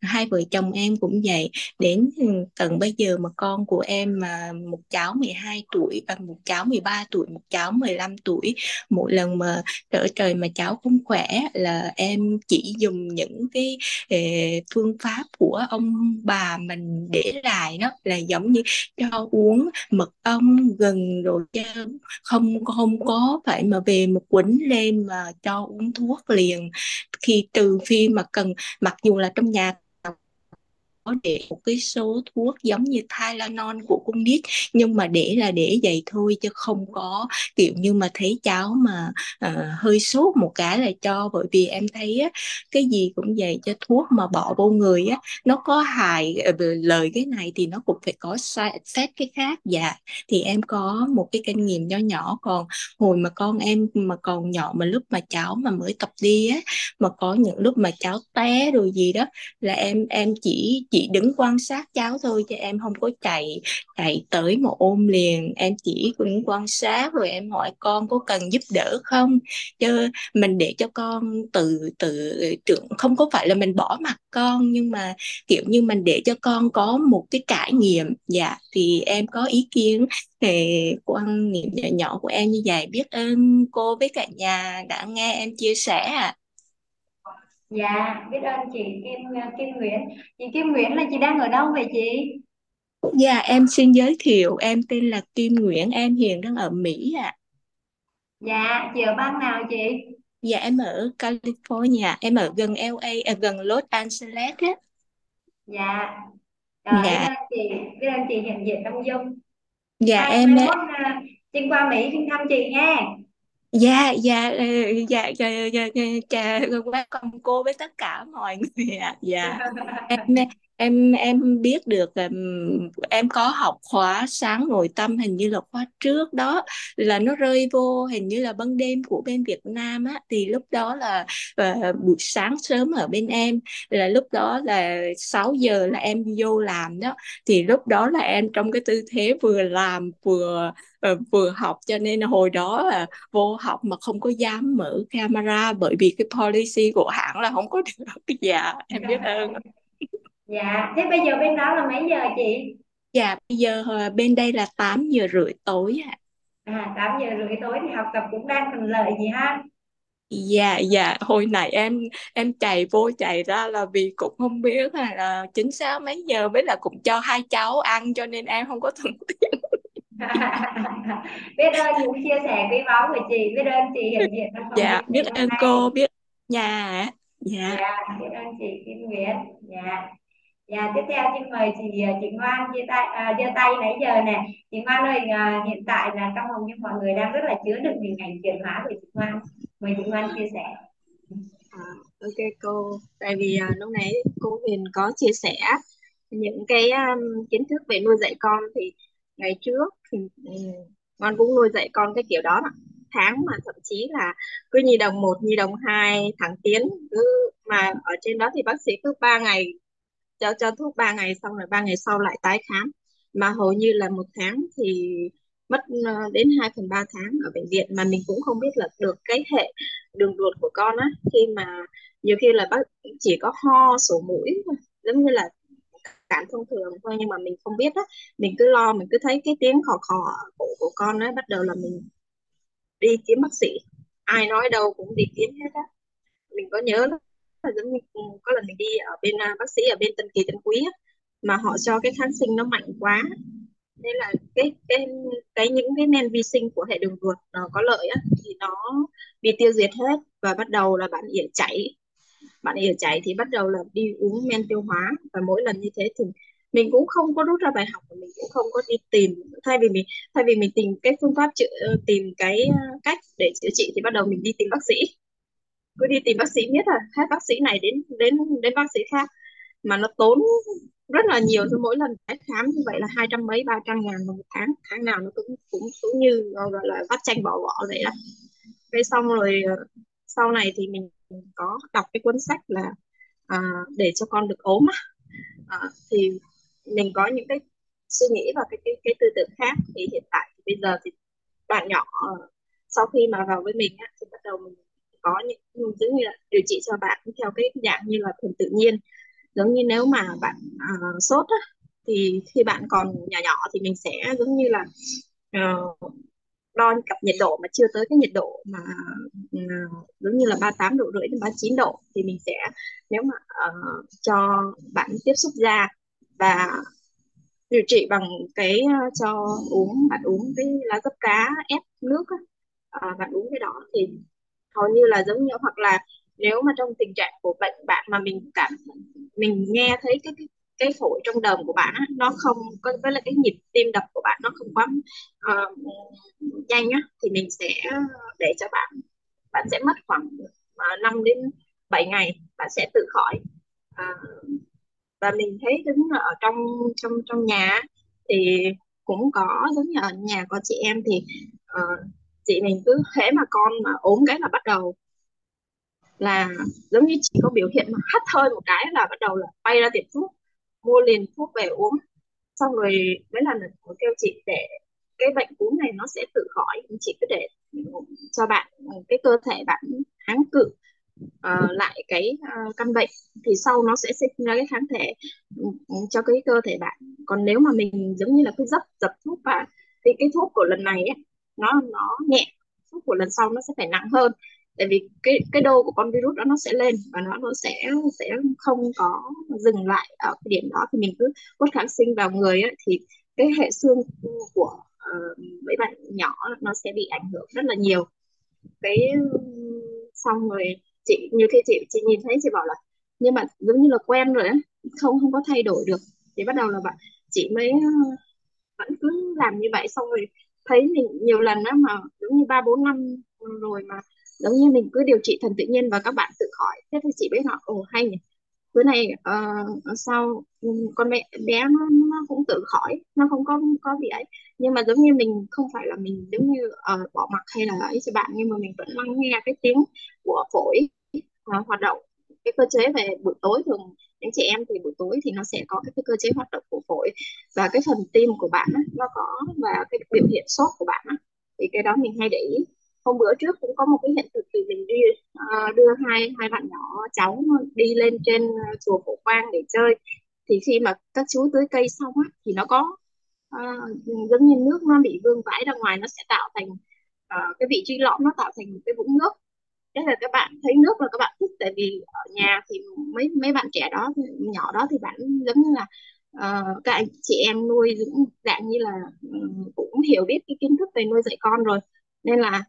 Speaker 3: Hai vợ chồng em cũng vậy. Đến tận bây giờ mà con của em mà một cháu 12 tuổi và một cháu 13 tuổi một cháu 15 tuổi mỗi lần mà trở trời mà cháu không khỏe là em chỉ dùng những cái eh, phương pháp của ông bà mình để lại đó là giống như cho uống mật ong gần rồi chứ. Không không có phải mà về một quýnh lên mà cho uống thuốc liền. Khi, trừ khi mà cần, mặc dù là trong nhà để một cái số thuốc giống như Tylenol của con nít nhưng mà để là để vậy thôi chứ không có kiểu như mà thấy cháu mà uh, hơi sốt một cái là cho. Bởi vì em thấy á, cái gì cũng vậy cho thuốc mà bỏ vô người á nó có hại ờ, lời cái này thì nó cũng phải có xét cái khác. Dạ thì em có một cái kinh nghiệm nho nhỏ. Còn hồi mà con em mà còn nhỏ mà lúc mà cháu mà mới tập đi á mà có những lúc mà cháu té rồi gì đó là em em chỉ chỉ chỉ đứng quan sát cháu thôi chứ em không có chạy chạy tới mà ôm liền. Em chỉ đứng quan sát rồi em hỏi con có cần giúp đỡ không? Chứ mình để cho con tự tự trưởng không có phải là mình bỏ mặt con, nhưng mà, kiểu như, mình để cho con có một cái trải nghiệm. Dạ thì em có ý kiến về quan niệm nhỏ nhỏ của em như vậy. Biết ơn cô với cả nhà đã nghe em chia sẻ ạ. à.
Speaker 1: Dạ, biết ơn chị Kim ờ, Kim Nguyễn. Chị Kim Nguyễn là chị đang ở đâu vậy chị?
Speaker 3: Dạ, em xin giới thiệu, em tên là Kim Nguyễn, em hiện đang ở Mỹ ạ.
Speaker 1: Dạ, chị ở bang nào chị?
Speaker 3: Dạ, em ở California, em ở gần LA, à, gần Los Angeles á.
Speaker 1: Dạ, rồi, biết
Speaker 3: Dạ,
Speaker 1: ơn chị, biết ơn chị hiện diện trong Dung.
Speaker 3: dạ
Speaker 1: Mai
Speaker 3: em
Speaker 1: mai mốt à, Trinh qua Mỹ xin thăm chị nha
Speaker 3: dạ dạ ờ, dạ dạ dạ dạ dạ quan công cô với tất cả mọi người ạ dạ em em em biết được um, em có học khóa sáng nội tâm hình như là khóa trước đó là nó rơi vô hình như là ban đêm của bên Việt Nam á. Thì lúc đó là uh, buổi sáng sớm ở bên em là lúc đó là 6 giờ là em vô làm đó. Thì lúc đó là em trong cái tư thế vừa làm vừa uh, vừa học cho nên hồi đó là vô học mà không có dám mở camera bởi vì cái policy của hãng là không có được. *laughs* Dạ em biết ơn
Speaker 1: Dạ, thế bây giờ bên đó là mấy giờ chị?
Speaker 3: Dạ, bây giờ ờ, bên đây là 8 giờ rưỡi tối ạ.
Speaker 1: À, 8 giờ rưỡi tối thì học tập cũng đang thuận lợi gì ha?
Speaker 3: Dạ, dạ, hồi nãy em em chạy vô chạy ra là vì cũng không biết là, là chính xác mấy giờ với là cũng cho hai cháu ăn cho nên em không có thuận tiện. *laughs*
Speaker 1: biết ơn những chia sẻ quý báu của chị, biết ơn chị hiện diện trong phòng
Speaker 3: Dạ, biết ơn cô, biết nhà. Dạ.
Speaker 1: Dạ, biết ơn chị Kim Nguyễn. Dạ. Dạ, tiếp theo xin mời chị ờ, chị Ngoan giơ tay à, giơ tay nãy giờ nè. Chị Ngoan ơi, à, hiện tại là trong phòng như mọi người đang rất là chứa đựng hình ảnh chuyển hóa của chị Ngoan. Mời chị Ngoan chia sẻ.
Speaker 2: À, ok cô, tại vì à, lúc nãy cô Huyền có chia sẻ những cái um, kiến thức về nuôi dạy con thì ngày trước thì ừ, um, con cũng nuôi dạy con cái kiểu đó mà tháng mà thậm chí là cứ nhi đồng một nhi đồng hai thẳng tiến cứ mà ở trên đó thì bác sĩ cứ ba ngày cho cho thuốc 3 ngày xong rồi 3 ngày sau lại tái khám. Mà hầu như là một tháng thì mất ờ, đến 2 phần 3 tháng ở bệnh viện. Mà mình cũng không biết là được cái hệ đường ruột của con á, khi mà nhiều khi là bác chỉ có ho, sổ mũi giống như là cảm thông thường thôi. Nhưng mà mình không biết á, mình cứ lo, mình cứ thấy cái tiếng khò khò cổ của con á, bắt đầu là mình đi kiếm bác sĩ. Ai nói đâu cũng đi kiếm hết á. Mình có nhớ là giống như có lần mình đi ở bên uh, bác sĩ ở bên Tân Kỳ Tân Quý á, mà họ cho cái kháng sinh nó mạnh quá. Nên là cái cái cái những cái men vi sinh của hệ đường ruột nó có lợi á thì nó bị tiêu diệt hết và bắt đầu là bạn ỉa chảy. Bạn ỉa chảy thì bắt đầu là đi uống men tiêu hóa và mỗi lần như thế thì mình cũng không có rút ra bài học và mình cũng không có đi tìm. Thay vì mình thay vì mình tìm cái phương pháp chữa ờ, tìm cái ờ, cách để chữa trị thì bắt đầu mình đi tìm bác sĩ cứ đi tìm bác sĩ biết là hết bác sĩ này đến đến đến bác sĩ khác. Mà nó tốn rất là nhiều cho mỗi lần tái khám như vậy là hai trăm mấy ba trăm ngàn một tháng. Tháng nào nó cũng cũng cũng như gọi là vắt chanh bỏ vỏ vậy đó. Cái xong rồi ờ, sau này thì mình có đọc cái cuốn sách là à, để cho con được ốm à, thì mình có những cái suy nghĩ và cái cái cái tư tưởng khác. Thì hiện tại thì bây giờ thì bạn nhỏ ờ, sau khi mà vào với mình á, thì bắt đầu mình có những giống như là điều trị cho bạn theo cái dạng như là thuần tự nhiên. Giống như nếu mà bạn uh, sốt á, thì khi bạn còn nhỏ nhỏ thì mình sẽ giống như là uh, đo cặp nhiệt độ mà chưa tới cái nhiệt độ mà uh, giống như là 38 độ rưỡi đến 39 độ thì mình sẽ nếu mà uh, cho bạn tiếp xúc da và điều trị bằng cái uh, cho uống bạn uống cái lá dấp cá ép nước uh, bạn uống cái đó thì hầu như là giống như hoặc là nếu mà trong tình trạng của bệnh bạn mà mình cảm mình nghe thấy cái cái, cái phổi trong đờm của bạn á, nó không có với lại cái nhịp tim đập của bạn nó không quá uh, nhanh á thì mình sẽ ờ, để cho bạn bạn sẽ mất khoảng ờ, uh, 5 đến 7 ngày bạn sẽ tự khỏi. Uh, và mình thấy đứng ở trong trong trong nhà thì cũng có giống như ở nhà có chị em thì uh, chị mình cứ thế mà con mà ốm cái là bắt đầu là giống như chị có biểu hiện mà hắt hơi một cái là bắt đầu là bay ra tiệm thuốc mua liền thuốc về uống. Xong rồi mấy lần có kêu chị để cái bệnh cúm này nó sẽ tự khỏi chị cứ để cho bạn cái cơ thể bạn kháng cự uh, lại cái uh, căn bệnh thì sau nó sẽ sinh ra cái kháng thể ừ, cho cái cơ thể bạn. Còn nếu mà mình giống như là cứ dập dập thuốc và thì cái thuốc của lần này ấy, nó nó nhẹ phút của lần sau nó sẽ phải nặng hơn. Tại vì cái cái đô của con virus đó nó sẽ lên và nó nó sẽ sẽ không có dừng lại ở cái điểm đó. Thì mình cứ hút kháng sinh vào người ấy, thì cái hệ xương của uh, mấy bạn nhỏ nó sẽ bị ảnh hưởng rất là nhiều. Cái xong rồi chị như khi chị chị nhìn thấy chị bảo là nhưng mà giống như là quen rồi ấy, không không có thay đổi được. Thì bắt đầu là bạn chị mới ờ, vẫn cứ làm như vậy xong rồi thấy mình nhiều lần đó mà giống như ba bốn năm rồi mà giống như mình cứ điều trị thần tự nhiên và các bạn tự khỏi. Thế thì chị biết họ ồ hay nhỉ. Bữa này uh, ờ, sau con bé bé nó, nó cũng tự khỏi nó không có có bị ấy. Nhưng mà giống như mình không phải là mình giống như uh, bỏ mặc hay là ấy cho bạn nhưng mà mình vẫn lắng nghe cái tiếng của phổi uh, hoạt động cái cơ chế về buổi tối thường những chị em thì buổi tối thì nó sẽ có cái, cái cơ chế hoạt động của phổi. Và cái phần tim của bạn á, nó có và cái biểu hiện sốt của bạn á, thì cái đó mình hay để ý. Hôm bữa trước cũng có một cái hiện thực thì mình đi uh, đưa hai hai bạn nhỏ cháu đi lên trên ờ, chùa Phổ Quang để chơi. Thì khi mà các chú tưới cây xong á thì nó có uh, giống như nước nó bị vương vãi ra ngoài nó sẽ tạo thành uh, cái vị trí lõm nó tạo thành một cái vũng nước thế là các bạn thấy nước là các bạn thích tại vì ở nhà thì mấy mấy bạn trẻ đó nhỏ đó thì bạn giống như là uh, các anh chị em nuôi cũng dạng như là um, cũng hiểu biết cái kiến thức về nuôi dạy con rồi. Nên là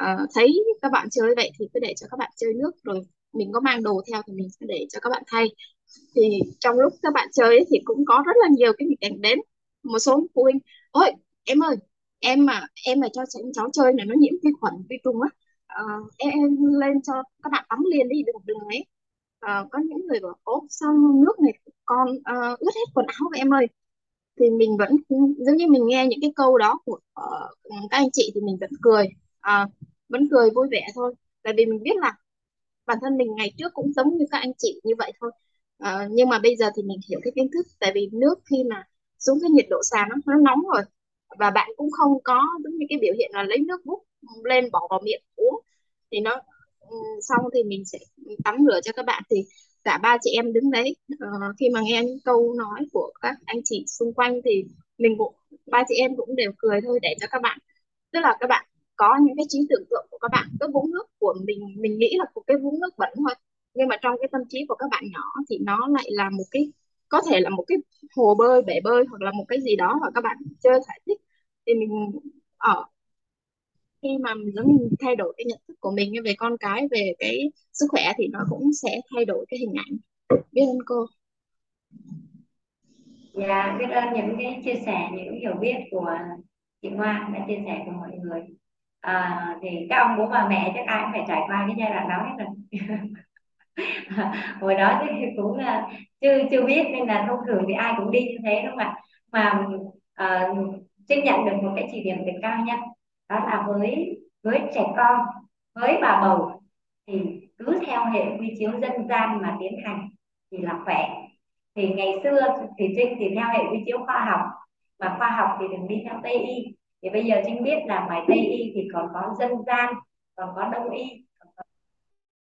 Speaker 2: uh, thấy các bạn chơi vậy thì cứ để cho các bạn chơi nước rồi mình có mang đồ theo thì mình sẽ để cho các bạn thay. Thì trong lúc các bạn chơi ấy, thì cũng có rất là nhiều cái nghịch cảnh đến. Một số phụ huynh ôi em ơi em mà em mà cho cháu chơi này nó nhiễm vi khuẩn vi trùng á uh, em, em lên cho các bạn tắm liền đi đừng lái uh, có những người bảo ốp sao nước này con uh, ờ, ướt hết quần áo vậy em ơi? Thì mình vẫn giống như mình nghe những cái câu đó của uh, các anh chị thì mình vẫn cười. Uh, vẫn cười vui vẻ thôi. Tại vì mình biết là bản thân mình ngày trước cũng giống như các anh chị như vậy thôi. Uh, nhưng mà bây giờ thì mình hiểu cái kiến thức. Tại vì nước khi mà xuống cái nhiệt độ sàn nó nó nóng rồi và bạn cũng không có giống như cái biểu hiện là lấy nước bút lên bỏ vào miệng uống thì nó ừ, xong thì mình sẽ tắm rửa cho các bạn. Thì cả ba chị em đứng đấy uh, khi mà nghe những câu nói của các anh chị xung quanh thì mình cũng ba chị em cũng đều cười thôi để cho các bạn tức là các bạn có những cái trí tưởng tượng của các bạn cái vũng nước của mình mình nghĩ là một cái vũng nước bẩn thôi. Nhưng mà trong cái tâm trí của các bạn nhỏ thì nó lại là một cái có thể là một cái hồ bơi bể bơi hoặc là một cái gì đó mà các bạn chơi giải thích. Thì mình ở khi mà mình thay đổi cái nhận thức của mình về con cái về cái sức khỏe thì nó cũng sẽ thay đổi cái hình ảnh. Biết ơn cô.
Speaker 1: Dạ biết ơn những cái chia sẻ những hiểu biết của chị Hoa đã chia sẻ của mọi người. À, thì các ông bố bà mẹ chắc ai cũng phải trải qua cái giai đoạn đó hết rồi. *laughs* Hồi đó thì cũng là chưa chưa biết nên là thông thường thì ai cũng đi như thế đúng không ạ? Mà ờ, uh, Trinh nhận được một cái chỉ điểm từ cao nhân đó là với với trẻ con với bà bầu thì cứ theo hệ quy chiếu dân gian mà tiến hành thì là khỏe. Thì ngày xưa thì Trinh thì theo hệ quy chiếu khoa học mà khoa học thì đừng đi theo tây y. Thì bây giờ trinh biết là ngoài tây y thì còn có dân gian còn có đông y còn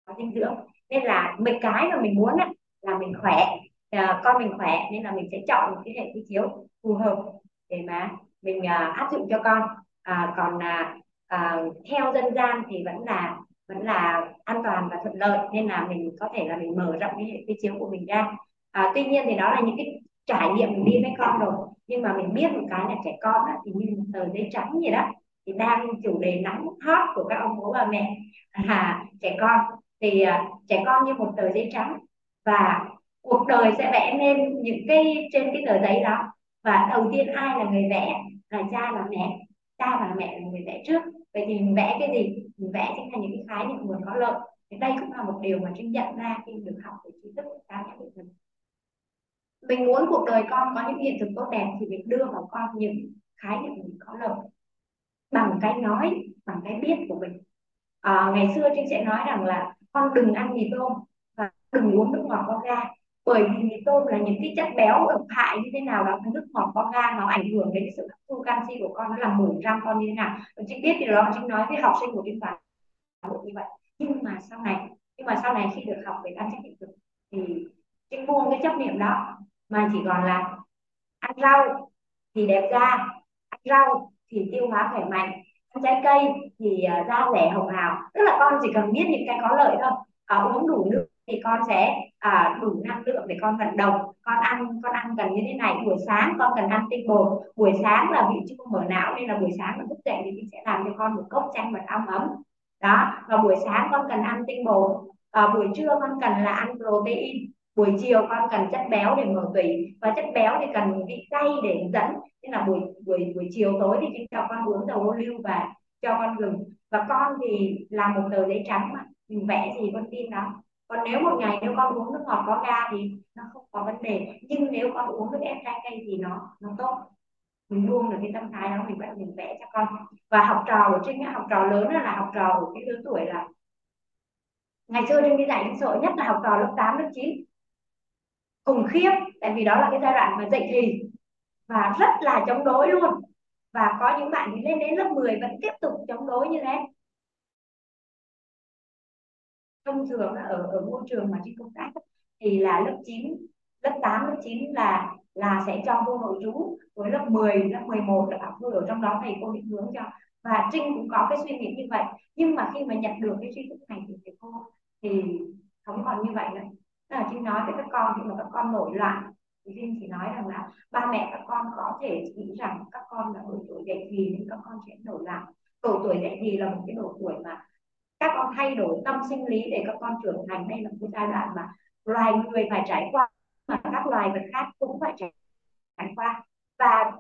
Speaker 1: có dinh dưỡng. Nên là mấy cái mà mình muốn là mình khỏe à, con mình khỏe nên là mình sẽ chọn một cái hệ quy chiếu phù hợp để mà mình à, áp dụng cho con à, còn à, à, theo dân gian thì vẫn là vẫn là an toàn và thuận lợi nên là mình có thể là mình mở rộng cái hệ quy chiếu của mình ra. À, tuy nhiên thì đó là những cái trải nghiệm mình đi với con rồi nhưng mà mình biết một cái là trẻ con á, thì như tờ giấy trắng vậy đó thì đang chủ đề nóng hot của các ông bố bà mẹ. Là *laughs* trẻ con thì à, trẻ con như một tờ giấy trắng và cuộc đời sẽ vẽ nên những cái trên cái tờ giấy đó. Và đầu tiên ai là người vẽ? Là cha là mẹ cha và mẹ là người vẽ trước. Vậy thì mình vẽ cái gì? Mình vẽ chính là những cái khái niệm nguồn có lợi. Thì đây cũng là một điều mà trinh nhận ra khi được học về tri thức cha mẹ của mình mình muốn cuộc đời con có những hiện thực tốt đẹp thì mình đưa vào con những khái niệm mình có lợi bằng cái nói bằng cái biết của mình. À, ngày xưa trinh sẽ nói rằng là con đừng ăn mì tôm và đừng uống nước ngọt có ga bởi vì tôm là những cái chất béo độc hại như thế nào đó nước ngọt có ga nó ảnh hưởng đến sự hấp thu canxi của con nó là 10 gram con như thế nào. Trinh biết thì đó chính nói với học sinh của bên toàn bộ như vậy. Nhưng mà sau này nhưng mà sau này khi được học về ăn chất hiện thực thì trinh buông cái chấp niệm đó mà chỉ còn là ăn rau thì đẹp da ăn rau thì tiêu hóa khỏe mạnh ăn trái cây thì à, da rẻ hồng hào. Tức là con chỉ cần biết những cái có lợi thôi uh, uống đủ nước thì con sẽ à, đủ năng lượng để con vận động. Con ăn con ăn cần như thế này. Buổi sáng con cần ăn tinh bột. Buổi sáng là vị chua mở não nên là buổi sáng là thức dậy thì mình sẽ làm cho con một cốc chanh mật ong ấm. Đó và buổi sáng con cần ăn tinh bột. À, buổi trưa con cần là ăn protein. Buổi chiều con cần chất béo để mở tủy. Và chất béo thì cần vị cay để dẫn. Nên là buổi buổi buổi chiều tối thì chúng cho con uống dầu ô liu và cho con gừng. Và con thì làm một tờ giấy trắng mà. Mình vẽ gì con tin đó còn nếu một ngày nếu con uống nước ngọt có ga thì nó không có vấn đề. Nhưng nếu con uống nước ép trái cây thì nó nó tốt. Mình buông được cái tâm thái đó mình bắt mình vẽ cho con. Và học trò của trinh học trò lớn là học trò của cái lứa tuổi là ngày xưa trinh đi dạy trinh sợ nhất là học trò lớp 8, lớp 9 khủng khiếp tại vì đó là cái giai đoạn mà dậy thì và rất là chống đối luôn. Và có những bạn thì lên đến lớp 10 vẫn tiếp tục chống đối như thế thông thường ở ở môi trường mà trên công tác thì là lớp 9 lớp 8 lớp 9 là là sẽ cho vô nội trú với lớp 10 lớp 11 là học ở trong đó thầy cô định hướng cho. Và Trinh cũng có cái suy nghĩ như vậy. Nhưng mà khi mà nhận được cái tri thức này từ thầy cô, thì không còn như vậy nữa. Tức là Trinh nói với các con, khi mà các con nổi loạn, thì Trinh chỉ nói rằng là ba mẹ các con có thể nghĩ rằng các con là ở tuổi dậy thì, nhưng các con sẽ nổi loạn. Độ tuổi dậy thì là một cái độ tuổi mà các con thay đổi tâm sinh lý để các con trưởng thành. Đây là một giai đoạn mà loài người phải trải qua mà các loài vật khác cũng phải trải qua. Và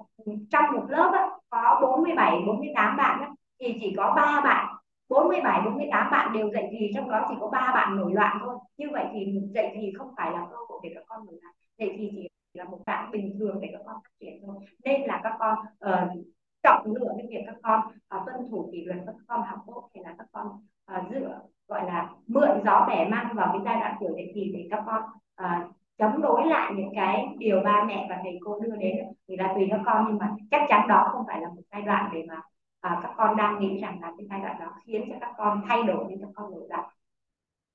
Speaker 1: trong một lớp á, có 47 48 bạn á, thì chỉ có ba bạn 47 48 bạn đều dậy thì trong đó chỉ có ba bạn nổi loạn thôi. Như vậy thì dậy thì không phải là cơ hội để các con nổi loạn dậy thì chỉ là một bạn bình thường để các con phát triển thôi. Nên là các con uh, chọn lựa cái việc các con uh, tuân thủ kỷ luật các con học tốt hay là các con uh, dựa gọi là mượn gió bẻ mang vào cái giai đoạn tuổi dậy thì để các con uh, chống đối lại những cái điều ba mẹ và thầy cô đưa đến. Thì là tùy các con nhưng mà chắc chắn đó không phải là một giai đoạn để mà à, các con đang nghĩ rằng là cái giai đoạn đó khiến cho các con thay đổi nên các con nổi giận.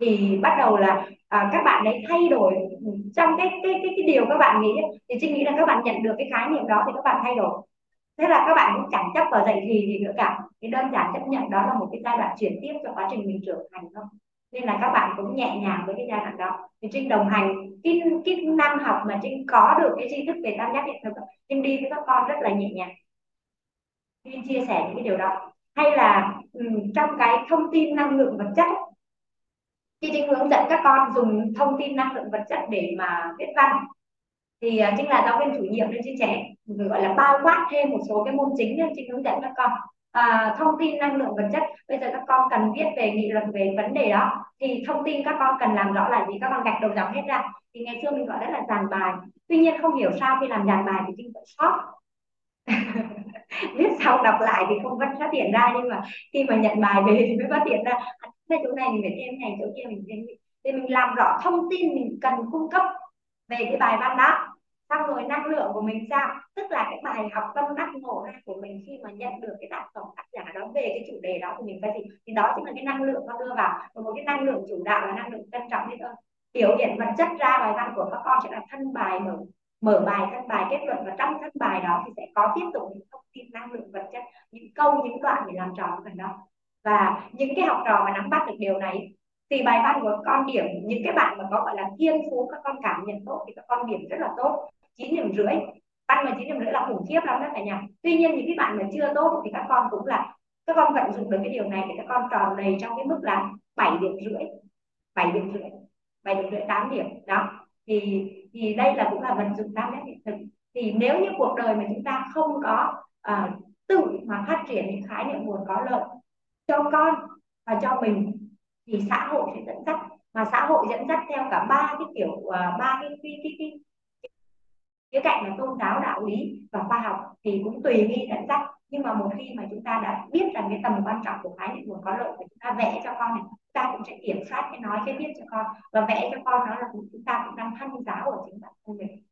Speaker 1: Thì bắt đầu là à, các bạn ấy thay đổi trong cái cái cái cái điều các bạn nghĩ. Thì chị nghĩ là các bạn nhận được cái khái niệm đó thì các bạn thay đổi. Thế là các bạn cũng chẳng chấp vào dạy thì gì nữa cả. Cái đơn giản chấp nhận đó là một cái giai đoạn chuyển tiếp cho quá trình mình trưởng thành thôi nên là các bạn cũng nhẹ nhàng với cái giai đoạn đó. Thì trinh đồng hành cái cái năm học mà trinh có được cái tri thức về tam giác hiện thực trinh đi với các con rất là nhẹ nhàng. Trinh chia sẻ những cái điều đó. Hay là um, trong cái thông tin năng lượng vật chất khi trinh hướng dẫn các con dùng thông tin năng lượng vật chất để mà viết văn thì à, uh, chính là giáo viên chủ nhiệm nên trinh trẻ gọi là bao quát thêm một số cái môn chính nên trinh hướng dẫn các con à, thông tin năng lượng vật chất bây giờ các con cần viết về nghị luận về vấn đề đó. Thì thông tin các con cần làm rõ là gì các con gạch đầu dòng hết ra. Thì ngày xưa mình gọi đó là dàn bài. Tuy nhiên không hiểu sao khi làm dàn bài thì trinh vẫn sót. *laughs* Viết sau đọc lại thì không vẫn phát hiện ra nhưng mà khi mà nhận bài về thì mới phát hiện ra. À, cái chỗ này mình phải thêm này chỗ kia mình thêm. Thì mình làm rõ thông tin mình cần cung cấp về cái bài văn đó xong rồi năng lượng của mình sao? Tức là cái bài học tâm đắc ngộ ra của mình khi mà nhận được cái tác phẩm tác giả đó về cái chủ đề đó của mình cái gì thì đó chính là cái năng lượng con đưa vào. Và một cái năng lượng chủ đạo là năng lượng trân trọng biết ơn. Biểu hiện vật chất ra bài văn của các con sẽ là thân bài mở mở bài, thân bài kết luận. Và trong thân bài đó thì sẽ có tiếp tục những thông tin năng lượng vật chất, những câu, những đoạn để làm tròn phần đó. Và những cái học trò mà nắm bắt được điều này thì bài văn của con điểm, những cái bạn mà có gọi là thiên phú, các con cảm nhận tốt thì các con điểm rất là tốt chín điểm rưỡi. Văn mà chín điểm rưỡi là khủng khiếp lắm đó cả nhà. Tuy nhiên những cái bạn mà chưa tốt thì các con cũng là các con vận dụng được cái điều này để các con tròn đầy trong cái mức là 7 điểm rưỡi 7 điểm rưỡi 7 điểm rưỡi 8 điểm. Đó. Thì thì đây là cũng là vận dụng tam giác hiện thực. Thì nếu như cuộc đời mà chúng ta không có uh, tự mà phát triển những khái niệm nguồn có lợi cho con và cho mình thì xã hội sẽ dẫn dắt. Mà xã hội dẫn dắt theo cả ba cái kiểu uh, ba cái cái cái, cái khía cạnh là tôn giáo đạo lý và khoa học thì cũng tùy nghi dẫn dắt nhưng mà một khi mà chúng ta đã biết rằng cái tầm quan trọng của khái niệm nguồn có lợi và chúng ta vẽ cho con này chúng ta cũng sẽ kiểm soát cái nói cái viết cho con và vẽ cho con đó là chúng ta cũng đang thân giáo ở chính bản thân mình.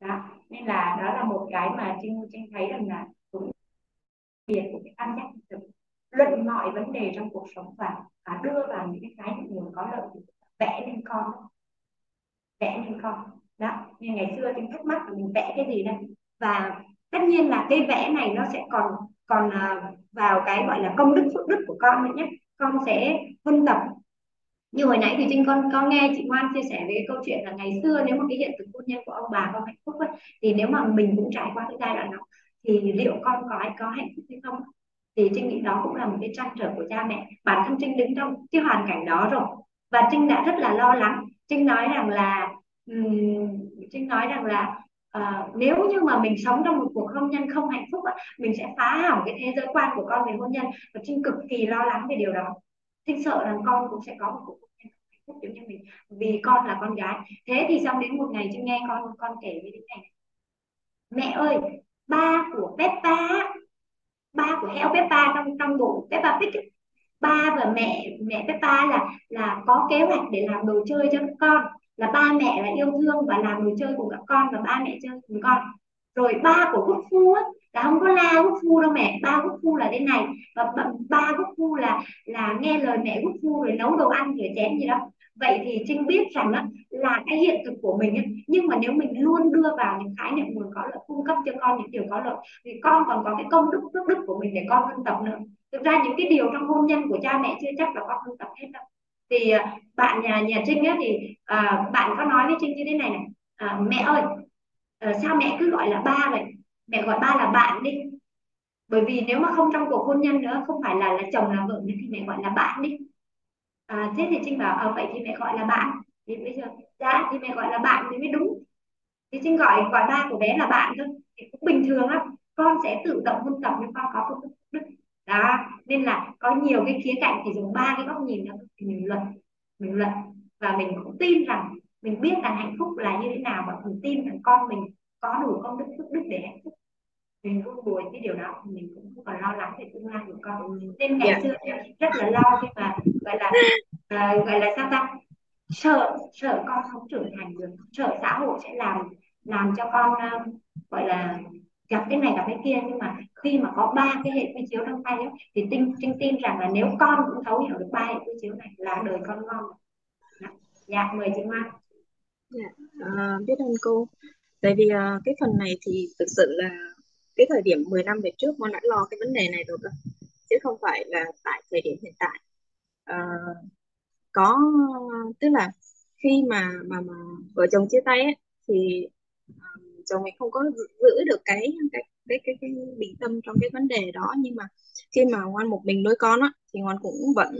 Speaker 1: Đó. nên là đó là một cái mà trinh trinh thấy rằng là cũng biệt của cái tam giác thực luận mọi vấn đề trong cuộc sống và, và đưa vào những cái khái niệm nguồn có lợi vẽ lên con. Vẽ lên con đó như ngày xưa tôi thắc mắc là mình vẽ cái gì đây? Và tất nhiên là cái vẽ này nó sẽ còn còn à, vào cái gọi là công đức phước đức của con nữa nhé. Con sẽ phân tập. Như hồi nãy thì trinh con con nghe chị Ngoan chia sẻ về cái câu chuyện là ngày xưa nếu mà cái hiện thực hôn nhân của ông bà không hạnh phúc ấy, thì nếu mà mình cũng trải qua cái giai đoạn đó thì liệu con có có hạnh phúc hay không? Thì trinh nghĩ đó cũng là một cái trăn trở của cha mẹ. Bản thân trinh đứng trong cái hoàn cảnh đó rồi. Và trinh đã rất là lo lắng. Trinh nói rằng là um, trinh nói rằng là uh, nếu như mà mình sống trong một cuộc hôn nhân không hạnh phúc á, mình sẽ phá hỏng cái thế giới quan của con về hôn nhân và trinh cực kỳ lo lắng về điều đó. Trinh sợ rằng con cũng sẽ có một cuộc hôn nhân không hạnh phúc giống như mình vì con là con gái. Thế thì xong đến một ngày trinh nghe con con kể với thế này mẹ ơi ba của Peppa ba của heo Peppa trong trong bộ Peppa Pig ba và mẹ mẹ Peppa là là có kế hoạch để làm đồ chơi cho các con là ba mẹ là yêu thương và làm đồ chơi cùng các con và ba mẹ chơi cùng con. Rồi ba của quốc phu á là không có la quốc phu đâu mẹ. Ba quốc phu là thế này. Và ba quốc phu là là nghe lời mẹ quốc phu rồi nấu đồ ăn rửa chén gì đó. Vậy thì trinh biết rằng á, là cái hiện thực của mình á, nhưng mà nếu mình luôn đưa vào những khái niệm nguồn có lợi cung cấp cho con những điều có lợi thì con còn có cái công đức phước đức của mình để con thân tập nữa. Thực ra những cái điều trong hôn nhân của cha mẹ chưa chắc là con thân tập hết đâu thì à, bạn nhà nhà trinh ấy thì à, bạn có nói với trinh như thế này này. À, mẹ ơi à, sao mẹ cứ gọi là ba vậy? Mẹ gọi ba là bạn đi. Bởi vì nếu mà không trong cuộc hôn nhân nữa không phải là là chồng là vợ nữa thì mẹ gọi là bạn đi. À, thế thì trinh bảo à, vậy thì mẹ gọi là bạn. Thì bây giờ dạ thì mẹ gọi là bạn thì mới đúng. Thì trinh gọi gọi ba của bé là bạn thôi. Thì cũng bình thường lắm. Con sẽ tự động hôn tập nhưng con có phương đó nên là có nhiều cái khía cạnh thì dùng ba cái góc nhìn đó mình luận mình luận và mình cũng tin rằng mình biết rằng hạnh phúc là như thế nào và mình tin rằng con mình có đủ công đức phước đức để hạnh phúc mình vui buồn cái điều đó mình cũng không còn lo lắng về tương lai của con nên ngày yeah. Dạ. xưa em rất là lo khi mà gọi là uh, gọi là sao ta sợ sợ con không trưởng thành được sợ xã hội sẽ làm làm cho con uh, gọi là gặp cái này gặp cái kia nhưng mà khi mà có ba cái hệ quy chiếu trong tay ấy, thì tin tin tin rằng là nếu con cũng thấu hiểu được ba hệ quy chiếu này là đời con ngon. Dạ mời chị Ngoan
Speaker 2: dạ à, biết ơn cô. Tại vì à, cái phần này thì thực sự là cái thời điểm 10 năm về trước con đã lo cái vấn đề này rồi cơ. Chứ không phải là tại thời điểm hiện tại. À, có tức là khi mà mà mà vợ chồng chia tay ấy, thì à, chồng mình không có giữ được cái cái cái cái, cái bình tâm trong cái vấn đề đó. Nhưng mà khi mà ngoan một mình nuôi con á thì ngoan cũng vẫn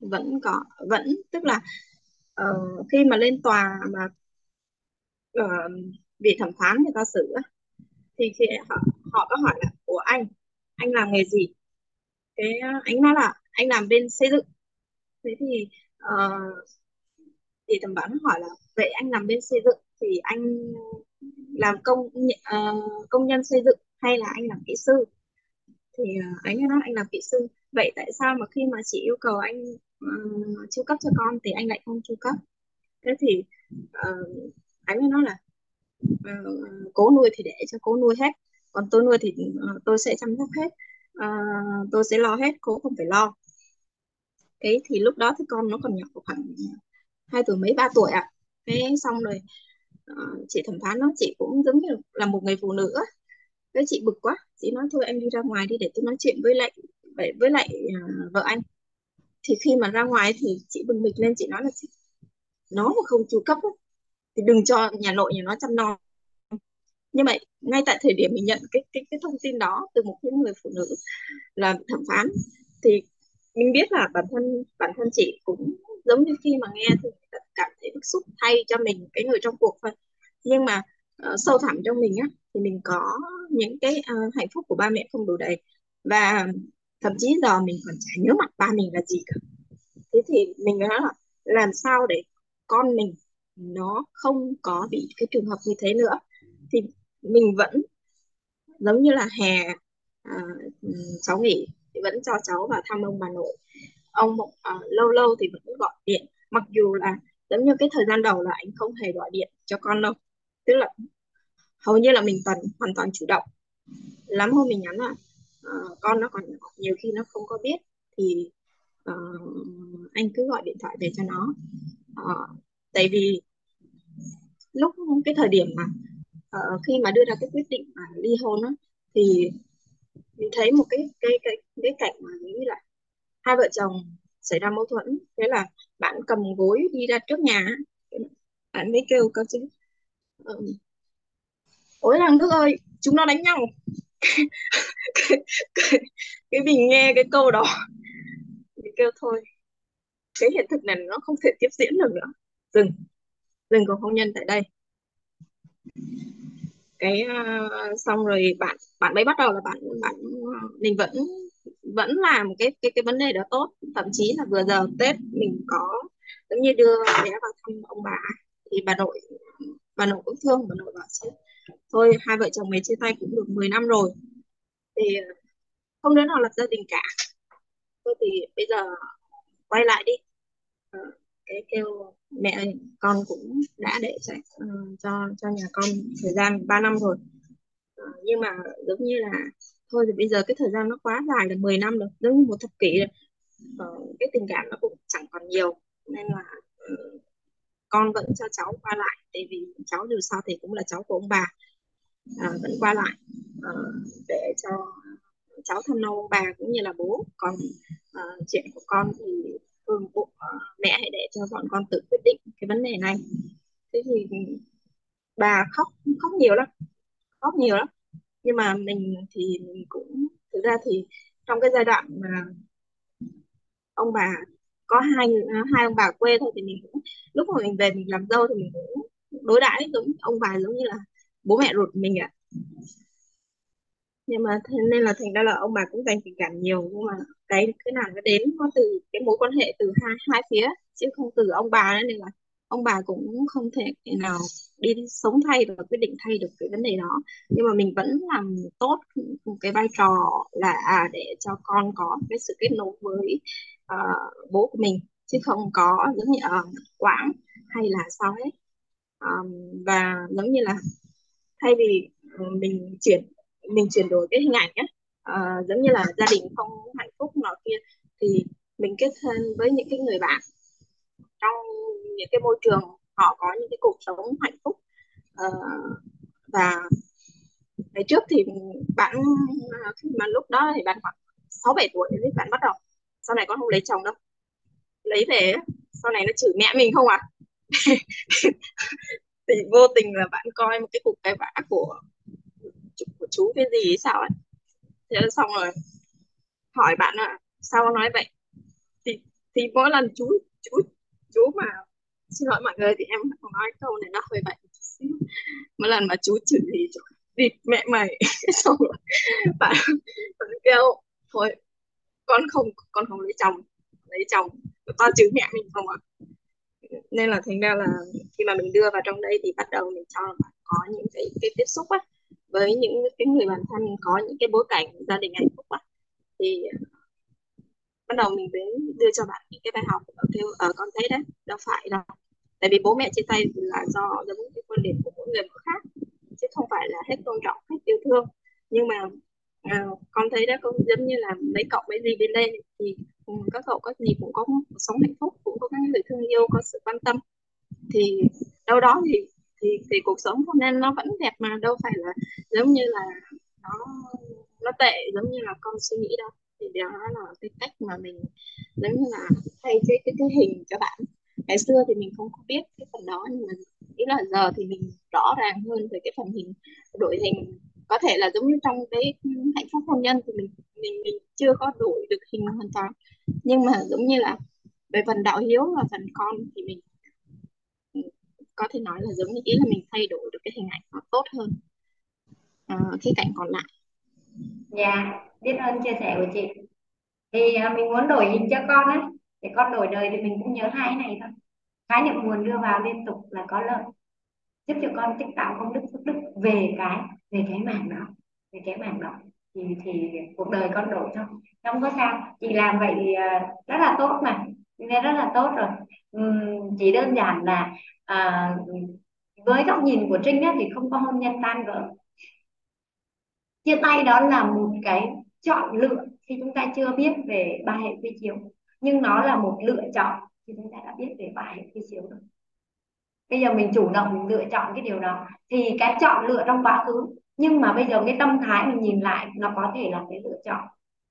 Speaker 2: vẫn có vẫn tức là uh, khi mà lên tòa mà uh, bị thẩm phán người ta xử thì khi họ, họ có hỏi là của anh anh làm nghề gì? Cái ờ, anh nói là anh làm bên xây dựng. Thế thì uh, thì thẩm phán hỏi là vậy anh làm bên xây dựng thì anh làm công uh, công nhân xây dựng hay là anh làm kỹ sư? Thì uh, anh ấy nói anh làm kỹ sư. Vậy tại sao mà khi mà chị yêu cầu anh uh, chu cấp cho con thì anh lại không chu cấp? Thế thì uh, anh ấy nói là uh, cố nuôi thì để cho cố nuôi hết. Còn tôi nuôi thì uh, tôi sẽ chăm sóc hết. Uh, tôi sẽ lo hết cố không phải lo. Cái thì lúc đó thì con nó còn nhỏ khoảng hai tuổi mấy ba tuổi ạ. À. cái xong rồi uh, chị thẩm phán nói chị cũng giống như là một người phụ nữ cái chị bực quá chị nói thôi em đi ra ngoài đi để tôi nói chuyện với lại vậy với lại uh, vợ anh. Thì khi mà ra ngoài thì chị bừng bịch lên chị nói là chị, nó mà không chu cấp thì đừng cho nhà nội nhà nó chăm lo nhưng mà ngay tại thời điểm mình nhận cái cái cái thông tin đó từ một cái người phụ nữ là thẩm phán thì mình biết là bản thân bản thân chị cũng giống như khi mà nghe thì cảm thấy bức xúc thay cho mình cái người trong cuộc thôi. Nhưng mà uh, sâu thẳm trong mình á thì mình có những cái uh, hạnh phúc của ba mẹ không đủ đầy. Và thậm chí giờ mình còn chả nhớ mặt ba mình là gì cả. Thế thì mình nói là làm sao để con mình nó không có bị cái trường hợp như thế nữa. Thì mình vẫn giống như là hè à, cháu nghỉ thì vẫn cho cháu vào thăm ông bà nội. Ông à, lâu lâu thì vẫn gọi điện. Mặc dù là giống như cái thời gian đầu là anh không hề gọi điện cho con đâu. Tức là hầu như là mình toàn hoàn toàn chủ động. Lắm hôm mình nhắn là uh, con nó còn nhiều khi nó không có biết thì uh, anh cứ gọi điện thoại về cho nó. Uh, tại vì lúc cái thời điểm mà uh, khi mà đưa ra cái quyết định mà ly hôn á thì mình thấy một cái cái cái cái cảnh mà nghĩ là hai vợ chồng xảy ra mâu thuẫn. Thế là bạn cầm gối đi ra trước nhà. Bạn mới kêu các chứ ối thằng Đức ơi chúng nó đánh nhau. Cái, *laughs* cái, cái mình nghe cái câu đó mình kêu thôi. Cái hiện thực này nó không thể tiếp diễn được nữa. Dừng dừng cuộc hôn nhân tại đây. Cái uh, xong rồi bạn bạn mới bắt đầu là bạn bạn à, mình vẫn vẫn làm cái cái cái vấn đề đó tốt. Thậm chí là vừa giờ tết mình có giống như đưa bé vào thăm ông bà thì bà nội bà nội cũng thương bà nội bảo chứ thôi hai vợ chồng mày chia tay cũng được 10 năm rồi. Thì ờ, không đứa nào lập gia đình cả. Thôi thì bây giờ quay lại đi. Ờ, cái kêu mẹ con cũng đã để chạy, uh, ờ, cho cho nhà con thời gian 3 năm rồi. Uh, nhưng mà giống như là thôi thì bây giờ cái thời gian nó quá dài là 10 năm rồi giống như một thập kỷ rồi. Và cái tình cảm nó cũng chẳng còn nhiều nên là ừ, con vẫn cho cháu qua lại tại vì cháu dù sao thì cũng là cháu của ông bà. À, vẫn qua lại à, để cho cháu thăm nom ông bà cũng như là bố. Còn à, chuyện của con thì thường bộ à, mẹ hãy để cho bọn con tự quyết định cái vấn đề này. Thế thì bà khóc khóc nhiều lắm khóc nhiều lắm nhưng mà mình thì mình cũng, thực ra thì trong cái giai đoạn mà ông bà có hai hai ông bà quê thôi thì mình cũng, lúc mà mình về mình làm dâu thì mình cũng đối đãi giống ông bà giống như là bố mẹ ruột mình ạ. À nhưng mà thế nên là thành ra là ông bà cũng dành tình cảm nhiều, nhưng mà cái cái nào nó đến có từ cái mối quan hệ từ hai hai phía, chứ không từ ông bà nữa nên là ông bà cũng không thể nào đi sống thay và quyết định thay được cái vấn đề đó. Nhưng mà mình vẫn làm tốt cái vai trò là à, để cho con có cái sự kết nối với uh, bố của mình chứ không có giống như ở uh, quãng hay là sao hết. Um, và giống như là thay vì ờ, mình chuyển mình chuyển đổi cái hình ảnh á uh, giống như là gia đình không hạnh phúc nào kia thì mình kết thân với những cái người bạn những cái môi trường họ có những cái cuộc sống hạnh phúc. À, và ngày trước thì bạn khi mà lúc đó thì bạn khoảng sáu bảy tuổi thì bạn bắt đầu sau này con không lấy chồng đâu lấy về sau này nó chửi mẹ mình không à? *laughs* Thì vô tình là bạn coi một cái cuộc cái vã của của chú cái gì sao ấy. Thế là xong rồi hỏi bạn là sao nói vậy? Thì thì mỗi lần chú chú chú mà xin lỗi mọi người, thì em nói câu này, nó hơi vậy mỗi lần mà chú chửi thì địt mẹ mày. *laughs* Xong rồi bạn bạn kêu, thôi, con không con không lấy chồng lấy chồng, tao chửi mẹ mình không à nên là thành ra là khi mà mình đưa vào trong đây thì bắt đầu mình cho là có những cái cái tiếp xúc á, với những cái người bạn thân, có những cái bối cảnh gia đình hạnh phúc á. Thì bắt đầu mình đến đưa cho bạn những cái bài học ở theo ở con thấy đấy. Đâu phải đâu. Tại vì bố mẹ chia tay là do giống cái quan điểm của mỗi người mỗi khác chứ không phải là hết tôn trọng hết yêu thương. Nhưng mà à, con thấy đó cũng giống như là mấy cậu mấy gì bên đây thì ừ, các cậu có gì cũng có cuộc sống hạnh phúc cũng có các người thương yêu có sự quan tâm. Thì đâu đó thì thì thì cuộc sống hôn nhân nó vẫn đẹp mà đâu phải là giống như là nó nó tệ giống như là con suy nghĩ đâu thì đó là cái cách mà mình giống như là thay cái cái cái hình cho bạn. Ngày xưa thì mình không có biết cái phần đó nhưng mà ý là giờ thì mình rõ ràng hơn về cái phần hình đổi hình. Có thể là giống như trong cái hạnh phúc hôn nhân thì mình mình mình chưa có đổi được hình hoàn toàn. Nhưng mà giống như là về phần đạo hiếu và phần con thì mình có thể nói là giống như ý là mình thay đổi được cái hình ảnh nó tốt hơn à, khía cạnh còn lại.
Speaker 1: Dạ biết ơn chia sẻ của chị. Thì à, mình muốn đổi hình cho con á để con đổi đời thì mình cũng nhớ hai cái này thôi. Khái niệm nguồn đưa vào liên tục là có lợi. Giúp cho con tích tạo công đức phước đức về cái về cái mảng đó về cái mảng đó. Thì thì cuộc đời con đổi thôi. Không có sao. Chị làm vậy thì à, rất là tốt mà. Nghe rất là tốt rồi. Uhm, chỉ đơn giản là à, với góc nhìn của Trinh á, thì không có hôn nhân tan vỡ. Chia tay đó là một cái chọn lựa khi chúng ta chưa biết về ba hệ quy chiếu. Nhưng nó là một lựa chọn khi chúng ta đã biết về ba hệ quy chiếu rồi. Bây giờ mình chủ động mình lựa chọn cái điều đó. Thì cái chọn lựa trong quá khứ nhưng mà bây giờ cái tâm thái mình nhìn lại nó có thể là cái lựa chọn.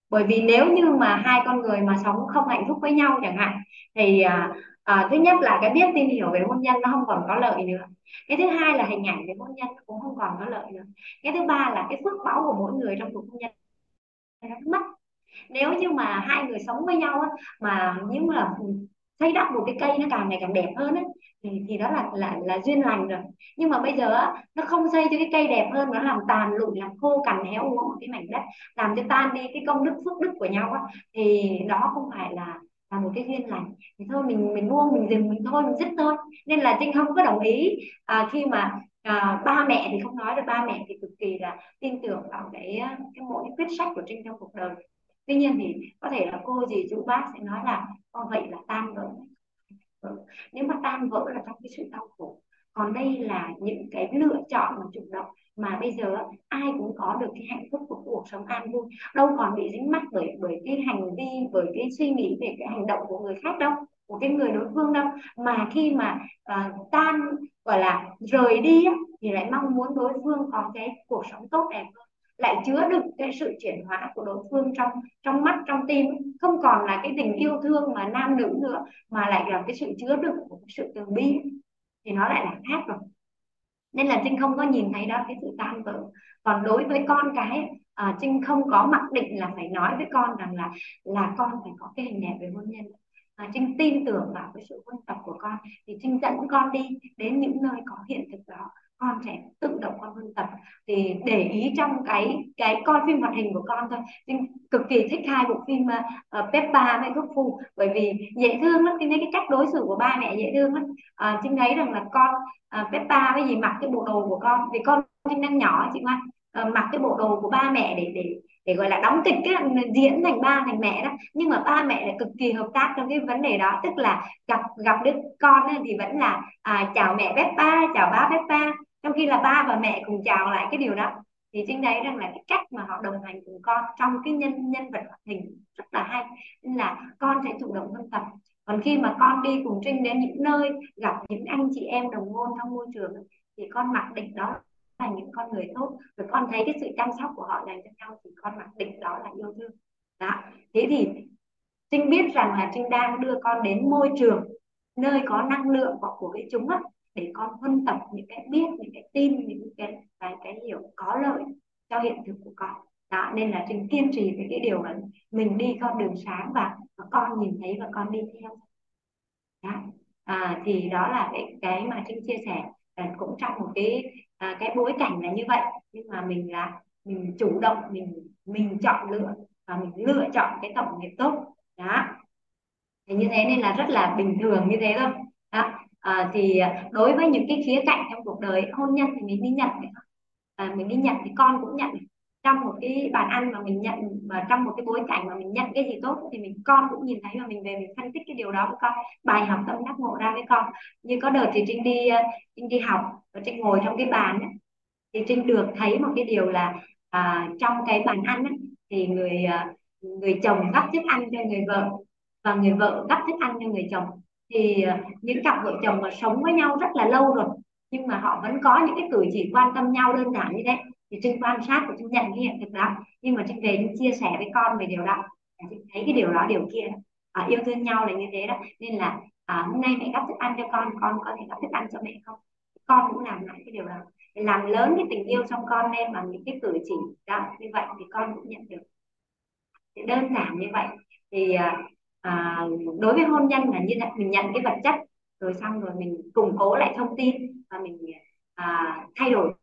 Speaker 1: Bởi vì nếu như mà hai con người mà sống không hạnh phúc với nhau chẳng hạn thì à, à, thứ nhất là cái biết tìm hiểu về hôn nhân nó không còn có lợi nữa. Cái thứ hai là hình ảnh về hôn nhân cũng không còn có lợi nữa. Cái thứ ba là cái phước báo của mỗi người trong cuộc hôn nhân nó mất. Nếu như mà hai người sống với nhau á, mà nếu mà xây đắp một cái cây nó càng ngày càng đẹp hơn á thì thì đó là là là duyên lành rồi. Nhưng mà bây giờ á, nó không xây cho cái cây đẹp hơn nó làm tàn lụi làm khô cằn héo úa một cái mảnh đất làm cho tan đi cái công đức phước đức của nhau á, thì đó không phải là là một cái duyên lành. Thì thôi mình mình buông mình dừng mình thôi mình dứt thôi. Nên là trinh không có đồng ý à, khi mà à, ba mẹ thì không nói được ba mẹ thì cực kỳ là tin tưởng vào cái ờ, cái mỗi quyết sách của trinh trong cuộc đời. Tuy nhiên thì có thể là cô gì chú bác sẽ nói là con vậy là tan vỡ. Ừ, nếu mà tan vỡ là trong cái sự đau khổ. Còn đây là những cái lựa chọn mà chủ động mà bây giờ ai cũng có được cái hạnh phúc của cuộc sống an vui. Đâu còn bị dính mắc bởi bởi cái hành vi bởi cái suy nghĩ về cái hành động của người khác đâu của cái người đối phương đâu. Mà khi mà uh, tan gọi là rời đi thì lại mong muốn đối phương có cái cuộc sống tốt đẹp hơn lại chứa đựng cái sự chuyển hóa của đối phương trong trong mắt trong tim không còn là cái tình yêu thương mà nam nữ nữa mà lại là cái sự chứa đựng của cái sự từ bi thì nó lại là khác rồi. Nên là trinh không có nhìn thấy đó cái sự tan vỡ. Còn đối với con cái à, trinh không có mặc định là phải nói với con rằng là là con phải có cái hình đẹp về hôn nhân và trinh tin tưởng vào cái sự huân tập của con thì trinh dẫn con đi đến những nơi có hiện thực đó. Con sẽ tự động con huân tập. Thì để ý trong cái cái coi phim hoạt hình của con thôi. Trinh cực kỳ thích hai bộ phim uh, Peppa với Gốc Phu. Bởi vì dễ thương lắm trinh thấy cái cách đối xử của ba mẹ dễ thương lắm. À, trinh thấy rằng là con uh, Peppa với gì mặc cái bộ đồ của con. Vì con trinh đang nhỏ chị Ngoan uh, mặc cái bộ đồ của ba mẹ để để để gọi là đóng kịch cái diễn thành ba thành mẹ đó. Nhưng mà ba mẹ lại cực kỳ hợp tác trong cái vấn đề đó. Tức là gặp gặp đứa con thì vẫn là à, chào mẹ Peppa chào ba Peppa trong khi là ba và mẹ cùng chào lại cái điều đó. Thì trên đấy rằng là cái cách mà họ đồng hành cùng con trong cái nhân nhân vật hoạt hình rất là hay. Nên là con sẽ chủ động hơn tập còn khi mà con đi cùng trinh đến những nơi gặp những anh chị em đồng môn trong môi trường thì con mặc định đó là những con người tốt. Rồi con thấy cái sự chăm sóc của họ dành cho nhau thì con mặc định đó là yêu thương. Đó. Thế thì trinh biết rằng là trinh đang đưa con đến môi trường nơi có năng lượng của, của cái chúng á để con huân tập những cái biết những cái tin những cái cái cái hiểu có lợi cho hiện thực của con. Đó nên là trinh kiên trì với cái điều là mình đi con đường sáng và, và con nhìn thấy và con đi theo. Đó. À, thì đó là cái cái mà trinh chia sẻ. À, cũng trong một cái à, cái bối cảnh là như vậy. Nhưng mà mình là mình chủ động mình mình chọn lựa và mình lựa chọn cái tổng nghiệp tốt. Đó. Thì như thế nên là rất là bình thường như thế thôi. Đó. À, thì đối với những cái khía cạnh trong cuộc đời hôn nhân thì mình đi nhận à, mình đi nhận thì con cũng nhận trong một cái bàn ăn mà mình nhận mà trong một cái bối cảnh mà mình nhận cái gì tốt thì mình con cũng nhìn thấy và mình về mình phân tích cái điều đó với con. Bài học tâm đắc ngộ ra với con. Như có đợt thì trinh đi ờ, trinh đi học và trinh ngồi trong cái bàn ấy, thì Trinh được thấy một cái điều là à, trong cái bàn ăn ấy, thì người ờ, người chồng gắp thức ăn cho người vợ và người vợ gắp thức ăn cho người chồng. Thì ờ, những cặp vợ chồng mà sống với nhau rất là lâu rồi nhưng mà họ vẫn có những cái cử chỉ quan tâm nhau đơn giản như thế thì Trinh quan sát và Trinh nhận cái hiện thực đó nhưng mà Trinh về Trinh chia sẻ với con về điều đó. Trinh thấy cái điều đó điều kia à, yêu thương nhau là như thế đó. Nên là à, hôm nay mẹ gắp thức ăn cho con. Con có thể gắp thức ăn cho mẹ không? Con cũng làm lại cái điều đó. Làm lớn cái tình yêu trong con lên bằng những cái cử chỉ đó. Như vậy thì con cũng nhận được thì đơn giản như vậy. Thì à, à, đối với hôn nhân là như vậy mình nhận cái vật chất rồi xong rồi mình củng cố lại thông tin và mình à, thay đổi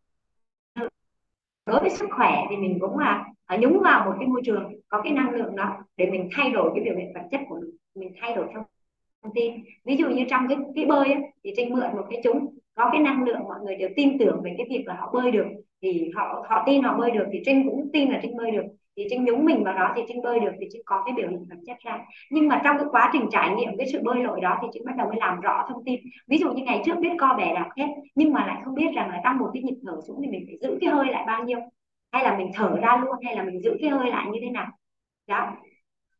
Speaker 1: đối với sức khỏe thì mình cũng là à, nhúng vào một cái môi trường có cái năng lượng đó để mình thay đổi cái biểu hiện vật chất của mình mình thay đổi trong thông tin. Ví dụ như trong cái cái bơi ấy, thì trinh mượn một cái chúng có cái năng lượng mọi người đều tin tưởng về cái việc là họ bơi được thì họ họ tin họ bơi được thì trinh cũng tin là trinh bơi được thì trinh nhúng mình vào đó thì trinh bơi được thì trinh có cái biểu hiện vật chất ra. Nhưng mà trong cái quá trình trải nghiệm cái sự bơi lội đó thì trinh bắt đầu mới làm rõ thông tin. Ví dụ như ngày trước biết co bẻ đạp hết nhưng mà lại không biết rằng là trong một cái nhịp thở xuống thì mình phải giữ cái hơi lại bao nhiêu? Hay là mình thở ra luôn, hay là mình giữ cái hơi lại như thế nào? Đó.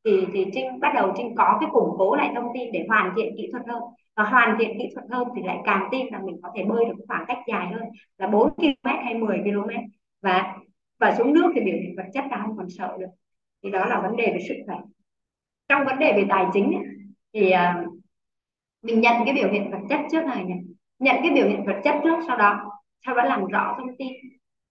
Speaker 1: Thì thì trinh, bắt đầu trinh có cái củng cố lại thông tin để hoàn thiện kỹ thuật hơn. Và hoàn thiện kỹ thuật hơn thì lại càng tin là mình có thể bơi được khoảng cách dài hơn là 4 km hay 10 km và và xuống nước thì biểu hiện vật chất là không còn sợ được. Thì đó là vấn đề về sức khỏe. Trong vấn đề về tài chính ấy, thì uh, mình nhận cái biểu hiện vật chất trước này nhỉ nhận cái biểu hiện vật chất trước sau đó sau đó làm rõ thông tin.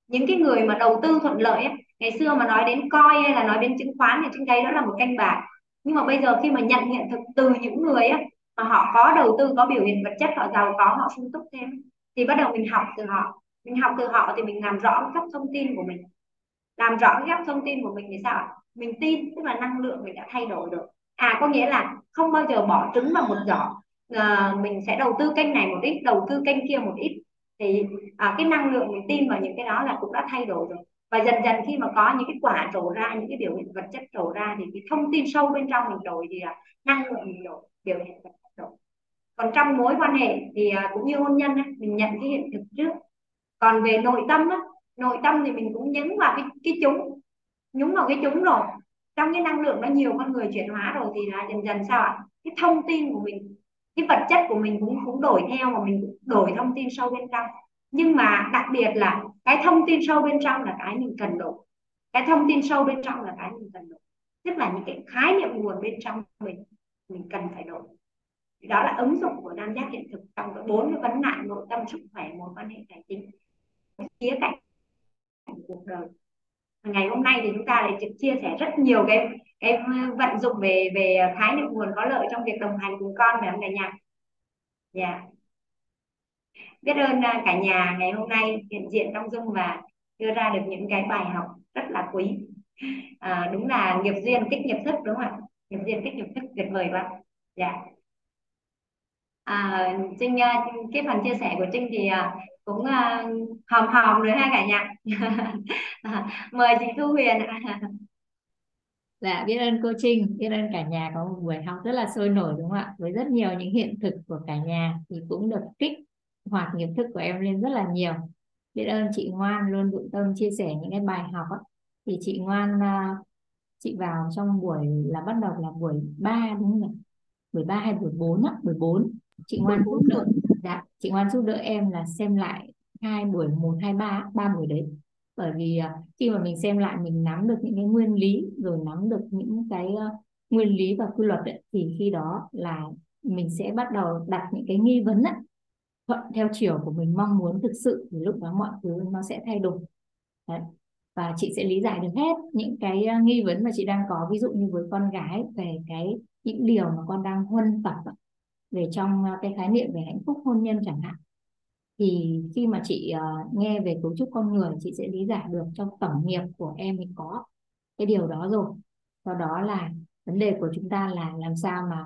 Speaker 1: Những cái người mà đầu tư thuận lợi ấy, ngày xưa mà nói đến coi hay là nói đến chứng khoán thì trên đây đó là một canh bạc. Nhưng mà bây giờ khi mà nhận hiện thực từ những người ấy, mà họ có đầu tư có biểu hiện vật chất họ giàu có họ sung túc thêm thì bắt đầu mình học từ họ. Mình học từ họ thì mình làm rõ các thông tin của mình làm rõ các thông tin của mình thì sao mình tin tức là năng lượng mình đã thay đổi được à có nghĩa là không bao giờ bỏ trứng vào một giỏ. À, mình sẽ đầu tư kênh này một ít đầu tư kênh kia một ít. Thì à, cái năng lượng mình tin vào những cái đó là cũng đã thay đổi rồi. Và dần dần khi mà có những cái quả trổ ra những cái biểu hiện vật chất trổ ra thì cái thông tin sâu bên trong mình đổi thì là năng lượng mình đổi biểu hiện vật chất đổi. Còn trong mối quan hệ thì à, cũng như hôn nhân á, mình nhận cái hiện thực trước. Còn về nội tâm á, nội tâm thì mình cũng nhấn vào cái cái chúng, nhúng vào cái chúng rồi. Trong cái năng lượng nó nhiều con người chuyển hóa rồi thì là dần dần sao ạ? Cái thông tin của mình, cái vật chất của mình cũng cũng đổi theo và mình cũng đổi thông tin sâu bên trong. Nhưng mà đặc biệt là cái thông tin sâu bên trong là cái mình cần đổi. Cái thông tin sâu bên trong là cái mình cần đổi. Tức là những cái khái niệm nguồn bên trong mình mình cần phải đổi. Đó là ứng dụng của nam giác hiện thực trong cái bốn cái vấn nạn nội tâm sức khỏe, mối quan hệ tài chính. Khía cạnh của cuộc đời. Ngày hôm nay thì chúng ta lại chia sẻ rất nhiều cái cái vận dụng về về khái niệm nguồn có lợi trong việc đồng hành cùng con phải không cả nhà? Dạ. Yeah. biết ơn à, cả nhà ngày hôm nay hiện diện trong dung và đưa ra được những cái bài học rất là quý. À, đúng là nghiệp duyên kích nghiệp thức đúng không ạ? Nghiệp duyên kích nghiệp thức tuyệt vời quá. Dạ. Yeah. à, trinh à, cái phần chia sẻ của trinh thì à, cũng uh, hòm hòm rồi ha cả nhà *laughs* mời chị Thu Huyền
Speaker 4: Dạ, biết ơn cô Trinh, biết ơn cả nhà có một buổi học rất là sôi nổi đúng không ạ? Với rất nhiều những hiện thực của cả nhà thì cũng được kích hoạt nghiệp thức của em lên rất là nhiều. Biết ơn chị Ngoan luôn dụng tâm chia sẻ những cái bài học ấy. Thì chị Ngoan à, chị vào trong buổi là bắt đầu là buổi 3 đúng không ạ? Buổi 3 hay buổi 4 á, buổi 4. Chị Ngoan cũng được dạ, chị Ngoan giúp đỡ em là xem lại hai buổi một hai ba ba buổi đấy. Bởi vì à, khi mà mình xem lại mình nắm được những cái nguyên lý rồi nắm được những cái uh, nguyên lý và quy luật ấy, thì khi đó là mình sẽ bắt đầu đặt những cái nghi vấn ấy, thuận theo chiều của mình mong muốn thực sự thì lúc đó mọi thứ nó sẽ thay đổi. Đấy. và chị sẽ lý giải được hết những cái ờ, nghi vấn mà chị đang có. Ví dụ như với con gái về cái những điều mà con đang huân tập về trong à, cái khái niệm về hạnh phúc hôn nhân chẳng hạn thì khi mà chị uh, nghe về cấu trúc con người chị sẽ lý giải được trong tổng nghiệp của em thì có cái điều đó rồi. Sau đó là vấn đề của chúng ta là làm sao mà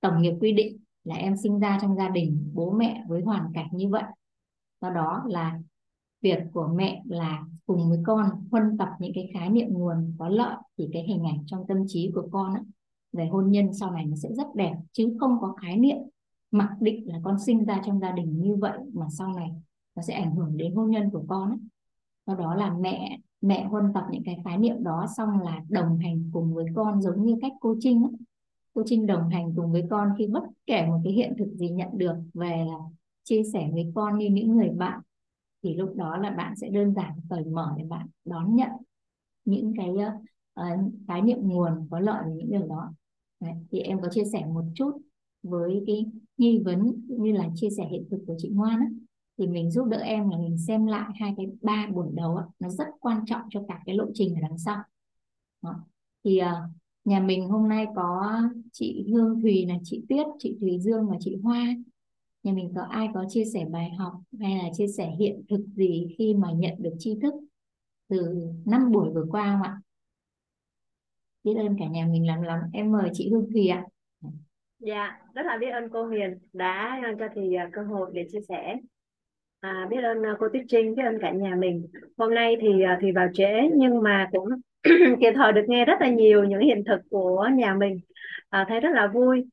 Speaker 4: tổng nghiệp quy định là em sinh ra trong gia đình bố mẹ với hoàn cảnh như vậy. Do đó là việc của mẹ là cùng với con huân tập những cái khái niệm nguồn có lợi thì cái hình ảnh trong tâm trí của con ấy, về hôn nhân sau này nó sẽ rất đẹp chứ không có khái niệm mặc định là con sinh ra trong gia đình như vậy mà sau này nó sẽ ảnh hưởng đến hôn nhân của con ấy. do đó là mẹ mẹ huân tập những cái khái niệm đó xong là đồng hành cùng với con giống như cách cô Trinh ấy. cô Trinh đồng hành cùng với con khi bất kể một cái hiện thực gì nhận được về là chia sẻ với con như những người bạn thì lúc đó là bạn sẽ đơn giản cởi mở để bạn đón nhận những cái uh, khái niệm nguồn có lợi với những điều đó Đấy, thì em có chia sẻ một chút với cái nghi vấn như là chia sẻ hiện thực của chị Ngoan á, thì mình giúp đỡ em là mình xem lại hai cái ba buổi đầu á, nó rất quan trọng cho cả cái lộ trình ở đằng sau. Đó. thì uh, nhà mình hôm nay có chị Hương Thùy là chị Tuyết chị Thùy Dương và chị Hoa. Nhà mình có ai có chia sẻ bài học hay là chia sẻ hiện thực gì khi mà nhận được tri thức từ năm buổi vừa qua không ạ? Biết ơn cả nhà mình lắm lắm em mời chị Hương Thùy ạ
Speaker 6: Dạ, rất là biết ơn cô Huyền đã cho thì à, cơ hội để chia sẻ. À, biết ơn à, cô Tuyết Trinh, biết ơn cả nhà mình. Hôm nay thì à, thì vào trễ nhưng mà cũng *clears throat* kịp thời được nghe rất là nhiều những hiện thực của nhà mình. À, thấy rất là vui.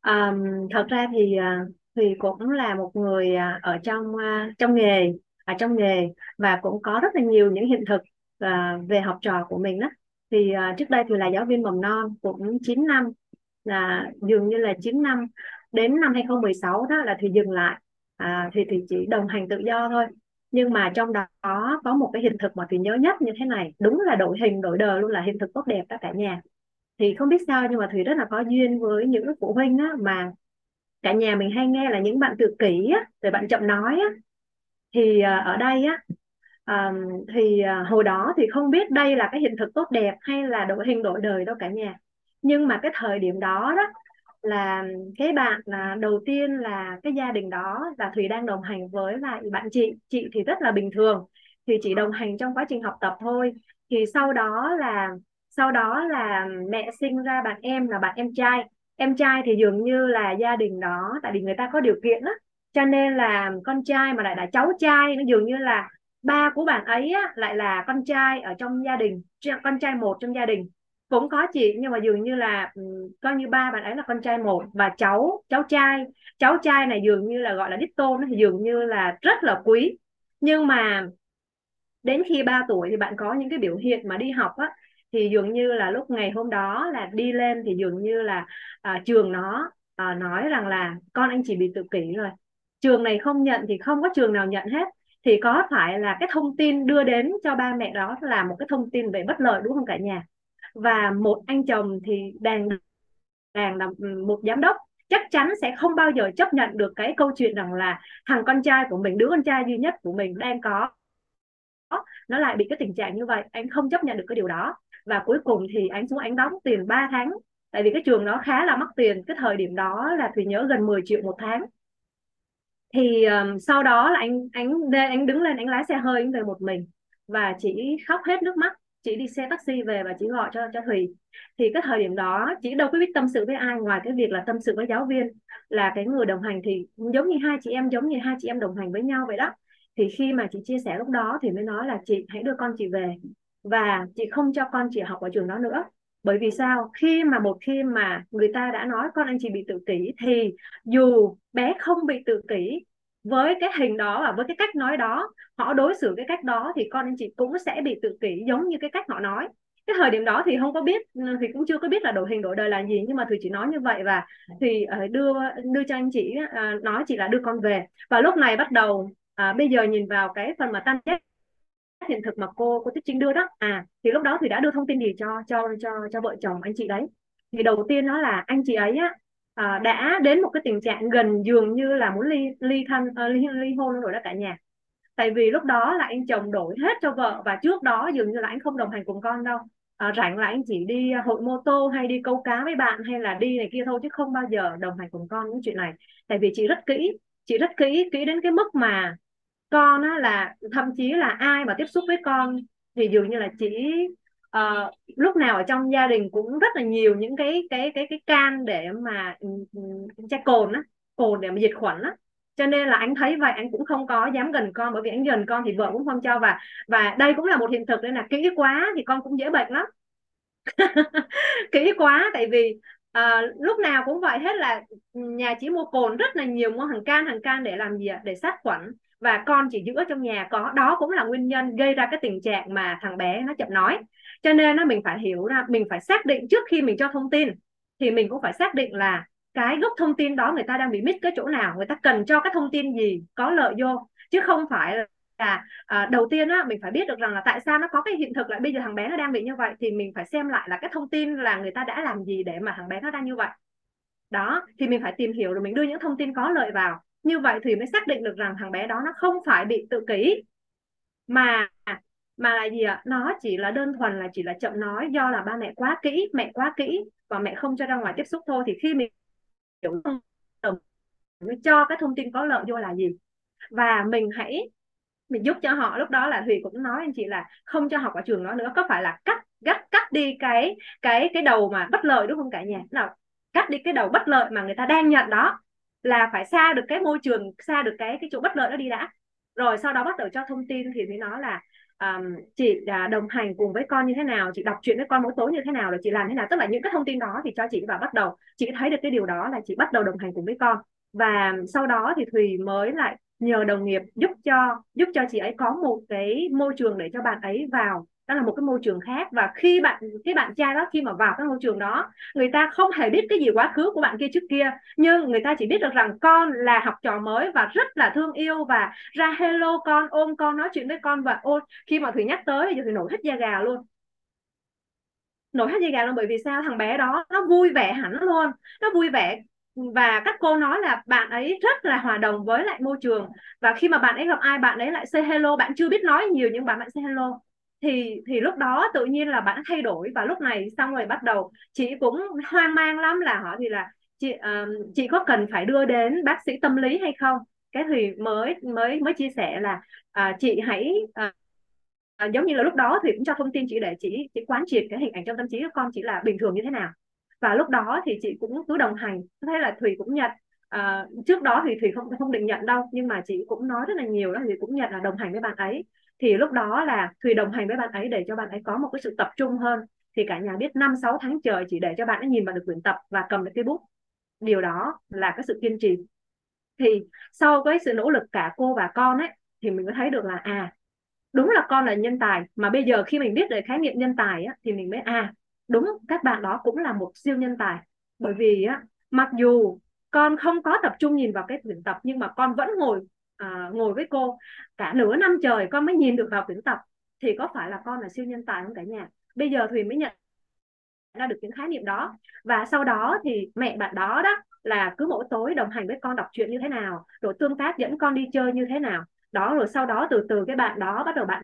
Speaker 6: À, thật ra thì thì cũng là một người ở trong trong nghề ở trong nghề và cũng có rất là nhiều những hiện thực về học trò của mình đó. Thì à, trước đây thì là giáo viên mầm non cũng 9 năm là dường như là 9 năm đến năm 2016 đó là thì dừng lại. À, thì thì chỉ đồng hành tự do thôi. Nhưng mà trong đó có một cái hiện thực mà thì nhớ nhất như thế này. Đúng là đổi hình đổi đời luôn là hiện thực tốt đẹp đó cả nhà. Thì không biết sao nhưng mà thùy rất là có duyên với những phụ huynh á, mà cả nhà mình hay nghe là những bạn tự kỷ á, rồi bạn chậm nói á, thì à, ở đây á à, thì à, hồi đó thì không biết đây là cái hiện thực tốt đẹp hay là đổi hình đổi đời đâu cả nhà. Nhưng mà cái thời điểm đó đó là cái bạn là đầu tiên là cái gia đình đó là Thùy đang đồng hành với lại bạn chị. Chị thì rất là bình thường thì chỉ đồng hành trong quá trình học tập thôi. Thì sau đó là sau đó là mẹ sinh ra bạn em là bạn em trai. Em trai thì dường như là gia đình đó tại vì người ta có điều kiện á cho nên là con trai mà lại là cháu trai nó dường như là ba của bạn ấy á, lại là con trai ở trong gia đình con trai một trong gia đình. Cũng có chị nhưng mà dường như là coi như ba bạn ấy là con trai một và cháu cháu trai. Cháu trai này dường như là gọi là đích tôn thì dường như là rất là quý. Nhưng mà đến khi 3 tuổi thì bạn có những cái biểu hiện mà đi học á thì dường như là lúc ngày hôm đó là đi lên thì dường như là à, trường nó à, nói rằng là con anh chỉ bị tự kỷ rồi. Trường này không nhận thì không có trường nào nhận hết thì có phải là cái thông tin đưa đến cho ba mẹ đó là một cái thông tin về bất lợi, đúng không cả nhà? Và một anh chồng thì đang đang là một giám đốc, chắc chắn sẽ không bao giờ chấp nhận được cái câu chuyện rằng là thằng con trai của mình, đứa con trai duy nhất của mình đang có, nó lại bị cái tình trạng như vậy. Anh không chấp nhận được cái điều đó. Và cuối cùng thì anh xuống anh đóng tiền 3 tháng. Tại vì cái trường nó khá là mắc tiền. Cái thời điểm đó là thùy nhớ gần 10 triệu một tháng thì um, sau đó là anh anh anh đứng lên anh lái xe hơi anh về một mình và chỉ khóc hết nước mắt chị đi xe taxi về và chị gọi cho cho Thùy. Thì cái thời điểm đó chị đâu có biết tâm sự với ai ngoài cái việc là tâm sự với giáo viên là cái người đồng hành thì giống như hai chị em giống như hai chị em đồng hành với nhau vậy đó. Thì khi mà chị chia sẻ lúc đó thì mới nói là chị hãy đưa con chị về và chị không cho con chị học ở trường đó nữa bởi vì sao? Khi mà một khi mà người ta đã nói con anh chị bị tự kỷ thì dù bé không bị tự kỷ với cái hình đó và với cái cách nói đó họ đối xử cái cách đó thì con anh chị cũng sẽ bị tự kỷ giống như cái cách họ nói. Cái thời điểm đó thì không có biết thì cũng chưa có biết là đổi hình đổi đời là gì nhưng mà thùy chỉ nói như vậy và thì ờ, đưa đưa cho anh chị ờ, nói chỉ là đưa con về. Và lúc này bắt đầu à, bây giờ nhìn vào cái phần mà tam giác hiện thực mà cô cô Tuyết Trinh đưa đó. À thì lúc đó thì đã đưa thông tin gì cho cho cho cho vợ chồng anh chị đấy. Thì đầu tiên nó là anh chị ấy á à, đã đến một cái tình trạng gần dường như là muốn ly ly thân uh, ly, ly hôn rồi đó cả nhà. Tại vì lúc đó là anh chồng đổi hết cho vợ và trước đó dường như là anh không đồng hành cùng con đâu. À, rảnh là anh chỉ đi hội mô tô hay đi câu cá với bạn hay là đi này kia thôi chứ không bao giờ đồng hành cùng con những chuyện này. Tại vì chị rất kỹ chị rất kỹ kỹ đến cái mức mà con á là thậm chí là ai mà tiếp xúc với con thì dường như là chỉ uh, lúc nào ở trong gia đình cũng rất là nhiều những cái cái cái cái can để mà ừ, ừ, che cồn á cồn để mà diệt khuẩn á. Cho nên là anh thấy vậy anh cũng không có dám gần con bởi vì anh gần con thì vợ cũng không cho và và đây cũng là một hiện thực nên là kỹ quá thì con cũng dễ bệnh lắm. *laughs* Kỹ quá tại vì à, lúc nào cũng vậy hết là nhà chỉ mua cồn rất là nhiều mua hàng can hàng can để làm gì ạ? Để sát khuẩn và con chỉ giữ ở trong nhà có đó cũng là nguyên nhân gây ra cái tình trạng mà thằng bé nó chậm nói. Cho nên nó mình phải hiểu ra mình phải xác định trước khi mình cho thông tin thì mình cũng phải xác định là cái gốc thông tin đó người ta đang bị mít cái chỗ nào người ta cần cho cái thông tin gì có lợi vô. Chứ không phải là à, đầu tiên á mình phải biết được rằng là tại sao nó có cái hiện thực là bây giờ thằng bé nó đang bị như vậy thì mình phải xem lại là cái thông tin là người ta đã làm gì để mà thằng bé nó đang như vậy. Đó thì mình phải tìm hiểu rồi mình đưa những thông tin có lợi vào như vậy thì mới xác định được rằng thằng bé đó nó không phải bị tự kỷ. Mà mà là gì ạ? Nó chỉ là đơn thuần là chỉ là chậm nói, do là ba mẹ quá kỹ, mẹ quá kỹ và mẹ không cho ra ngoài tiếp xúc thôi. Thì khi mình hiểu mới cho cái thông tin có lợi vô là gì. Và mình hãy, mình giúp cho họ. Lúc đó là thùy cũng nói anh chị là không cho học ở trường đó nữa. Có phải là cắt cắt cắt đi cái cái cái đầu mà bất lợi đúng không cả nhà? Nào, cắt đi cái đầu bất lợi mà người ta đang nhận đó là phải xa được cái môi trường xa được cái cái chỗ bất lợi đó đi đã. Rồi sau đó bắt đầu cho thông tin thì mới nói là um, chị uh, đồng hành cùng với con như thế nào chị đọc chuyện với con mỗi tối như thế nào rồi chị làm thế nào. Tức là những cái thông tin đó thì cho chị và bắt đầu. Chị thấy được cái điều đó là chị bắt đầu đồng hành cùng với con. Và sau đó thì thùy mới lại nhờ đồng nghiệp giúp cho giúp cho chị ấy có một cái môi trường để cho bạn ấy vào đó là một cái môi trường khác. Và khi bạn, cái bạn trai đó khi mà vào cái môi trường đó, người ta không hề biết cái gì quá khứ của bạn kia trước kia. Nhưng người ta chỉ biết được rằng con là học trò mới và rất là thương yêu và ra hello con, ôm con, nói chuyện với con. Và ôi, khi mà thủy nhắc tới thì thủy nổi hết da gà luôn. Nổi hết da gà luôn bởi vì sao? Thằng bé đó, nó vui vẻ hẳn luôn. Nó vui vẻ và các cô nói là bạn ấy rất là hòa đồng với lại môi trường. Và khi mà bạn ấy gặp ai, bạn ấy lại say hello. Bạn chưa biết nói nhiều nhưng bạn bạn say hello thì thì lúc đó tự nhiên là bạn thay đổi và lúc này xong rồi bắt đầu chị cũng hoang mang lắm là họ thì là chị uh, chị có cần phải đưa đến bác sĩ tâm lý hay không? Cái thì mới mới mới chia sẻ là uh, chị hãy uh, À, giống như là lúc đó thì cũng cho thông tin chị để chị chị quán triệt cái hình ảnh trong tâm trí của con chỉ là bình thường như thế nào. Và lúc đó thì chị cũng cứ đồng hành. Thế là thùy cũng nhận à, trước đó thì thùy không không định nhận đâu nhưng mà chị cũng nói rất là nhiều đó thì cũng nhận là đồng hành với bạn ấy thì lúc đó là thùy đồng hành với bạn ấy để cho bạn ấy có một cái sự tập trung hơn. Thì cả nhà biết năm sáu tháng trời chỉ để cho bạn ấy nhìn vào được quyển tập và cầm được cái bút điều đó là cái sự kiên trì. Thì sau cái sự nỗ lực cả cô và con ấy thì mình mới thấy được là à đúng là con là nhân tài. Mà bây giờ khi mình biết về khái niệm nhân tài á, thì mình mới à đúng các bạn đó cũng là một siêu nhân tài. Bởi vì á mặc dù con không có tập trung nhìn vào cái quyển tập nhưng mà con vẫn ngồi à, ngồi với cô. Cả nửa năm trời con mới nhìn được vào quyển tập thì có phải là con là siêu nhân tài không cả nhà? Bây giờ Thùy mới nhận ra được những khái niệm đó. Và sau đó thì mẹ bạn đó đó là cứ mỗi tối đồng hành với con đọc truyện như thế nào rồi tương tác dẫn con đi chơi như thế nào. Đó rồi sau đó từ từ cái bạn đó bắt đầu bạn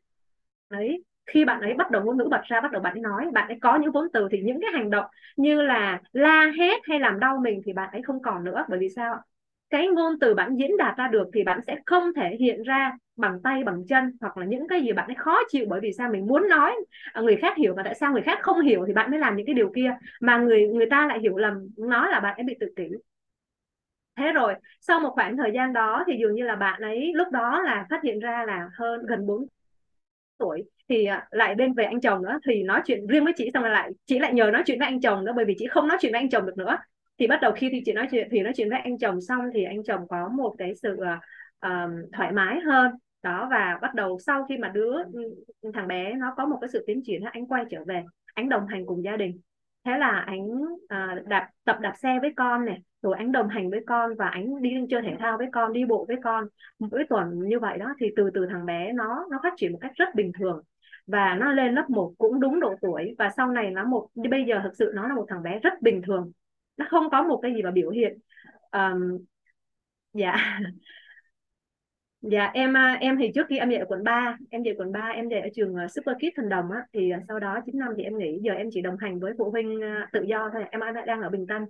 Speaker 6: ấy khi bạn ấy bắt đầu ngôn ngữ bật ra bắt đầu bạn ấy nói bạn ấy có những vốn từ thì những cái hành động như là la hét hay làm đau mình thì bạn ấy không còn nữa. Bởi vì sao cái ngôn từ bạn diễn đạt ra được thì bạn sẽ không thể hiện ra bằng tay, bằng chân, hoặc là những cái gì bạn ấy khó chịu bởi vì sao mình muốn nói à, người khác hiểu và tại sao người khác không hiểu thì bạn mới làm những cái điều kia. Mà người người ta lại hiểu lầm nó là bạn ấy bị tự kỷ. Thế rồi, sau một khoảng thời gian đó thì dường như là bạn ấy lúc đó là phát hiện ra là hơn gần 4 tuổi thì à, lại bên về anh chồng nữa, thì nói chuyện riêng với chị xong rồi lại, chị lại nhờ nói chuyện với anh chồng nữa bởi vì chị không nói chuyện với anh chồng được nữa thì bắt đầu khi thì chị nói chuyện thì nói chuyện với anh chồng xong thì anh chồng có một cái sự uh, thoải mái hơn. Đó và bắt đầu sau khi mà đứa thằng bé nó có một cái sự tiến triển anh quay trở về anh đồng hành cùng gia đình. Thế là anh uh, đạp tập đạp xe với con này rồi anh đồng hành với con và anh đi chơi thể thao với con đi bộ với con. Mỗi tuần như vậy đó thì từ từ thằng bé nó nó phát triển một cách rất bình thường và nó lên lớp 1 cũng đúng độ tuổi. Và sau này nó một bây giờ thực sự nó là một thằng bé rất bình thường nó không có một cái gì mà biểu hiện um, dạ. Dạ em à, em thì trước khi em dạy ở quận 3 em dạy quận 3 em dạy ở trường ờ, Super Kids Thần Đồng á thì ờ, sau đó 9 năm thì em nghỉ giờ em chỉ đồng hành với phụ huynh ờ, tự do thôi em đang ở Bình Tân.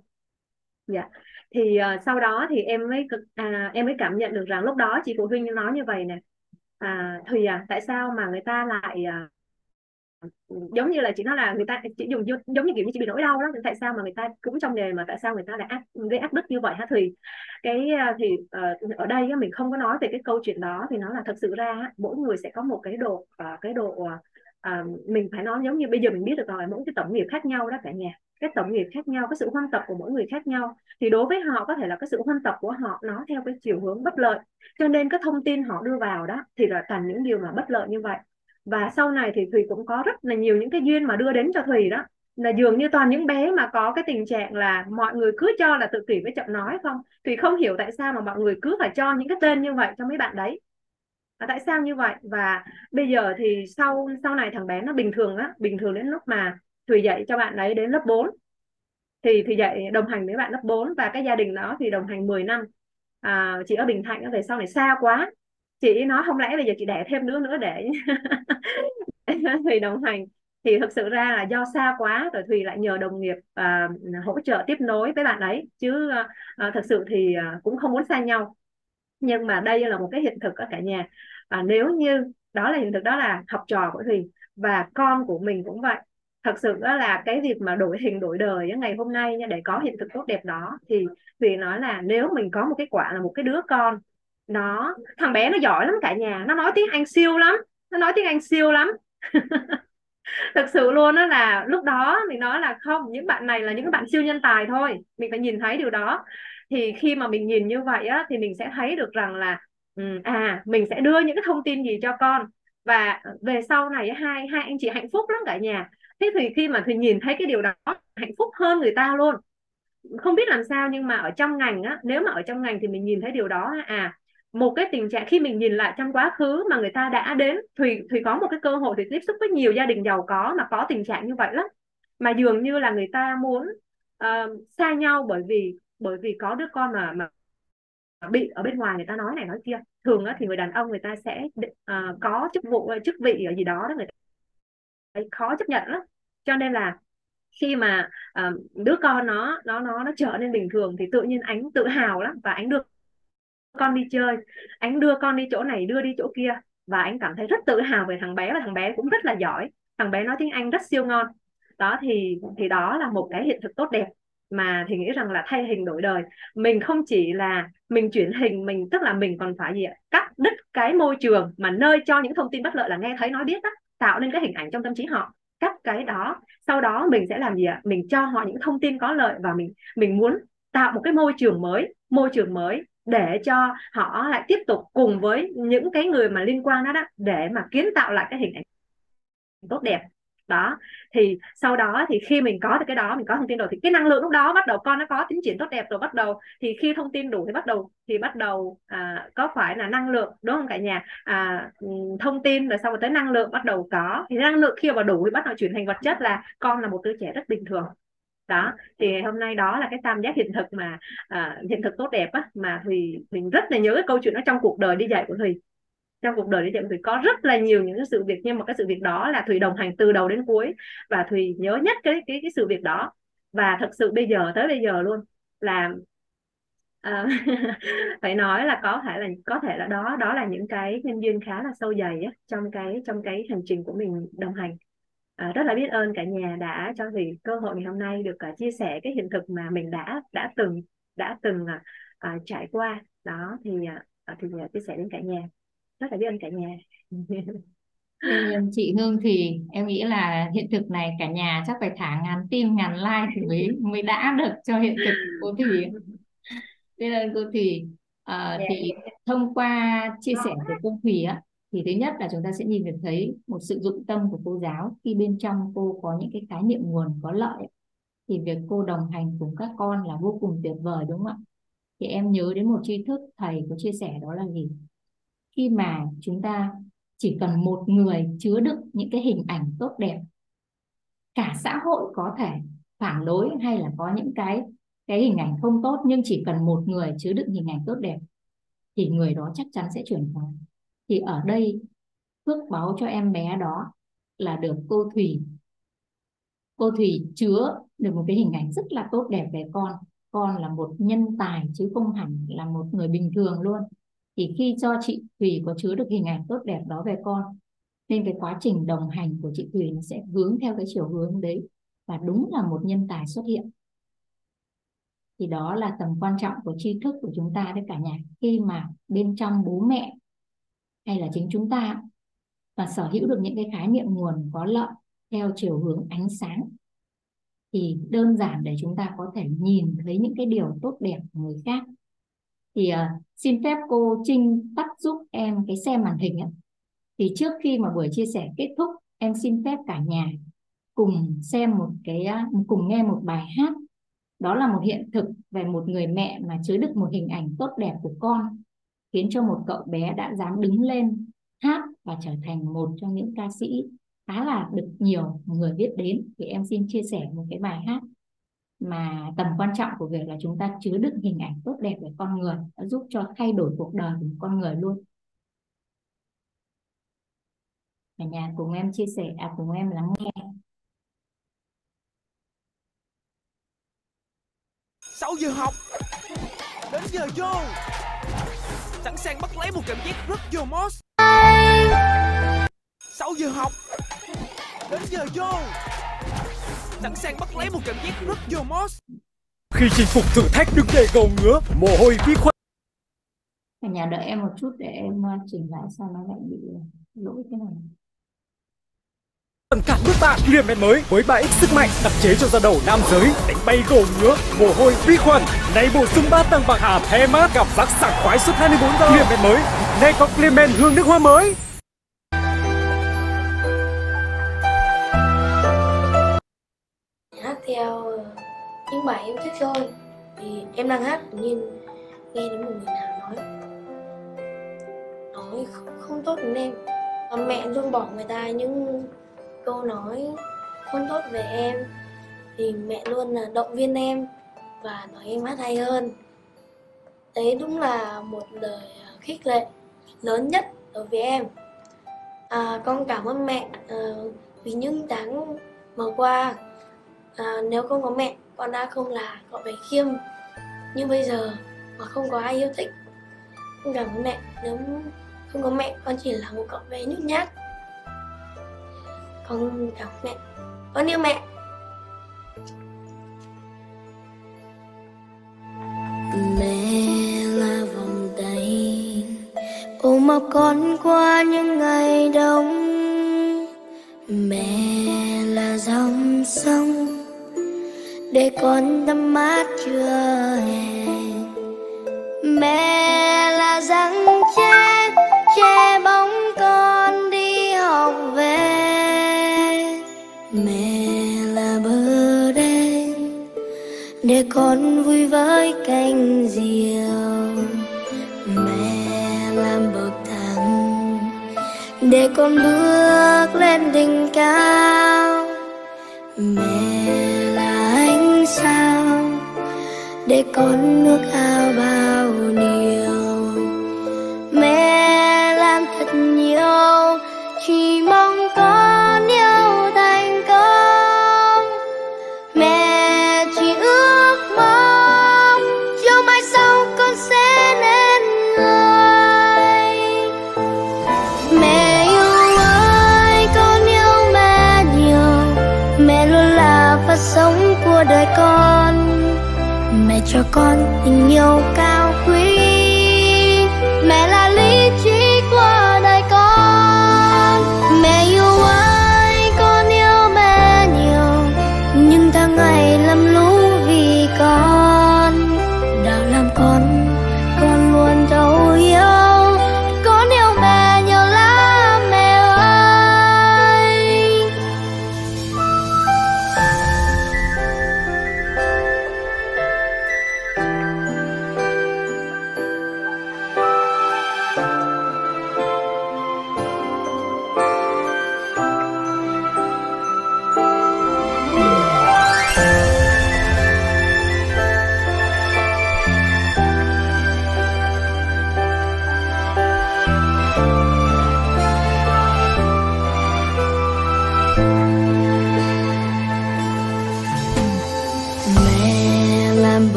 Speaker 6: Dạ thì uh, sau đó thì em mới à, em mới cảm nhận được rằng lúc đó chị phụ huynh nói như vậy nè à, thì à, tại sao mà người ta lại à, Ừ, giống như là chị nói là người ta chỉ dùng giống như kiểu như chị bị nỗi đau đó tại sao mà người ta cũng trong nghề mà tại sao người ta lại ác gây áp đức như vậy ha thì cái à, thì ờ, ở đây mình không có nói về cái câu chuyện đó, thì nó là thật sự ra mỗi người sẽ có một cái độ ờ, cái độ ờ, mình phải nói giống như bây giờ mình biết được rồi, mỗi cái tổng nghiệp khác nhau đó cả nhà. Cái tổng nghiệp khác nhau, cái sự huân tập của mỗi người khác nhau. Thì đối với họ có thể là cái sự huân tập của họ nó theo cái chiều hướng bất lợi, cho nên cái thông tin họ đưa vào đó thì là toàn những điều mà bất lợi như vậy và sau này thì Thùy cũng có rất là nhiều những cái duyên mà đưa đến cho Thùy đó. Là dường như toàn những bé mà có cái tình trạng là mọi người cứ cho là tự kỷ với chậm nói không? Thùy không hiểu tại sao mà mọi người cứ phải cho những cái tên như vậy cho mấy bạn đấy. Và tại sao như vậy? Và bây giờ thì sau sau này thằng bé nó bình thường á bình thường đến lúc mà Thùy dạy cho bạn đấy đến lớp 4 thì thì dạy đồng hành với bạn lớp 4 và cái gia đình đó thì đồng hành 10 năm. À, chị ở Bình Thạnh về sau này xa quá chị nói không lẽ bây giờ chị đẻ thêm đứa nữa để *laughs* thì đồng hành. Thì thực sự ra là do xa quá rồi Thùy lại nhờ đồng nghiệp uh, hỗ trợ tiếp nối với bạn ấy. Chứ uh, thực sự thì uh, cũng không muốn xa nhau. Nhưng mà đây là một cái hiện thực ở cả nhà. Và nếu như đó là hiện thực đó là học trò của Thùy và con của mình cũng vậy. Thật sự đó là cái việc mà đổi hình đổi đời ngày hôm nay nha để có hiện thực tốt đẹp đó thì Thùy nói là nếu mình có một cái quả là một cái đứa con nó thằng bé nó giỏi lắm cả nhà. Nó nói tiếng Anh siêu lắm. Nó nói tiếng Anh siêu lắm. *laughs* Thực sự luôn đó là lúc đó mình nói là không, những bạn này là những bạn siêu nhân tài thôi. Mình phải nhìn thấy điều đó. Thì khi mà mình nhìn như vậy á, thì mình sẽ thấy được rằng là ừ, à mình sẽ đưa những cái thông tin gì cho con. Và về sau này hai hai anh chị hạnh phúc lắm cả nhà. Thế thì khi mà thì nhìn thấy cái điều đó, hạnh phúc hơn người ta luôn. Không biết làm sao nhưng mà ở trong ngành á, nếu mà ở trong ngành thì mình nhìn thấy điều đó à một cái tình trạng khi mình nhìn lại trong quá khứ mà người ta đã đến thùy thùy có một cái cơ hội để tiếp xúc với nhiều gia đình giàu có mà có tình trạng như vậy lắm. Mà dường như là người ta muốn uh, xa nhau bởi vì bởi vì có đứa con mà mà bị ở bên ngoài người ta nói này nói kia. Thường á, thì người đàn ông người ta sẽ uh, có chức vụ chức vị ở gì đó đó người ta khó chấp nhận lắm. Cho nên là khi mà uh, đứa con nó nó nó nó trở nên bình thường thì tự nhiên ánh tự hào lắm và ánh được con đi chơi, anh đưa con đi chỗ này, đưa đi chỗ kia. Và anh cảm thấy rất tự hào về thằng bé và thằng bé cũng rất là giỏi. Thằng bé nói tiếng Anh rất siêu ngon. Đó, thì thì đó là một cái hiện thực tốt đẹp mà thì nghĩ rằng là thay hình đổi đời. Mình không chỉ là mình chuyển hình, mình, tức là mình còn phải gì ạ? Cắt đứt cái môi trường mà nơi cho những thông tin bất lợi là nghe thấy, nói biết đó tạo nên cái hình ảnh trong tâm trí họ. Cắt cái đó, sau đó mình sẽ làm gì ạ? Mình cho họ những thông tin có lợi và mình mình muốn tạo một cái môi trường mới, môi trường mới để cho họ lại tiếp tục cùng với những cái người mà liên quan đó đó để mà kiến tạo lại cái hình ảnh tốt đẹp. Đó thì sau đó thì khi mình có được cái đó mình có thông tin rồi thì cái năng lượng lúc đó bắt đầu con nó có tiến triển tốt đẹp rồi bắt đầu thì khi thông tin đủ thì bắt đầu thì bắt đầu à, có phải là năng lượng đúng không cả nhà? À, ừ, thông tin rồi sau rồi tới năng lượng bắt đầu có. Thì năng lượng khi mà đủ thì bắt đầu chuyển thành vật chất là con là một đứa trẻ rất bình thường đó thì hôm nay đó là cái tam giác hiện thực mà à, hiện thực tốt đẹp á mà thùy mình rất là nhớ cái câu chuyện đó trong cuộc đời đi dạy của thùy. Trong cuộc đời đi dạy của thùy có rất là nhiều những cái sự việc nhưng mà cái sự việc đó là thùy đồng hành từ đầu đến cuối và thùy nhớ nhất cái cái cái sự việc đó. Và thật sự bây giờ tới bây giờ luôn là à, *laughs* phải nói là có thể là có thể là đó đó là những cái nhân duyên khá là sâu dày á, trong cái trong cái hành trình của mình đồng hành à, rất là biết ơn cả nhà đã cho thùy cơ hội ngày hôm nay được uh, chia sẻ cái hiện thực mà mình đã đã từng đã từng uh, uh, trải qua. Đó thì uh, thì uh, chia sẻ đến cả nhà. Rất là biết ơn cả nhà. *laughs*
Speaker 4: Chị Hương thì em nghĩ là hiện thực này cả nhà chắc phải thả ngàn tim ngàn like thì mới mới đã được cho hiện thực cô Thủy. Biết ơn cô Thủy à, thì thông qua chia sẻ của cô Thủy á thì thứ nhất là chúng ta sẽ nhìn được thấy một sự dụng tâm của cô giáo khi bên trong cô có những cái khái niệm nguồn có lợi. Thì việc cô đồng hành cùng các con là vô cùng tuyệt vời, đúng không ạ? Thì em nhớ đến một tri thức thầy có chia sẻ đó là gì? Khi mà chúng ta chỉ cần một người chứa đựng những cái hình ảnh tốt đẹp, cả xã hội có thể phản đối hay là có những cái cái hình ảnh không tốt, nhưng chỉ cần một người chứa đựng hình ảnh tốt đẹp, thì người đó chắc chắn sẽ chuyển hóa thì ở đây, phước báo cho em bé đó là được cô Thủy. Cô Thủy chứa được một cái hình ảnh rất là tốt đẹp về con. Con là một nhân tài chứ không hẳn là một người bình thường luôn. Thì khi cho chị Thủy có chứa được hình ảnh tốt đẹp đó về con, nên cái quá trình đồng hành của chị Thủy nó sẽ hướng theo cái chiều hướng đấy và đúng là một nhân tài xuất hiện. Thì đó là tầm quan trọng của tri thức của chúng ta với cả nhà. Khi mà bên trong bố mẹ hay là chính chúng ta và sở hữu được những cái khái niệm nguồn có lợi theo chiều hướng ánh sáng thì đơn giản để chúng ta có thể nhìn thấy những cái điều tốt đẹp của người khác. Thì uh, xin phép cô Trinh tắt giúp em cái xem màn hình ấy. thì trước khi mà buổi chia sẻ kết thúc em xin phép cả nhà cùng xem một cái cùng nghe một bài hát. Đó là một hiện thực về một người mẹ mà chứa đựng một hình ảnh tốt đẹp của con khiến cho một cậu bé đã dám đứng lên hát và trở thành một trong những ca sĩ khá là được nhiều người biết đến. Thì em xin chia sẻ một cái bài hát mà tầm quan trọng của việc là chúng ta chứa đựng hình ảnh tốt đẹp về con người đã giúp cho thay đổi cuộc đời của con người luôn. Cả nhà cùng em chia sẻ à, cùng em lắng nghe.
Speaker 7: 6 giờ học Đến giờ vô. Sẵn sàng bắt lấy một cảm giác rất vô mốt. 6 giờ học Đến giờ vô. Sẵn sàng bắt lấy một cảm giác rất vô mốt.
Speaker 8: Khi chinh phục thử thách đừng để gầu ngứa Mồ hôi vi khuẩn.
Speaker 4: Cả nhà đợi em một chút để em uh, chỉnh lại sao nó lại bị lỗi thế này
Speaker 8: cản nước bạn liền men mới với 3x sức mạnh đặc chế cho da đầu nam giới. Đánh bay gồ ngứa mồ hôi vi khuẩn. Này bổ sung ba tầng bạc hà the mát cảm giác sảng khoái suốt 24 giờ. Liền men mới nay có Clement hương nước hoa mới.
Speaker 9: Hát theo ờ, những bài em thích thôi. Thì em đang hát tự nhiên nghe đến một người nào nói. Nói không, không tốt đến em. Và mẹ luôn bỏ người ta những câu nói không tốt về em thì mẹ luôn là động viên em và nói em hát hay hơn. Đấy đúng là một lời à, khích lệ lớn nhất đối với em. À, con cảm ơn mẹ à, vì những tháng vừa qua à, nếu không có mẹ con đã không là cậu bé khiêm như bây giờ mà không có ai yêu thích. Con cảm ơn mẹ nếu không có mẹ con chỉ là một cậu bé nhút nhát con cảm mẹ. Con yêu mẹ.
Speaker 10: Mẹ là vòng tay. Ôm ấp con qua những ngày đông. Mẹ là dòng sông. Để con tắm mát chưa hè mẹ là răng tre. Để con vui với canh diều mẹ làm bậc thang để con bước lên đỉnh cao mẹ là ánh sao để con nước ao bao nhiêu. Đời con. Mẹ cho con tình yêu cao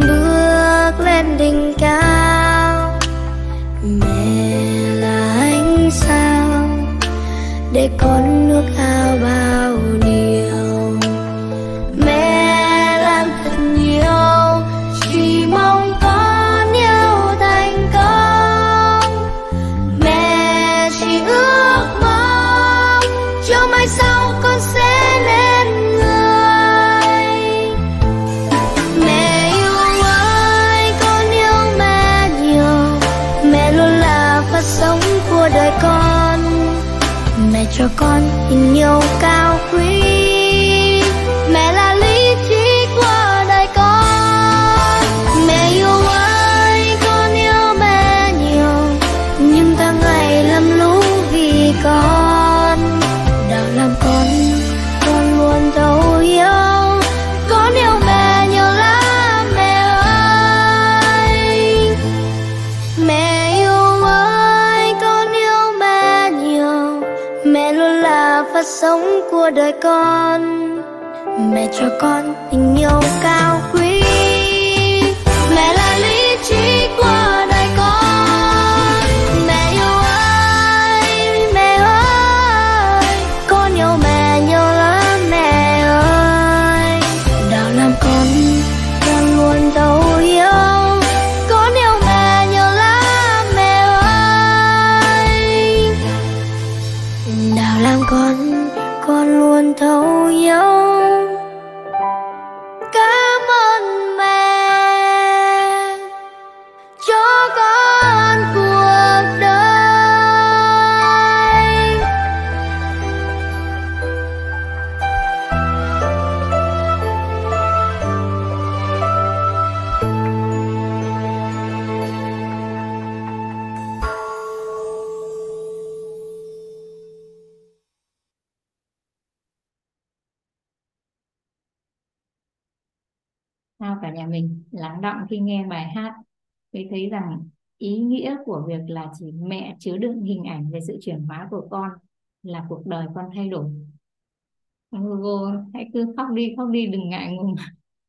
Speaker 10: để con tình yêu con
Speaker 4: khi nghe bài hát, tôi thấy rằng ý nghĩa của việc là chỉ mẹ chứa đựng hình ảnh về sự chuyển hóa của con là cuộc đời con thay đổi. Google, hãy cứ khóc đi khóc đi, đừng ngại ngùng.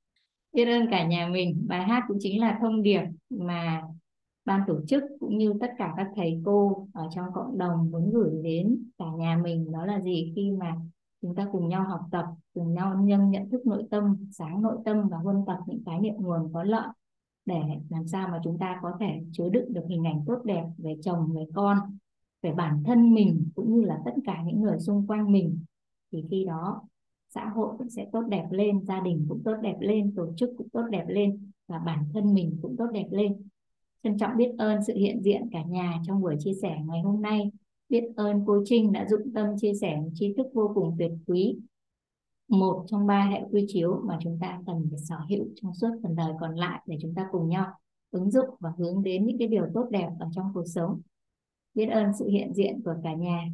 Speaker 4: *laughs* Biết ơn cả nhà mình. Bài hát cũng chính là thông điệp mà ban tổ chức cũng như tất cả các thầy cô ở trong cộng đồng muốn gửi đến cả nhà mình. Đó là gì? Khi mà chúng ta cùng nhau học tập, cùng nhau nâng nhận thức nội tâm, sáng nội tâm và huân tập những cái niệm nguồn có lợi để làm sao mà chúng ta có thể chứa đựng được hình ảnh tốt đẹp về chồng, về con, về bản thân mình, cũng như là tất cả những người xung quanh mình. Thì khi đó, xã hội cũng sẽ tốt đẹp lên, gia đình cũng tốt đẹp lên, tổ chức cũng tốt đẹp lên, và bản thân mình cũng tốt đẹp lên. Trân trọng biết ơn sự hiện diện cả nhà trong buổi chia sẻ ngày hôm nay. Biết ơn cô Trinh đã dụng tâm chia sẻ tri thức vô cùng tuyệt quý một trong ba hệ quy chiếu mà chúng ta cần phải sở hữu trong suốt phần đời còn lại để chúng ta cùng nhau ứng dụng và hướng đến những cái điều tốt đẹp ở trong cuộc sống. Biết ơn sự hiện diện của cả nhà.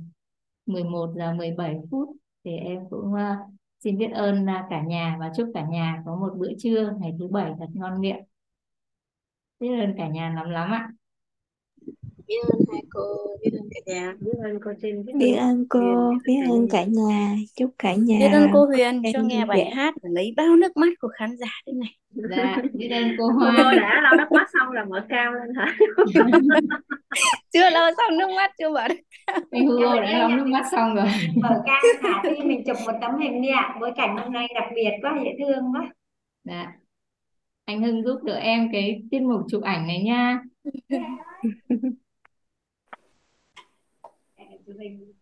Speaker 4: 11 giờ 17 phút thì em cũng uh, xin biết ơn uh, cả nhà và chúc cả nhà có một bữa trưa ngày thứ bảy thật ngon miệng. Biết ơn cả nhà lắm lắm ạ
Speaker 2: biết ơn hai cô biết ơn cả nhà.
Speaker 6: Biết ơn cô Trinh
Speaker 3: biết ơn cô biết ơn cả nhà chúc cả nhà
Speaker 11: biết ơn cô Huyền cho nghe bài
Speaker 3: vẻ
Speaker 11: hát và lấy bao nước mắt của khán giả thế này.
Speaker 4: Dạ biết ơn cô
Speaker 6: cô
Speaker 4: Hoa.
Speaker 6: đã lau nước mắt xong là mở cao lên hả? *laughs*
Speaker 11: Chưa lâu xong nước mắt chưa mở
Speaker 4: Hugo đã lau nước mắt xong rồi.
Speaker 1: Mở cam thả đi mình chụp một tấm hình đi ạ. Bối cảnh hôm nay đặc biệt quá dễ thương quá.
Speaker 4: Dạ. Anh Hưng giúp đỡ em cái tiết mục chụp ảnh này nha *laughs*
Speaker 1: hình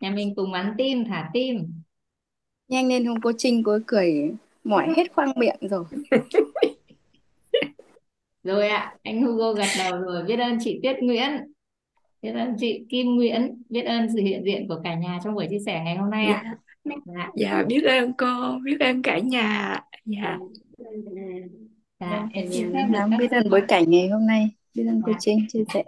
Speaker 4: nhà mình cùng bắn tim thả tim.
Speaker 11: Nhanh lên hôm cô Trinh cô ấy cười mỏi hết khoang miệng rồi. *laughs*
Speaker 4: Rồi ạ anh Hugo gật đầu rồi biết ơn chị Tuyết Nguyễn. Biết ơn chị Kim Nguyễn biết ơn sự hiện diện của cả nhà trong buổi chia sẻ ngày hôm nay ạ. Dạ.
Speaker 3: Dạ biết ơn cô biết ơn cả nhà. Dạ
Speaker 4: dạ em xin phép được
Speaker 11: biết ơn bối cảnh ngày hôm nay. Biết ơn cô
Speaker 4: Dạ.
Speaker 11: Trinh chia sẻ.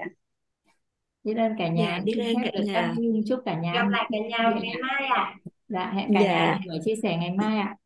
Speaker 4: Biết ơn cả nhà.
Speaker 3: Dạ biết ơn cả nhà.
Speaker 4: chúc cả nhà
Speaker 1: gặp lại cả nhà ngày mai ạ.
Speaker 4: Dạ hẹn cả nhà
Speaker 3: dạ
Speaker 4: buổi chia sẻ ngày mai ạ